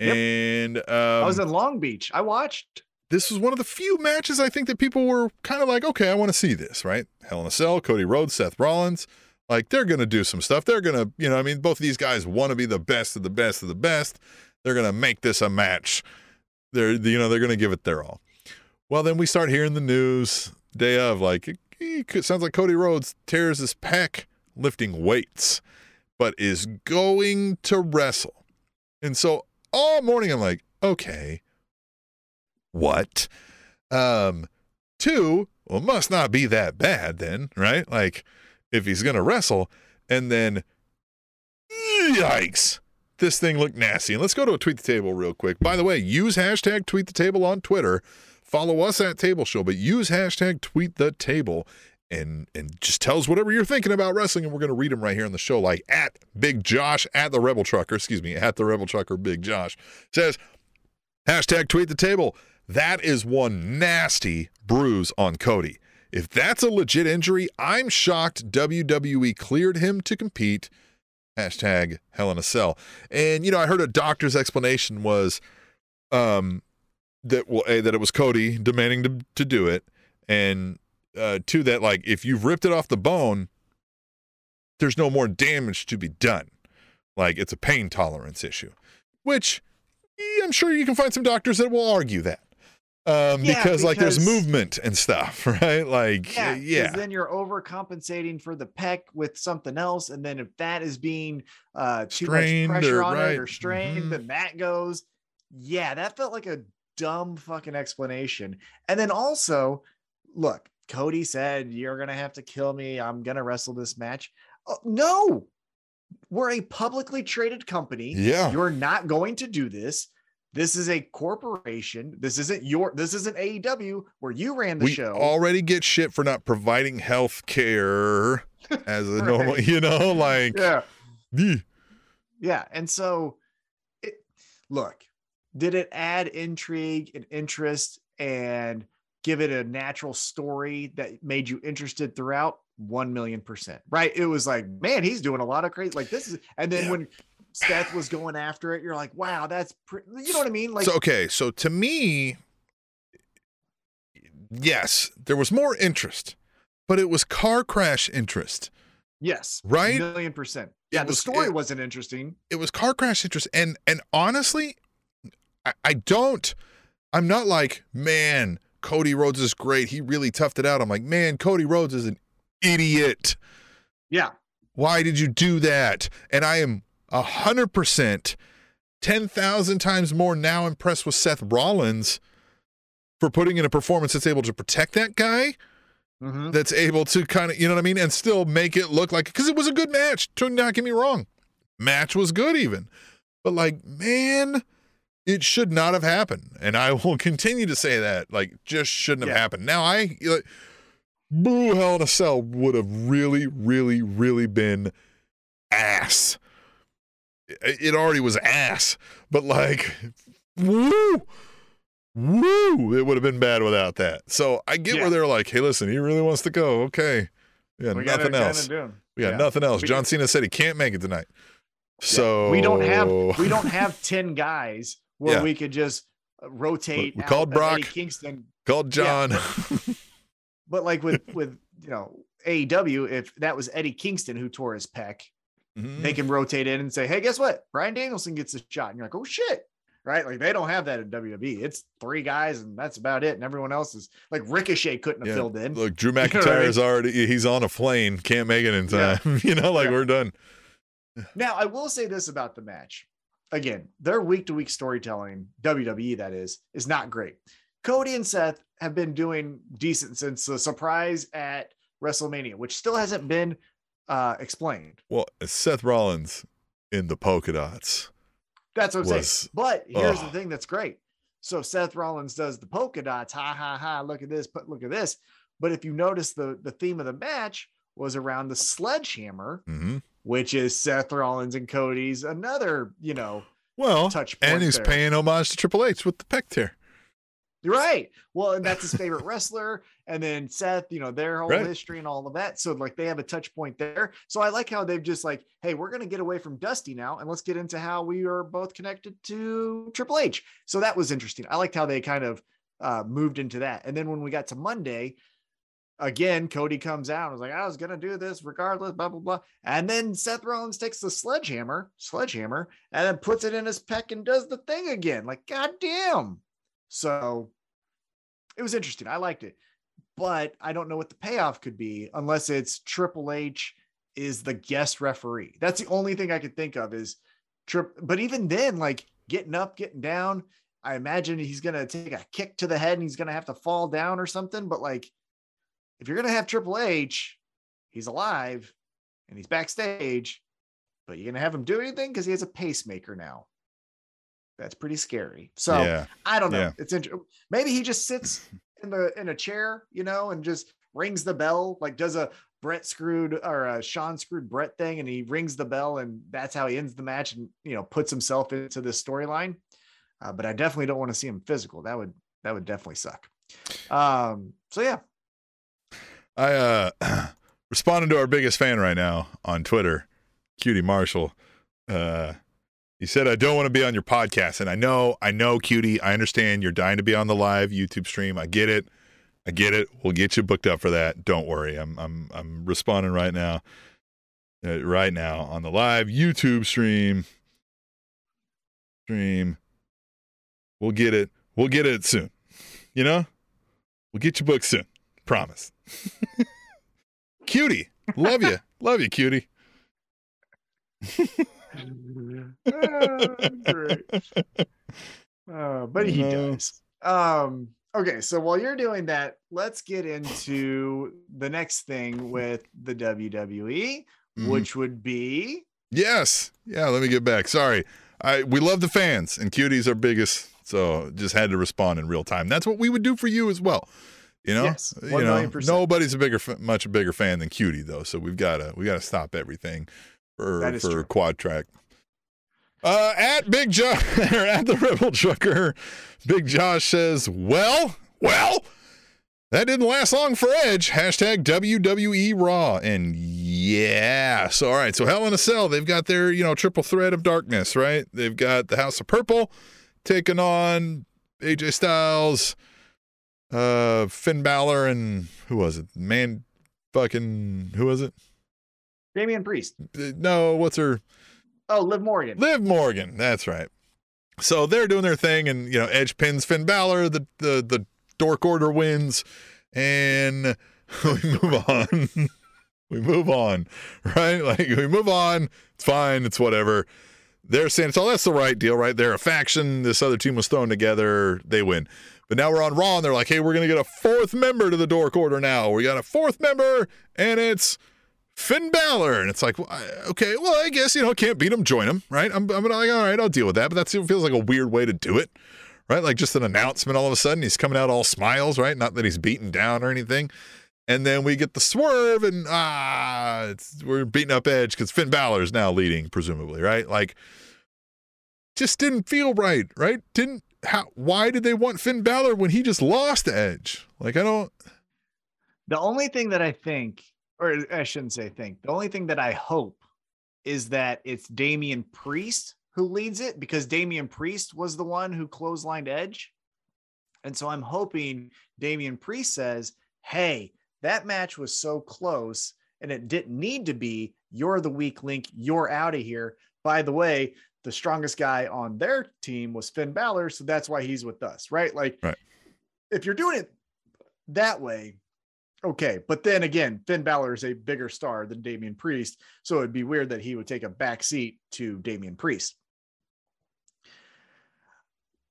Speaker 3: Yep.
Speaker 2: And um,
Speaker 3: I was in Long Beach. I watched.
Speaker 2: this was one of the few matches I think that people were kind of like, okay, I want to see this. Right, Hell in a Cell, Cody Rhodes, Seth Rollins. Like they're gonna do some stuff. They're gonna, you know, I mean, both of these guys want to be the best of the best of the best. They're gonna make this a match. They're, you know, they're gonna give it their all. Well, then we start hearing the news day of like could- sounds like Cody Rhodes tears his pec lifting weights. but is going to wrestle. And so all morning I'm like, okay, what? Um, two, well, must not be that bad then, right? Like, if he's gonna wrestle, and then yikes, this thing looked nasty. And let's go to a tweet the table real quick. By the way, use hashtag tweet the table on Twitter. Follow us at Table Show, but use hashtag tweet the table and and just tell us whatever you're thinking about wrestling, and we're gonna read them right here on the show. Like at Big Josh at the Rebel Trucker, excuse me, at the Rebel Trucker, Big Josh says hashtag tweet the table. That is one nasty bruise on Cody. If that's a legit injury, I'm shocked WWE cleared him to compete. Hashtag Hell in a Cell. And you know, I heard a doctor's explanation was um that well, a, that it was Cody demanding to, to do it, and uh, two that like if you've ripped it off the bone, there's no more damage to be done. Like it's a pain tolerance issue, which I'm sure you can find some doctors that will argue that. Um,
Speaker 3: Yeah,
Speaker 2: because, like there's movement and stuff, right? Like
Speaker 3: Yeah,
Speaker 2: yeah.
Speaker 3: Then you're overcompensating for the pec with something else, and then if that is being uh, too
Speaker 2: Strained
Speaker 3: much pressure
Speaker 2: or-
Speaker 3: on
Speaker 2: right,
Speaker 3: it or strained,
Speaker 2: mhm.
Speaker 3: then that goes. Yeah, that felt like a dumb fucking explanation. And then also, look, Cody said you're gonna have to kill me. I'm gonna wrestle this match. Oh, no, we're a publicly traded company.
Speaker 2: Yeah.
Speaker 3: You're not going to do this. This is a corporation. This isn't your. This isn't AEW where you ran the
Speaker 2: we
Speaker 3: show.
Speaker 2: already get shit for not providing health care as a normal,
Speaker 3: Right.
Speaker 2: you know, like
Speaker 3: yeah. Yeah. And so, it, look, did it add intrigue and interest and give it a natural story that made you interested throughout? 1 million percent. Right. It was like, man, he's doing a lot of crazy. Like, this is, and then
Speaker 2: Yeah.
Speaker 3: when Seth was going after it, you're like, wow, that's, pre-, you know what I mean? Like,
Speaker 2: so okay, so to me, yes, there was more interest, but it was car crash interest,
Speaker 3: yes,
Speaker 2: right?
Speaker 3: million percent. Yeah. The
Speaker 2: was-
Speaker 3: story
Speaker 2: it-
Speaker 3: wasn't interesting.
Speaker 2: it was car crash interest and and honestly I, I don't i'm not like man cody rhodes is great. He really toughed it out. I'm like man cody rhodes is an idiot.
Speaker 3: Yeah.
Speaker 2: why did you do that? And i am a hundred percent 10,000 times more now impressed with Seth Rollins for putting in a performance that's able to protect that guy
Speaker 3: Mhm.
Speaker 2: that's able to kind of, you know what I mean, and still make it look like because it was a good match. Do not get me wrong, match was good even, but like, man, it should not have happened, and I will continue to say that, like, just shouldn't have
Speaker 3: Yeah.
Speaker 2: happened. Now I, like, Boo Hell in a Cell would have really, really, really been ass. It already was ass, but like, woo. Woo! It would have been bad without that. So I get
Speaker 3: Yeah.
Speaker 2: where they're like, "Hey, listen, he really wants to go. Okay, yeah,
Speaker 3: We
Speaker 2: nothing else. We got
Speaker 3: Yeah.
Speaker 2: nothing else." John Cena said he can't make it tonight. So
Speaker 3: we don't have we don't have 10 guys where
Speaker 2: Yeah.
Speaker 3: we could just uh, rotate
Speaker 2: We called Brock.
Speaker 3: Kingston
Speaker 2: called
Speaker 3: Yeah.
Speaker 2: John.
Speaker 3: but like with with you know AEW if that was Eddie Kingston who tore his pec
Speaker 2: Mhm.
Speaker 3: they can rotate in and say hey guess what Bryan Danielson gets a shot and you're like oh shit right like they don't have that in WWE it's three guys and that's about it and everyone else is like Ricochet couldn't have
Speaker 2: Yeah.
Speaker 3: filled in
Speaker 2: Look, Drew
Speaker 3: know I
Speaker 2: McIntyre
Speaker 3: mean?
Speaker 2: is already he's on a plane, can't make it in
Speaker 3: Yeah.
Speaker 2: time. you know, like
Speaker 3: Yeah.
Speaker 2: we're done.
Speaker 3: Now, I will say this about the match. Again, their week to week storytelling, WWE that is, is not great. Cody and Seth have been doing decent since the surprise at WrestleMania, which still hasn't been uh, explained.
Speaker 2: Well, Seth Rollins in the polka dots.
Speaker 3: That's what I'm saying. But here's the thing that's great. So Seth Rollins does the polka dots, ha ha ha, look at this, but look at this. But if you notice the the theme of the match was around the sledgehammer,
Speaker 2: hmm
Speaker 3: which is Seth Rollins and Cody's another, you know,
Speaker 2: Well,
Speaker 3: touch point
Speaker 2: and he's
Speaker 3: there.
Speaker 2: paying homage to Triple H with the pec tear.
Speaker 3: Right. Well, and that's his favorite wrestler. And then Seth, you know, their whole
Speaker 2: Right.
Speaker 3: history and all of that. So like they have a touch point there. So I like how they've just like, hey, we're gonna get away from Dusty now and let's get into how we are both connected to Triple H. So that was interesting. I liked how they kind of uh moved into that. And then when we got to Monday, again, Cody comes out and was like, I was gonna do this regardless, blah blah blah. And then Seth Rollins takes the sledgehammer, sledgehammer, and then puts it in his pec and does the thing again. Like, goddamn. So it was interesting. I liked it, but I don't know what the payoff could be unless it's Triple H is the guest referee. That's the only thing I could think of is trip. But even then, like getting up, getting down, I imagine he's gonna take a kick to the head and he's gonna have to fall down or something. But like, if you're gonna have Triple H, he's alive and he's backstage, but you're gonna have him do anything because he has a pacemaker now. That's pretty scary. So
Speaker 2: yeah.
Speaker 3: I don't know.
Speaker 2: Yeah.
Speaker 3: It's inter- maybe he just sits in the in a chair, you know, and just rings the bell, like does a Brett screwed or a Shawn screwed Brett thing, and he rings the bell, and that's how he ends the match, and you know puts himself into this storyline. Uh, but I definitely don't want to see him physical. That would that would definitely suck. Um. So yeah,
Speaker 2: I uh responding to our biggest fan right now on Twitter, QT Marshall. Uh he said, I don't want to be on your podcast. And I know, I know, Cutie, I understand you're dying to be on the live YouTube stream. I get it. I get it. We'll get you booked up for that. Don't worry. I'm I'm I'm responding right now. Uh, right now on the live YouTube stream. Stream. We'll get it. We'll get it soon. You know? We'll get you booked soon. Promise. QT. Love you. Love you,
Speaker 3: QT. Uh, but he
Speaker 2: No.
Speaker 3: does. Um, okay, so while you're doing that, let's get into the next thing with the WWE,
Speaker 2: Mhm.
Speaker 3: which would be
Speaker 2: Yes. Yeah, let me get back. Sorry. I we love the fans and QT's are biggest, so just had to respond in real time. That's what we would do for you as well. You know,
Speaker 3: Yes,
Speaker 2: you know, nobody's a bigger, much a bigger fan than QT though. So we've got to, we got to stop everything for for
Speaker 3: true.
Speaker 2: quad track. Uh, at Big Josh or at the Rebel Trucker, Big Josh says, "Well, well, that didn't last long for Edge." Hashtag WWE Raw, and yeah, so all right, so Hell in a Cell, they've got their you know triple threat of darkness, right? They've got the House of Purple taking on AJ Styles, uh, Finn Balor, and who was it? Man, fucking who was it?
Speaker 3: Damian Priest.
Speaker 2: Uh, No, what's her?
Speaker 3: Oh, Liv Morgan.
Speaker 2: Liv Morgan. That's right. So they're doing their thing, and you know, Edge pins Finn Balor. The the the Dork Order wins, and we move on. we move on, right? Like we move on. It's fine. It's whatever. They're saying it's all that's the right deal, right? They're a faction. This other team was thrown together. They win. But now we're on Raw, and they're like, "Hey, we're gonna get a fourth member to the Dork Order now. We got a fourth member, and it's." Finn Balor. And it's like, okay, well, I guess, you know, can't beat him, join him, right? I'm, I'm like, all right, I'll deal with that. But that feels like a weird way to do it, right? Like just an announcement all of a sudden. He's coming out all smiles, right? Not that he's beaten down or anything. And then we get the swerve, and ah, we're beating up Edge because Finn Balor is now leading, presumably, right? Like, just didn't feel right, right? Didn't, how, why did they want Finn Balor when he just lost Edge? Like, I don't,
Speaker 3: The only thing that I think, or I shouldn't say think, the only thing that I hope is that it's Damian Priest who leads it because Damian Priest was the one who clotheslined Edge. And so I'm hoping Damian Priest says, Hey, that match was so close and it didn't need to be. You're the weak link. You're out of here. By the way, the strongest guy on their team was Finn Balor. So that's why he's with us, right? Like,
Speaker 2: Right.
Speaker 3: if you're doing it that way, okay. But then again, Finn Balor is a bigger star than Damian Priest. So it'd be weird that he would take a back seat to Damian Priest.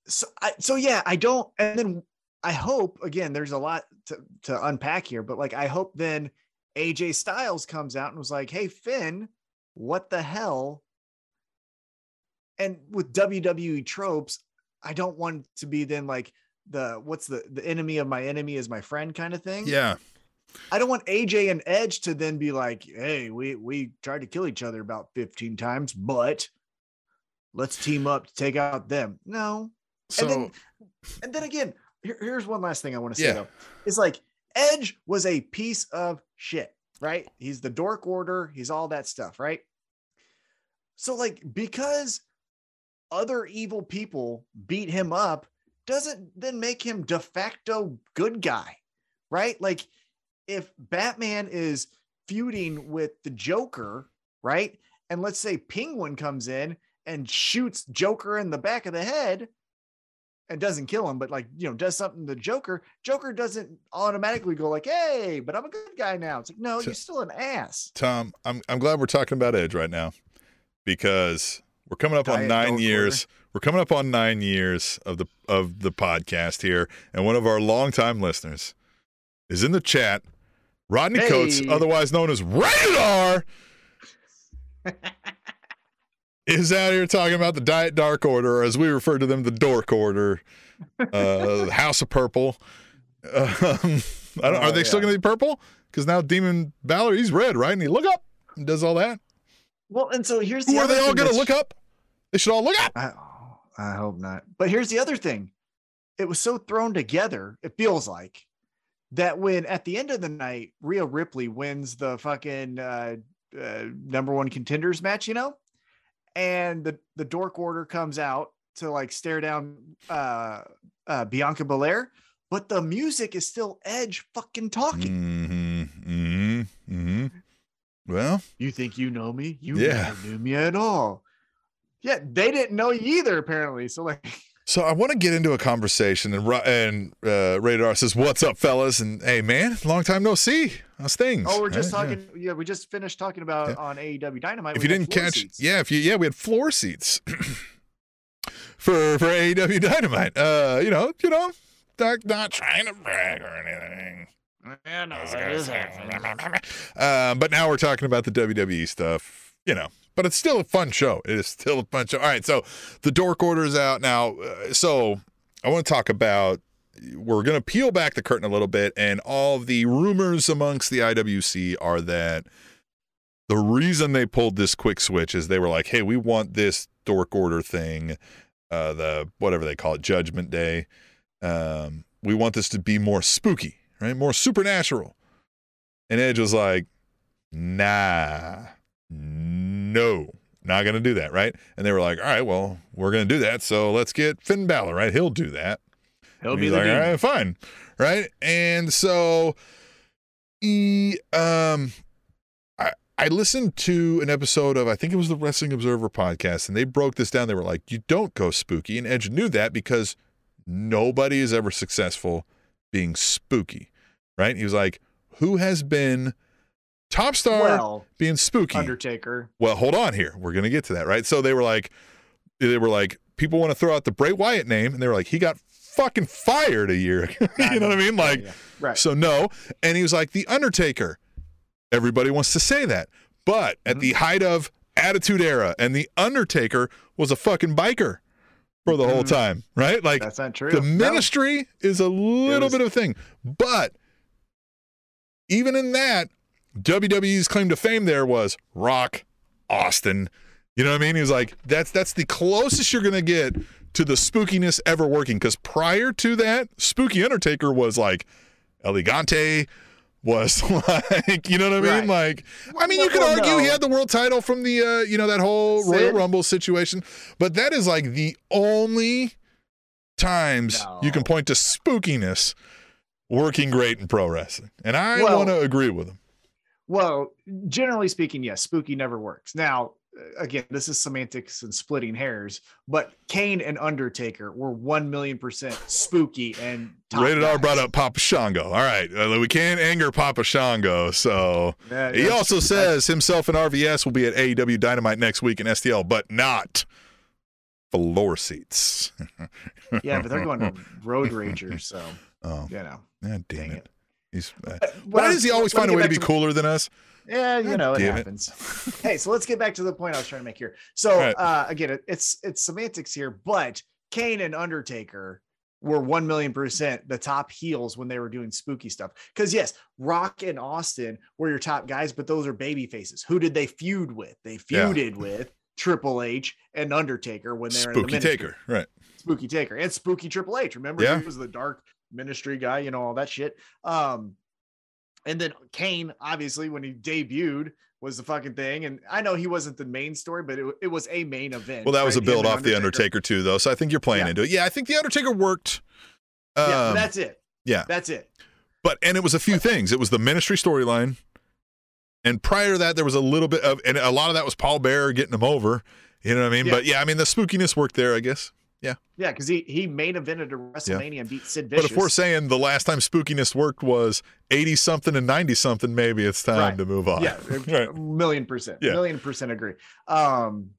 Speaker 3: So, I, so yeah, I don't, and then I hope again, there's a lot to, to unpack here, but like, I hope then AJ Styles comes out and was like, Hey, Finn, what the hell? And with WWE tropes, I don't want to be then like the what's the the enemy of my enemy is my friend kind of thing.
Speaker 2: yeah.
Speaker 3: I don't want AJ and Edge to then be like, hey, we we tried to kill each other about 15 times, but let's team up to take out them. No.
Speaker 2: So,
Speaker 3: and then and then again, here- here's one last thing I want to say
Speaker 2: Yeah.
Speaker 3: though. It's like Edge was a piece of shit, right? He's the dork order, he's all that stuff, right? So, like, because other evil people beat him up, doesn't then make him de facto good guy, right? Like, if Batman is feuding with the Joker, right? And let's say Penguin comes in and shoots Joker in the back of the head, and doesn't kill him, but like you know, does something to Joker, Joker doesn't automatically go like, "Hey, but I'm a good guy now." It's like, no,
Speaker 2: So-
Speaker 3: you're still an ass.
Speaker 2: Tom, I'm I'm glad we're talking about Edge right now because we're coming up on nine years. We're coming up on nine years of the of the podcast here, and one of our longtime listeners is in the chat. Rodney Coates, otherwise known as Radar, is out here talking about the Diet Dark Order, or as we refer to them, the Dork Order, uh, House of Purple. Um, I don't, are
Speaker 3: Oh,
Speaker 2: they still going to be purple? Because now Demon Balor, he's red, right? And he look up and does all that.
Speaker 3: Well, and so here's the
Speaker 2: Who are they all going to look up? They should all look up.
Speaker 3: I, I hope not. But here's the other thing. It was so thrown together, it feels like, that when at the end of the night, Rhea Ripley wins the fucking uh, uh, number one contenders match, you know, and the, the dork order comes out to like stare down uh, uh, Bianca Belair, but the music is still Edge fucking talking.
Speaker 2: Mm-hmm. Mm-hmm. Mm-hmm. Well,
Speaker 3: You think you know me? You
Speaker 2: Yeah.
Speaker 3: never knew me at all. Yeah, they didn't know you either, apparently. So like
Speaker 2: so I want to get into a conversation, and and uh, Rated R says, "What's up, fellas?" And hey, man, long time no see. How's things?
Speaker 3: Oh, we're just
Speaker 2: Right?
Speaker 3: Talking. Yeah. we just finished talking about
Speaker 2: Yeah.
Speaker 3: on AEW Dynamite.
Speaker 2: If you didn't catch,
Speaker 3: seats.
Speaker 2: yeah, if you yeah, we had floor seats for for AEW Dynamite. Uh, you know, you know, not not trying to brag or anything.
Speaker 3: Yeah, no, it is.
Speaker 2: Um, but now we're talking about the WWE stuff, you know. But it's still a fun show. It is still a fun show. All right, so the Dark Order is out now. Uh, so I want to talk about. We're going to peel back the curtain a little bit, and all the rumors amongst the IWC are that the reason they pulled this quick switch is they were like, "Hey, we want this Dark Order thing, uh, the whatever they call it, Judgment Day. Um, we want this to be more spooky, right? More supernatural." And Edge was like, nah, no, not going to do that, right? And they were like, all right, well, we're going to do that. So let's get Finn Balor, right? He'll do that.
Speaker 3: He'll be
Speaker 2: like, all
Speaker 3: demon.
Speaker 2: right, fine. Right. And so he, um, I, I listened to an episode of, I think it was the Wrestling Observer podcast, and they broke this down. They were like, you don't go spooky. And Edge knew that because nobody is ever successful being spooky. Right. He was like, who has been top star
Speaker 3: Well,
Speaker 2: being spooky?
Speaker 3: Undertaker.
Speaker 2: Well, hold on here. We're gonna get to that, right? So they were like, they were like, people want to throw out the Bray Wyatt name, and they were like, he got fucking fired a year. ago. you know what I mean? Like,
Speaker 3: Yeah, right.
Speaker 2: so no. And he was like, the Undertaker. Everybody wants to say that, but at
Speaker 3: Mhm.
Speaker 2: the height of Attitude Era, and the Undertaker was a fucking biker for the whole time, right? Like
Speaker 3: That's not true.
Speaker 2: the
Speaker 3: No.
Speaker 2: ministry is a little
Speaker 3: was-
Speaker 2: bit of a thing, but even in that, WWE's claim to fame there was Rock, Austin. You know what I mean? He was like, that's that's the closest you're gonna get to the spookiness ever working. Because prior to that, Spooky Undertaker was like Elegante, was like, you know what I mean?
Speaker 3: Right.
Speaker 2: Like, I mean, you could
Speaker 3: Well,
Speaker 2: argue he had the world title from the, uh, you know, that whole
Speaker 3: Sid?
Speaker 2: Royal Rumble situation, but that is like the only times you can point to spookiness working great in pro wrestling, and I
Speaker 3: Well-
Speaker 2: want to agree with him.
Speaker 3: Well, generally speaking, yes, spooky never works. Now, again, this is semantics and splitting hairs, but Kane and Undertaker were 1 million percent spooky and
Speaker 2: Rated R brought up Papa Shango. All right, uh, we can't anger Papa Shango, so
Speaker 3: Yeah,
Speaker 2: he also says himself and RVS will be at AEW Dynamite next week in STL, but not floor seats.
Speaker 3: yeah, but they're going to Road Rager, so
Speaker 2: Oh,
Speaker 3: you know.
Speaker 2: yeah, damn
Speaker 3: Dang
Speaker 2: it.
Speaker 3: it.
Speaker 2: He's, uh, why does he always find a way to be cooler than us?
Speaker 3: Yeah, you know, it
Speaker 2: damn it.
Speaker 3: happens. hey, so let's get back to the point I was trying to make here. So
Speaker 2: All right.
Speaker 3: uh again, it, it's it's semantics here, but Kane and Undertaker were one million percent the top heels when they were doing spooky stuff. Because yes, Rock and Austin were your top guys, but those are baby faces. Who did they feud with? They
Speaker 2: Yeah.
Speaker 3: feuded with Triple H and Undertaker when they were in the
Speaker 2: Spooky
Speaker 3: ministry.
Speaker 2: Taker, right?
Speaker 3: Spooky Taker and Spooky Triple H. Remember,
Speaker 2: Yeah.
Speaker 3: he was the dark ministry guy, you know, all that shit. Um, and then Kane, obviously, when he debuted, was the fucking thing. And I know he wasn't the main story, but it, it was a main event.
Speaker 2: Well, that was
Speaker 3: right?
Speaker 2: a build off the Undertaker too, though. So I think you're playing
Speaker 3: Yeah.
Speaker 2: into it. Yeah, I think the Undertaker worked. Um,
Speaker 3: Yeah, that's it.
Speaker 2: yeah.
Speaker 3: That's it.
Speaker 2: But and it was a few things. It was the ministry storyline, and prior to that, there was a little bit of, and a lot of that was Paul Bearer getting him over. You know what I mean?
Speaker 3: Yeah.
Speaker 2: But yeah, I mean the spookiness worked there, I guess. Yeah.
Speaker 3: Yeah, because he he main evented a WrestleMania and beat Sid Vicious.
Speaker 2: But if we're saying the last time spookiness worked was 80 something and 90 something, maybe it's time
Speaker 3: Right.
Speaker 2: to move on.
Speaker 3: yeah,
Speaker 2: right.
Speaker 3: million percent,
Speaker 2: Yeah.
Speaker 3: million percent agree. Um,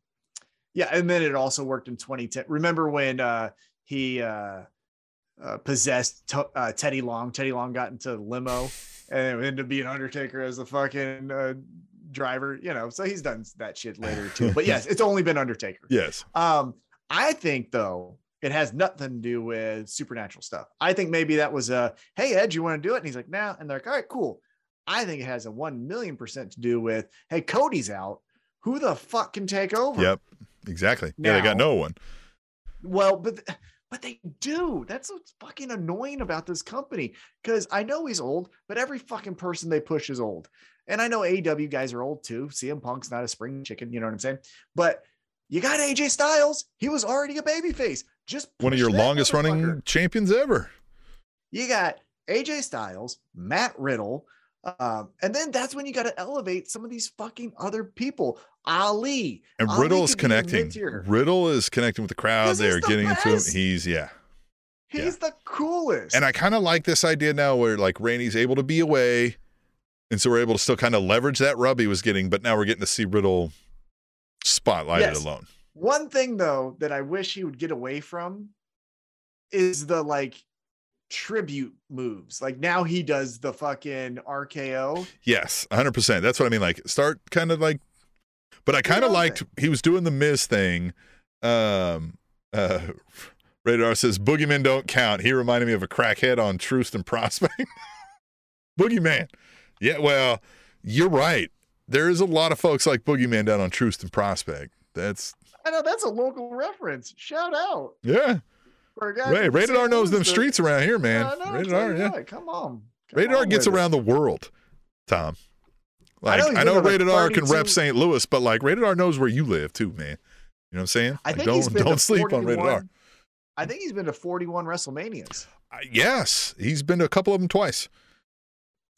Speaker 3: yeah, and then it also worked in 2010. Remember when uh he uh, uh possessed to- uh, Teddy Long? Teddy Long got into limo and ended up being Undertaker as the fucking uh, driver. You know, so he's done that shit later too. But yes, it's only been Undertaker.
Speaker 2: Yes.
Speaker 3: Um, I think though it has nothing to do with supernatural stuff. I think maybe that was a hey Ed, you want to do it? And he's like, nah. And they're like, all right, cool. I think it has a one million percent to do with hey, Cody's out. Who the fuck can take over?
Speaker 2: Yep. Exactly. yeah, they got no one.
Speaker 3: Well, but but they do. That's what's fucking annoying about this company. Because I know he's old, but every fucking person they push is old. And I know AEW guys are old too. CM Punk's not a spring chicken, you know what I'm saying? But you got AJ Styles. He was already a babyface. Just
Speaker 2: One of your longest running champions ever.
Speaker 3: You got AJ Styles, Matt Riddle, um, and then that's when you got to elevate some of these fucking other people. Ali
Speaker 2: And
Speaker 3: Ali
Speaker 2: Riddle is
Speaker 3: could be a
Speaker 2: connecting. Riddle is connecting with the crowd. They're
Speaker 3: the
Speaker 2: getting into him. He's, yeah.
Speaker 3: He's the coolest.
Speaker 2: And I kind of like this idea now where like Randy's able to be away. And so we're able to still kind of leverage that rub he was getting, but now we're getting to see Riddle spotlighted
Speaker 3: Yes.
Speaker 2: alone.
Speaker 3: One thing though that I wish he would get away from is the like tribute moves. Like now he does the fucking RKO.
Speaker 2: Yes, 100%. That's what I mean. Like, start kind of like, but I kind of liked, he was doing the Miz thing. Um, uh, Radar says, Boogeyman don't count. He reminded me of a crackhead on Troost and Prospect. Boogeyman. Yeah, well, you're right. There is a lot of folks like Boogeyman down on Troost and Prospect. That's,
Speaker 3: I know that's a local reference. Shout out.
Speaker 2: yeah.
Speaker 3: For a guy
Speaker 2: Ray,
Speaker 3: from
Speaker 2: Rated R knows them
Speaker 3: that-
Speaker 2: streets around here, man.
Speaker 3: Yeah, I know,
Speaker 2: Rated R, yeah.
Speaker 3: what, Come on. Come
Speaker 2: Rated R gets
Speaker 3: it.
Speaker 2: around the world, Tom.
Speaker 3: I
Speaker 2: Like
Speaker 3: know
Speaker 2: I know,
Speaker 3: to, like,
Speaker 2: R can rep St. Louis, but like Rated R knows where you live too, man. You know what I'm saying?
Speaker 3: I
Speaker 2: Like,
Speaker 3: think
Speaker 2: don't don't sleep on Rated R.
Speaker 3: 41 I think he's been to 41 WrestleManias.
Speaker 2: Uh, yes, he's been to a couple of them twice.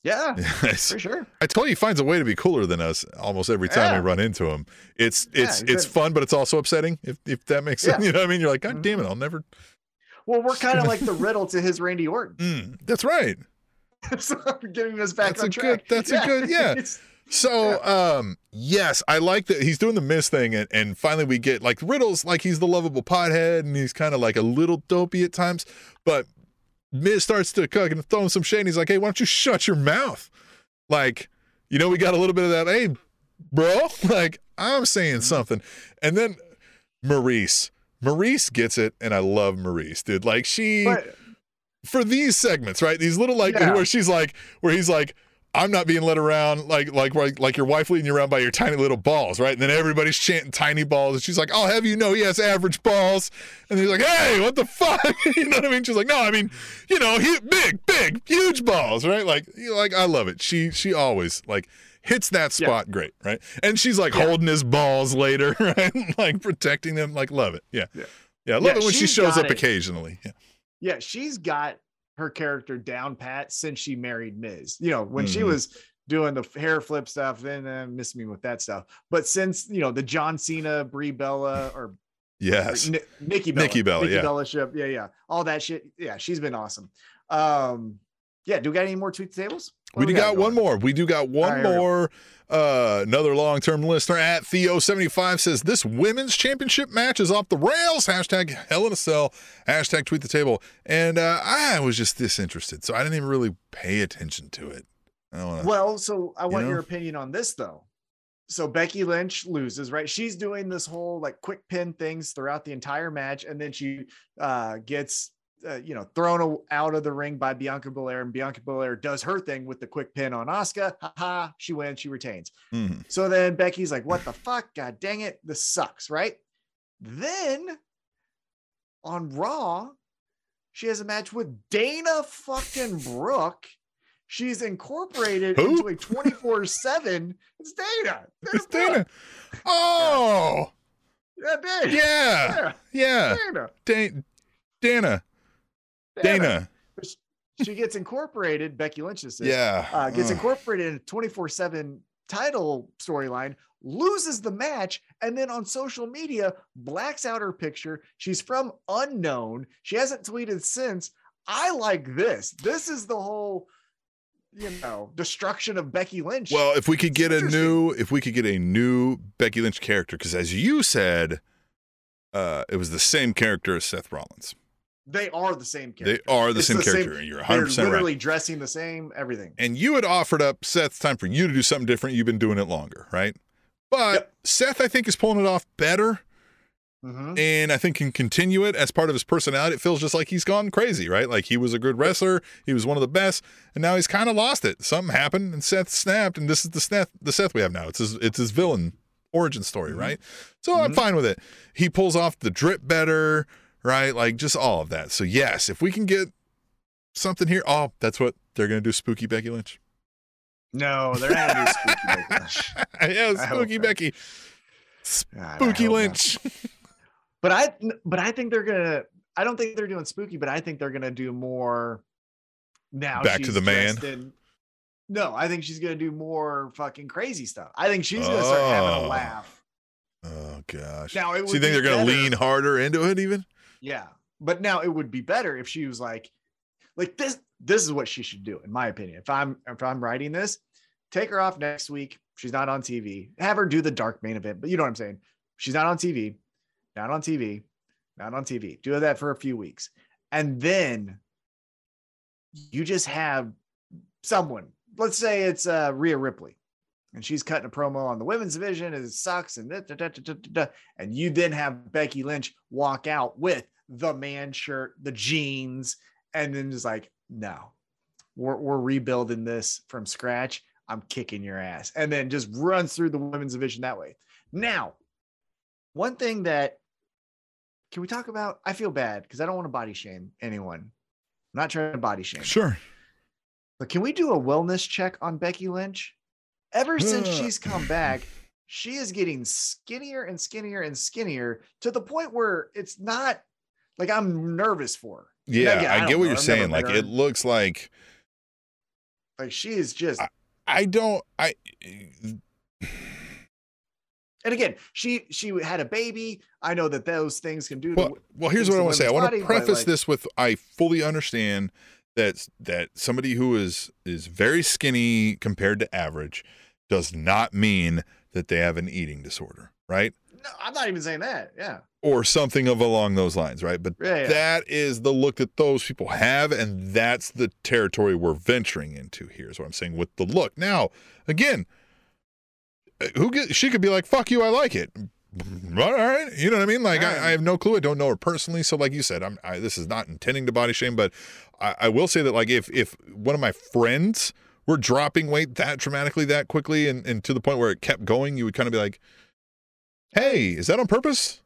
Speaker 3: Yeah,
Speaker 2: Yes.
Speaker 3: for sure.
Speaker 2: I told you he finds a way to be cooler than us almost every time
Speaker 3: Yeah.
Speaker 2: we run into him. It's
Speaker 3: Yeah,
Speaker 2: it's
Speaker 3: he's
Speaker 2: fun, but it's also upsetting. If if that makes sense, you know what I mean. You're like, God
Speaker 3: Mhm.
Speaker 2: damn it, I'll never.
Speaker 3: Well, we're kind of like the riddle to his Randy Orton.
Speaker 2: Mm, that's right.
Speaker 3: so I'm getting us back
Speaker 2: That's
Speaker 3: on
Speaker 2: a
Speaker 3: track.
Speaker 2: good- that's a good- yeah.
Speaker 3: It's-
Speaker 2: So, um, yes, I like that he's doing the Miz thing, and, and finally we get like Riddle's like he's the lovable pothead, and he's kind of like a little dopey at times, but Miz starts to cook and throw him some shade. And he's like, "Hey, why don't you shut your mouth?" Like, you know, we got a little bit of that. Hey, bro, like I'm saying mm-hmm. something, and then Maurice, Maurice gets it, and I love Maurice, dude. Like she
Speaker 3: but
Speaker 2: for these segments, right? These little like
Speaker 3: Yeah.
Speaker 2: where she's like, where he's like, I'm not being led around like like like your wife leading you around by your tiny little balls, right? And then everybody's chanting tiny balls, and she's like, "I'll have you know he has average balls," and he's like, "Hey, what the fuck?" you know what I mean? She's like, "No, I mean, you know, he, big, big, huge balls, right?" Like, like I love it. She she always like hits that
Speaker 3: Yeah.
Speaker 2: spot great, right? And she's like
Speaker 3: Yeah.
Speaker 2: holding his balls later, right? like protecting them, like love it. Yeah,
Speaker 3: Yeah.
Speaker 2: yeah, love
Speaker 3: Yeah,
Speaker 2: it when she shows up
Speaker 3: it.
Speaker 2: occasionally. Yeah.
Speaker 3: yeah, she's got her character down pat since she married Miz. You know, when she
Speaker 2: Mhm.
Speaker 3: was doing the hair flip stuff, then uh, miss me with that stuff. But since you know the John Cena, Brie Bella, or
Speaker 2: Yes.
Speaker 3: Ni- Nikki Bella,
Speaker 2: Nikki Bella, yeah.
Speaker 3: Bella ship, yeah, yeah, all that shit. Yeah, she's been awesome. Um, yeah, do we got any more tweet tables?
Speaker 2: We
Speaker 3: do
Speaker 2: got one more. We do got one
Speaker 3: right, here we go.
Speaker 2: more. Uh, another long term listener at Theo75 says this women's championship match is off the rails. Hashtag Hell in a Cell. Hashtag tweet the table. And uh, I was just disinterested. So I didn't even really pay attention to it. I don't wanna,
Speaker 3: Well, so I want
Speaker 2: know?
Speaker 3: your opinion on this though. So Becky Lynch loses, right? She's doing this whole like quick pin things throughout the entire match, and then she uh, gets uh, you know thrown a- out of the ring by Bianca Belair, and Bianca Belair does her thing with the quick pin on Asuka. Ha ha! She wins, she retains.
Speaker 2: Mhm.
Speaker 3: So then Becky's like, "What the fuck? God dang it! This sucks!" Right? Then on Raw, she has a match with Dana fucking Brooke. She's incorporated
Speaker 2: Who?
Speaker 3: into a 24 7. It's Dana.
Speaker 2: It's
Speaker 3: Brooke.
Speaker 2: Dana. Oh,
Speaker 3: Yeah, Dana.
Speaker 2: yeah.
Speaker 3: Yeah,
Speaker 2: Yeah.
Speaker 3: Dana.
Speaker 2: Da- Dana. Dana.
Speaker 3: She gets incorporated, Becky Lynch is
Speaker 2: Yeah.
Speaker 3: uh, gets
Speaker 2: Ugh.
Speaker 3: incorporated in a 24 7 title storyline loses the match, and then on social media blacks out her picture. She's from unknown. She hasn't tweeted since. I like this. This is the whole, you know, destruction of Becky Lynch.
Speaker 2: Well, if we could get a new, if we could get a new Becky Lynch character, because as you said, uh, it was the same character as Seth Rollins.
Speaker 3: They are the same character.
Speaker 2: They are the
Speaker 3: It's
Speaker 2: same
Speaker 3: the
Speaker 2: character, and you're 100 percent right.
Speaker 3: They're literally dressing the same, everything.
Speaker 2: And you had offered up Seth time for you to do something different. You've been doing it longer, right? But
Speaker 3: Yep.
Speaker 2: Seth, I think, is pulling it off better,
Speaker 3: Mhm.
Speaker 2: and I think can continue it as part of his personality. It feels just like he's gone crazy, right? Like he was a good wrestler, he was one of the best, and now he's kind of lost it. Something happened, and Seth snapped, and this is the Seth, the Seth we have now. It's his, it's his villain origin story,
Speaker 3: Mhm.
Speaker 2: right? So I'm
Speaker 3: Mhm.
Speaker 2: fine with it. He pulls off the drip better, right? Like just all of that. So yes, if we can get something here, oh, that's what they're gonna do. Spooky Becky Lynch.
Speaker 3: No, they're not gonna do spooky Becky Lynch.
Speaker 2: yeah, Spooky. Becky.
Speaker 3: God,
Speaker 2: Spooky
Speaker 3: not.
Speaker 2: Lynch.
Speaker 3: But I but I think they're gonna I don't think they're doing spooky, but I think they're gonna do more now.
Speaker 2: Back to the man?
Speaker 3: in- no, I think she's gonna do more fucking crazy stuff. I think she's gonna start having
Speaker 2: Oh.
Speaker 3: a laugh.
Speaker 2: Oh gosh.
Speaker 3: Now it
Speaker 2: so you think they're gonna
Speaker 3: better-
Speaker 2: lean harder into it even?
Speaker 3: Yeah. But now it would be better if she was like, like this, this is what she should do, in my opinion. If I'm if I'm writing this, take her off next week. She's not on TV. Have her do the dark main event, but you know what I'm saying. She's not on TV, not on TV, not on TV. Do that for a few weeks. And then you just have someone, let's say it's uh Rhea Ripley, and she's cutting a promo on the women's division, and it sucks, and da, da, da, and you then have Becky Lynch walk out with the man shirt, the jeans, and then just like, no, we're, we're rebuilding this from scratch. I'm kicking your ass. And then just runs through the women's division that way. Now, one thing that can we talk about? I feel bad because I don't want to body shame anyone. I'm not trying to body shame.
Speaker 2: Sure.
Speaker 3: But can we do a wellness check on Becky Lynch? Ever since she's come back, she is getting skinnier and skinnier and skinnier to the point where it's not like I'm nervous for her.
Speaker 2: Yeah,
Speaker 3: again,
Speaker 2: I,
Speaker 3: I
Speaker 2: get what
Speaker 3: know.
Speaker 2: you're
Speaker 3: I've
Speaker 2: saying. Like
Speaker 3: her.
Speaker 2: it looks like
Speaker 3: Like she is just,
Speaker 2: I don't I
Speaker 3: and again, she she had a baby. I know that those things can do. to,
Speaker 2: well, well here's what I want to say. I want to preface
Speaker 3: like-
Speaker 2: this with I fully understand that that somebody who is is very skinny compared to average does not mean that they have an eating disorder, right?
Speaker 3: no, I'm not even saying that. Yeah,
Speaker 2: Or something of along those lines, right? But
Speaker 3: yeah, yeah.
Speaker 2: that is the look that those people have and that's the territory we're venturing into here is what i'm saying with the look now again uh, who get, she could be like fuck you i like it all right you know what i mean like
Speaker 3: Right.
Speaker 2: I, I have no clue i don't know her personally so like you said i'm I, this is not intending to body shame but I, I will say that like if if one of my friends were dropping weight that dramatically that quickly and, and to the point where it kept going you would kind of be like hey is that on purpose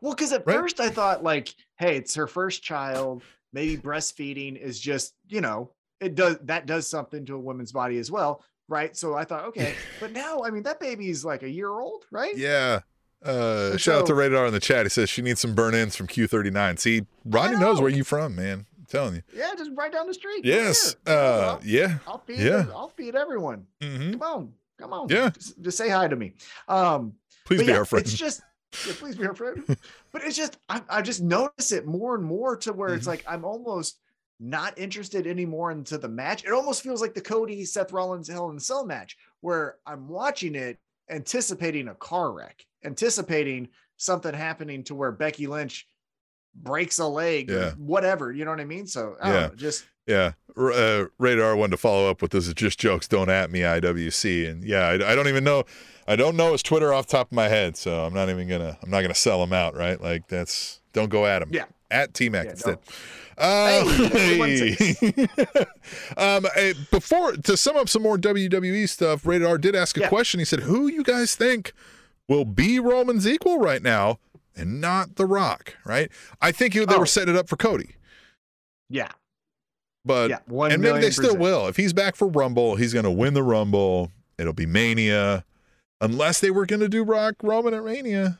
Speaker 3: Well, because at
Speaker 2: Right?
Speaker 3: first I thought like, hey, it's her first child. Maybe breastfeeding is just, you know, it does that does something to a woman's body as well, right? So I thought, okay, but now I mean that baby's like a year old, right?
Speaker 2: Yeah. Uh, shout out to Radar in the chat. He says she needs some burnt ends from Q39. See, Ronnie knows where you from, man. I'm telling you.
Speaker 3: Yeah, just right down the street.
Speaker 2: Yes.
Speaker 3: here.
Speaker 2: Uh,
Speaker 3: I'll,
Speaker 2: yeah.
Speaker 3: I'll feed.
Speaker 2: yeah.
Speaker 3: I'll feed everyone.
Speaker 2: hmm
Speaker 3: Come on, come on.
Speaker 2: Yeah.
Speaker 3: just, just say hi to me. Um,
Speaker 2: Please be
Speaker 3: yeah,
Speaker 2: our friend.
Speaker 3: It's just, yeah, please be our friend. but it's just, I, I just notice it more and more to where
Speaker 2: Mm-hmm.
Speaker 3: it's like I'm almost not interested anymore into the match. It almost feels like the Cody Seth Rollins Hell in a Cell match, where I'm watching it, anticipating a car wreck, anticipating something happening to where Becky Lynch breaks a leg or
Speaker 2: Yeah.
Speaker 3: whatever. You know what I mean? So I
Speaker 2: Yeah.
Speaker 3: know, just
Speaker 2: Yeah. Uh, Radar one to follow up with this is just jokes. Don't at me, IWC. And yeah, I, I don't even know. I don't know his Twitter off the top of my head. So I'm not even going to, I'm not to sell him out, right? Like that's, don't go at him.
Speaker 3: Yeah.
Speaker 2: At T Mac
Speaker 3: Yeah,
Speaker 2: instead.
Speaker 3: don't.
Speaker 2: Uh,
Speaker 3: Hey,
Speaker 2: um, eh, before to sum up some more WWE stuff, Rated R did ask a
Speaker 3: Yeah.
Speaker 2: question. He said, "Who you guys think will be Roman's equal right now, and not The Rock?" Right? I think he- they
Speaker 3: Oh.
Speaker 2: were setting it up for Cody,
Speaker 3: yeah,
Speaker 2: but
Speaker 3: yeah.
Speaker 2: And maybe they still
Speaker 3: percent.
Speaker 2: will. If he's back for Rumble, he's going to win the Rumble. It'll be Mania, unless they were going to do Rock Roman at Mania.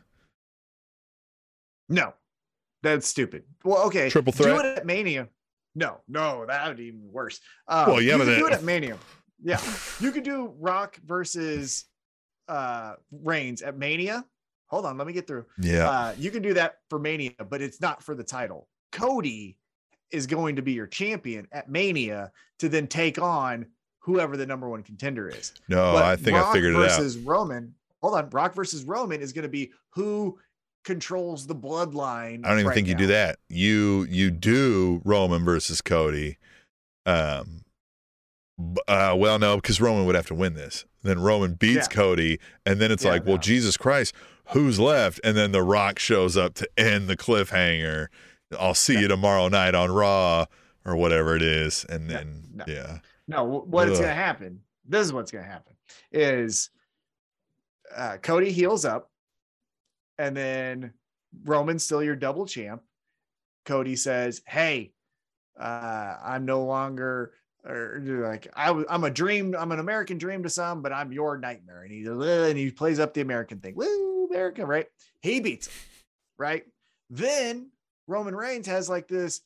Speaker 3: No, that's stupid. Well, okay,
Speaker 2: Triple
Speaker 3: Do it at Mania. No, no, that would be even worse. Uh,
Speaker 2: Well, yeah,
Speaker 3: you
Speaker 2: but
Speaker 3: could do it at Mania. Yeah, you could do Rock versus uh Reigns at Mania. Hold on, let me get through.
Speaker 2: Yeah.
Speaker 3: Uh, you can do that for Mania, but it's not for the title. Cody is going to be your champion at Mania to then take on whoever the number one contender is.
Speaker 2: no,
Speaker 3: But
Speaker 2: I think I figured it out.
Speaker 3: versus Roman. Hold on, Brock versus Roman is going to be who controls the bloodline.
Speaker 2: I don't even
Speaker 3: right
Speaker 2: think you do that. You you do Roman versus Cody. Um uh well no, because Roman would have to win this. Then Roman beats
Speaker 3: Yeah.
Speaker 2: Cody, and then it's
Speaker 3: Yeah,
Speaker 2: like, well. Jesus Christ, who's left? And then The Rock shows up to end the cliffhanger. I'll see
Speaker 3: Yeah.
Speaker 2: you tomorrow night on Raw or whatever it is. And then
Speaker 3: no.
Speaker 2: yeah.
Speaker 3: No, what is going to happen? This is what's going to happen is uh, Cody heals up, and then Roman's still your double champ. Cody says, "Hey, uh, I'm no longer." Or like I was, I'm a dream. I'm an American dream to some, but I'm your nightmare. And he and he plays up the American thing. Woo, America, right? He beats him, right? Then Roman Reigns has like this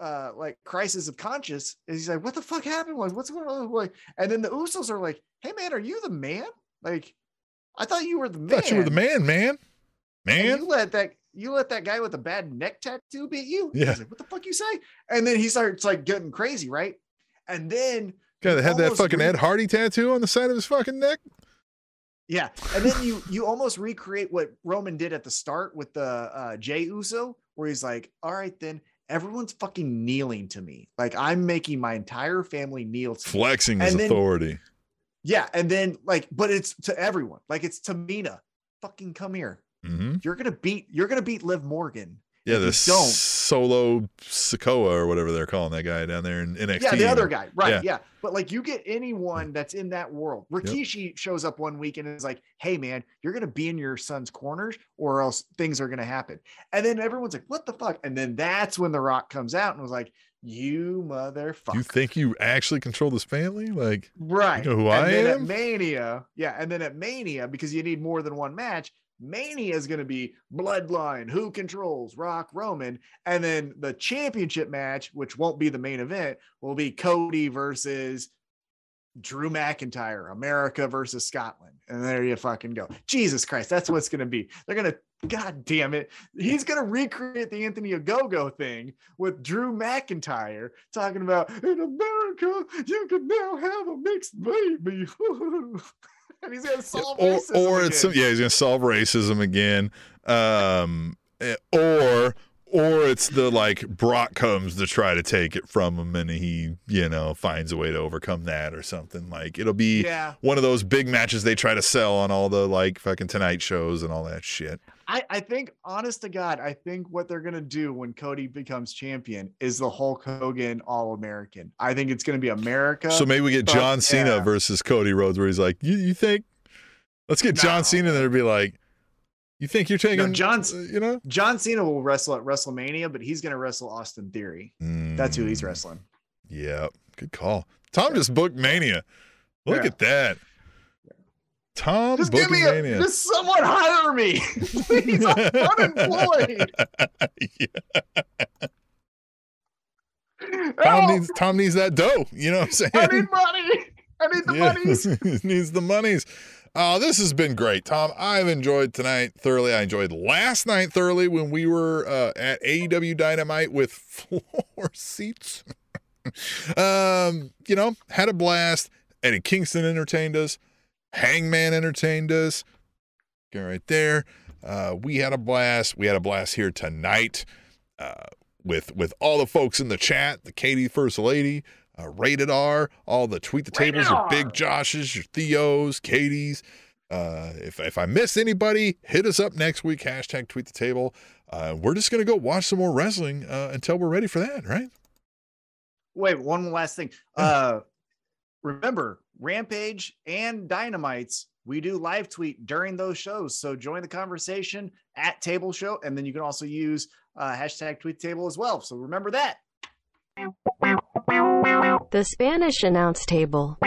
Speaker 3: uh like crisis of conscience and he's like what the fuck happened like what's going on like and then the usos are like hey man are you the man like i thought you were the man
Speaker 2: Thought you were the man, man.
Speaker 3: And
Speaker 2: Man.
Speaker 3: you let that you let that guy with the bad neck tattoo beat you
Speaker 2: Yeah.
Speaker 3: Like what the fuck you say and then he starts like getting crazy right and then
Speaker 2: that had that fucking
Speaker 3: re-
Speaker 2: Ed Hardy tattoo on the side of his fucking neck.
Speaker 3: yeah and then you you almost recreate what roman did at the start with the uh Jey Uso where he's like all right then everyone's fucking kneeling to me like i'm making my entire family kneel to me.
Speaker 2: Flexing his
Speaker 3: then-
Speaker 2: authority.
Speaker 3: Yeah, and then like, but it's to everyone. Like it's Tamina. Fucking come here.
Speaker 2: Hmm
Speaker 3: You're gonna beat. You're gonna beat Liv Morgan.
Speaker 2: Yeah, the
Speaker 3: don't-
Speaker 2: solo Sikoa or whatever they're calling that guy down there in NXT.
Speaker 3: Yeah, the other guy. Right.
Speaker 2: Yeah.
Speaker 3: Yeah. But like, you get anyone that's in that world. Rikishi shows up one week and is like, "Hey, man, you're gonna be in your son's corners, or else things are gonna happen." And then everyone's like, "What the fuck?" And then that's when The Rock comes out and was like, "You motherfucker."
Speaker 2: You think you actually control this family? Like,
Speaker 3: Right.
Speaker 2: know who
Speaker 3: and
Speaker 2: I am?
Speaker 3: At Mania, yeah, and then at Mania, because you need more than one match, Mania is going to be Bloodline, who controls Rock Roman, and then the championship match, which won't be the main event, will be Cody versus Drew McIntyre, America versus Scotland, and there you fucking go. Jesus Christ, that's what's going to be. They're going to. God damn it. He's going to recreate the Anthony Ogogo thing with Drew McIntyre talking about in America, you can now have a mixed baby. and he's going to solve
Speaker 2: or
Speaker 3: racism
Speaker 2: or it's
Speaker 3: again.
Speaker 2: yeah, he's gonna solve racism again. Um, eh, or or it's the like Brock comes to try to take it from him, and he you know finds a way to overcome that or something. Like it'll be
Speaker 3: Yeah,
Speaker 2: one of those big matches they try to sell on all the like fucking Tonight shows and all that shit.
Speaker 3: I, I think, honest to God, I think what they're going to do when Cody becomes champion is the Hulk Hogan All American. I think it's going to be America.
Speaker 2: So maybe we get John Cena
Speaker 3: yeah.
Speaker 2: versus Cody Rhodes, where he's like, "You, you think? Let's get John
Speaker 3: No.
Speaker 2: Cena there to be like, you think you're taking,
Speaker 3: John?
Speaker 2: uh, you know?
Speaker 3: John Cena will wrestle at WrestleMania, but he's going to wrestle Austin Theory. That's who he's
Speaker 2: Mm,
Speaker 3: wrestling.
Speaker 2: Yeah, good call. Tom just booked Mania. Look
Speaker 3: Yeah.
Speaker 2: at that. Tom
Speaker 3: Just give me a, just someone hire me. Please, I'm unemployed.
Speaker 2: Yeah, Tom
Speaker 3: Help!
Speaker 2: needs Tom needs that dough. You know what I'm saying?
Speaker 3: I need money. I need the monies.
Speaker 2: Needs the monies. Uh, this has been great, Tom. I've enjoyed tonight thoroughly. I enjoyed last night thoroughly when we were uh, at AEW Dynamite with floor seats. um, you know, had a blast. Eddie Kingston entertained us. Hangman entertained us. Go right there. Uh, we had a blast. We had a blast here tonight uh, with with all the folks in the chat. The Katie First Lady, uh, Rated R, all the tweet the tables, your Big Joshes, your Theos, Katie's. Uh, if if I miss anybody, hit us up next week. Hashtag tweet the table. Uh, we're just gonna go watch some more wrestling uh, until we're ready for that, right?
Speaker 3: Wait, one last thing. Uh, remember, Rampage and Dynamites, we do live tweet during those shows. So join the conversation at Table Show, and then you can also use uh, hashtag Tweet Table as well. So remember that.
Speaker 1: The Spanish announce table.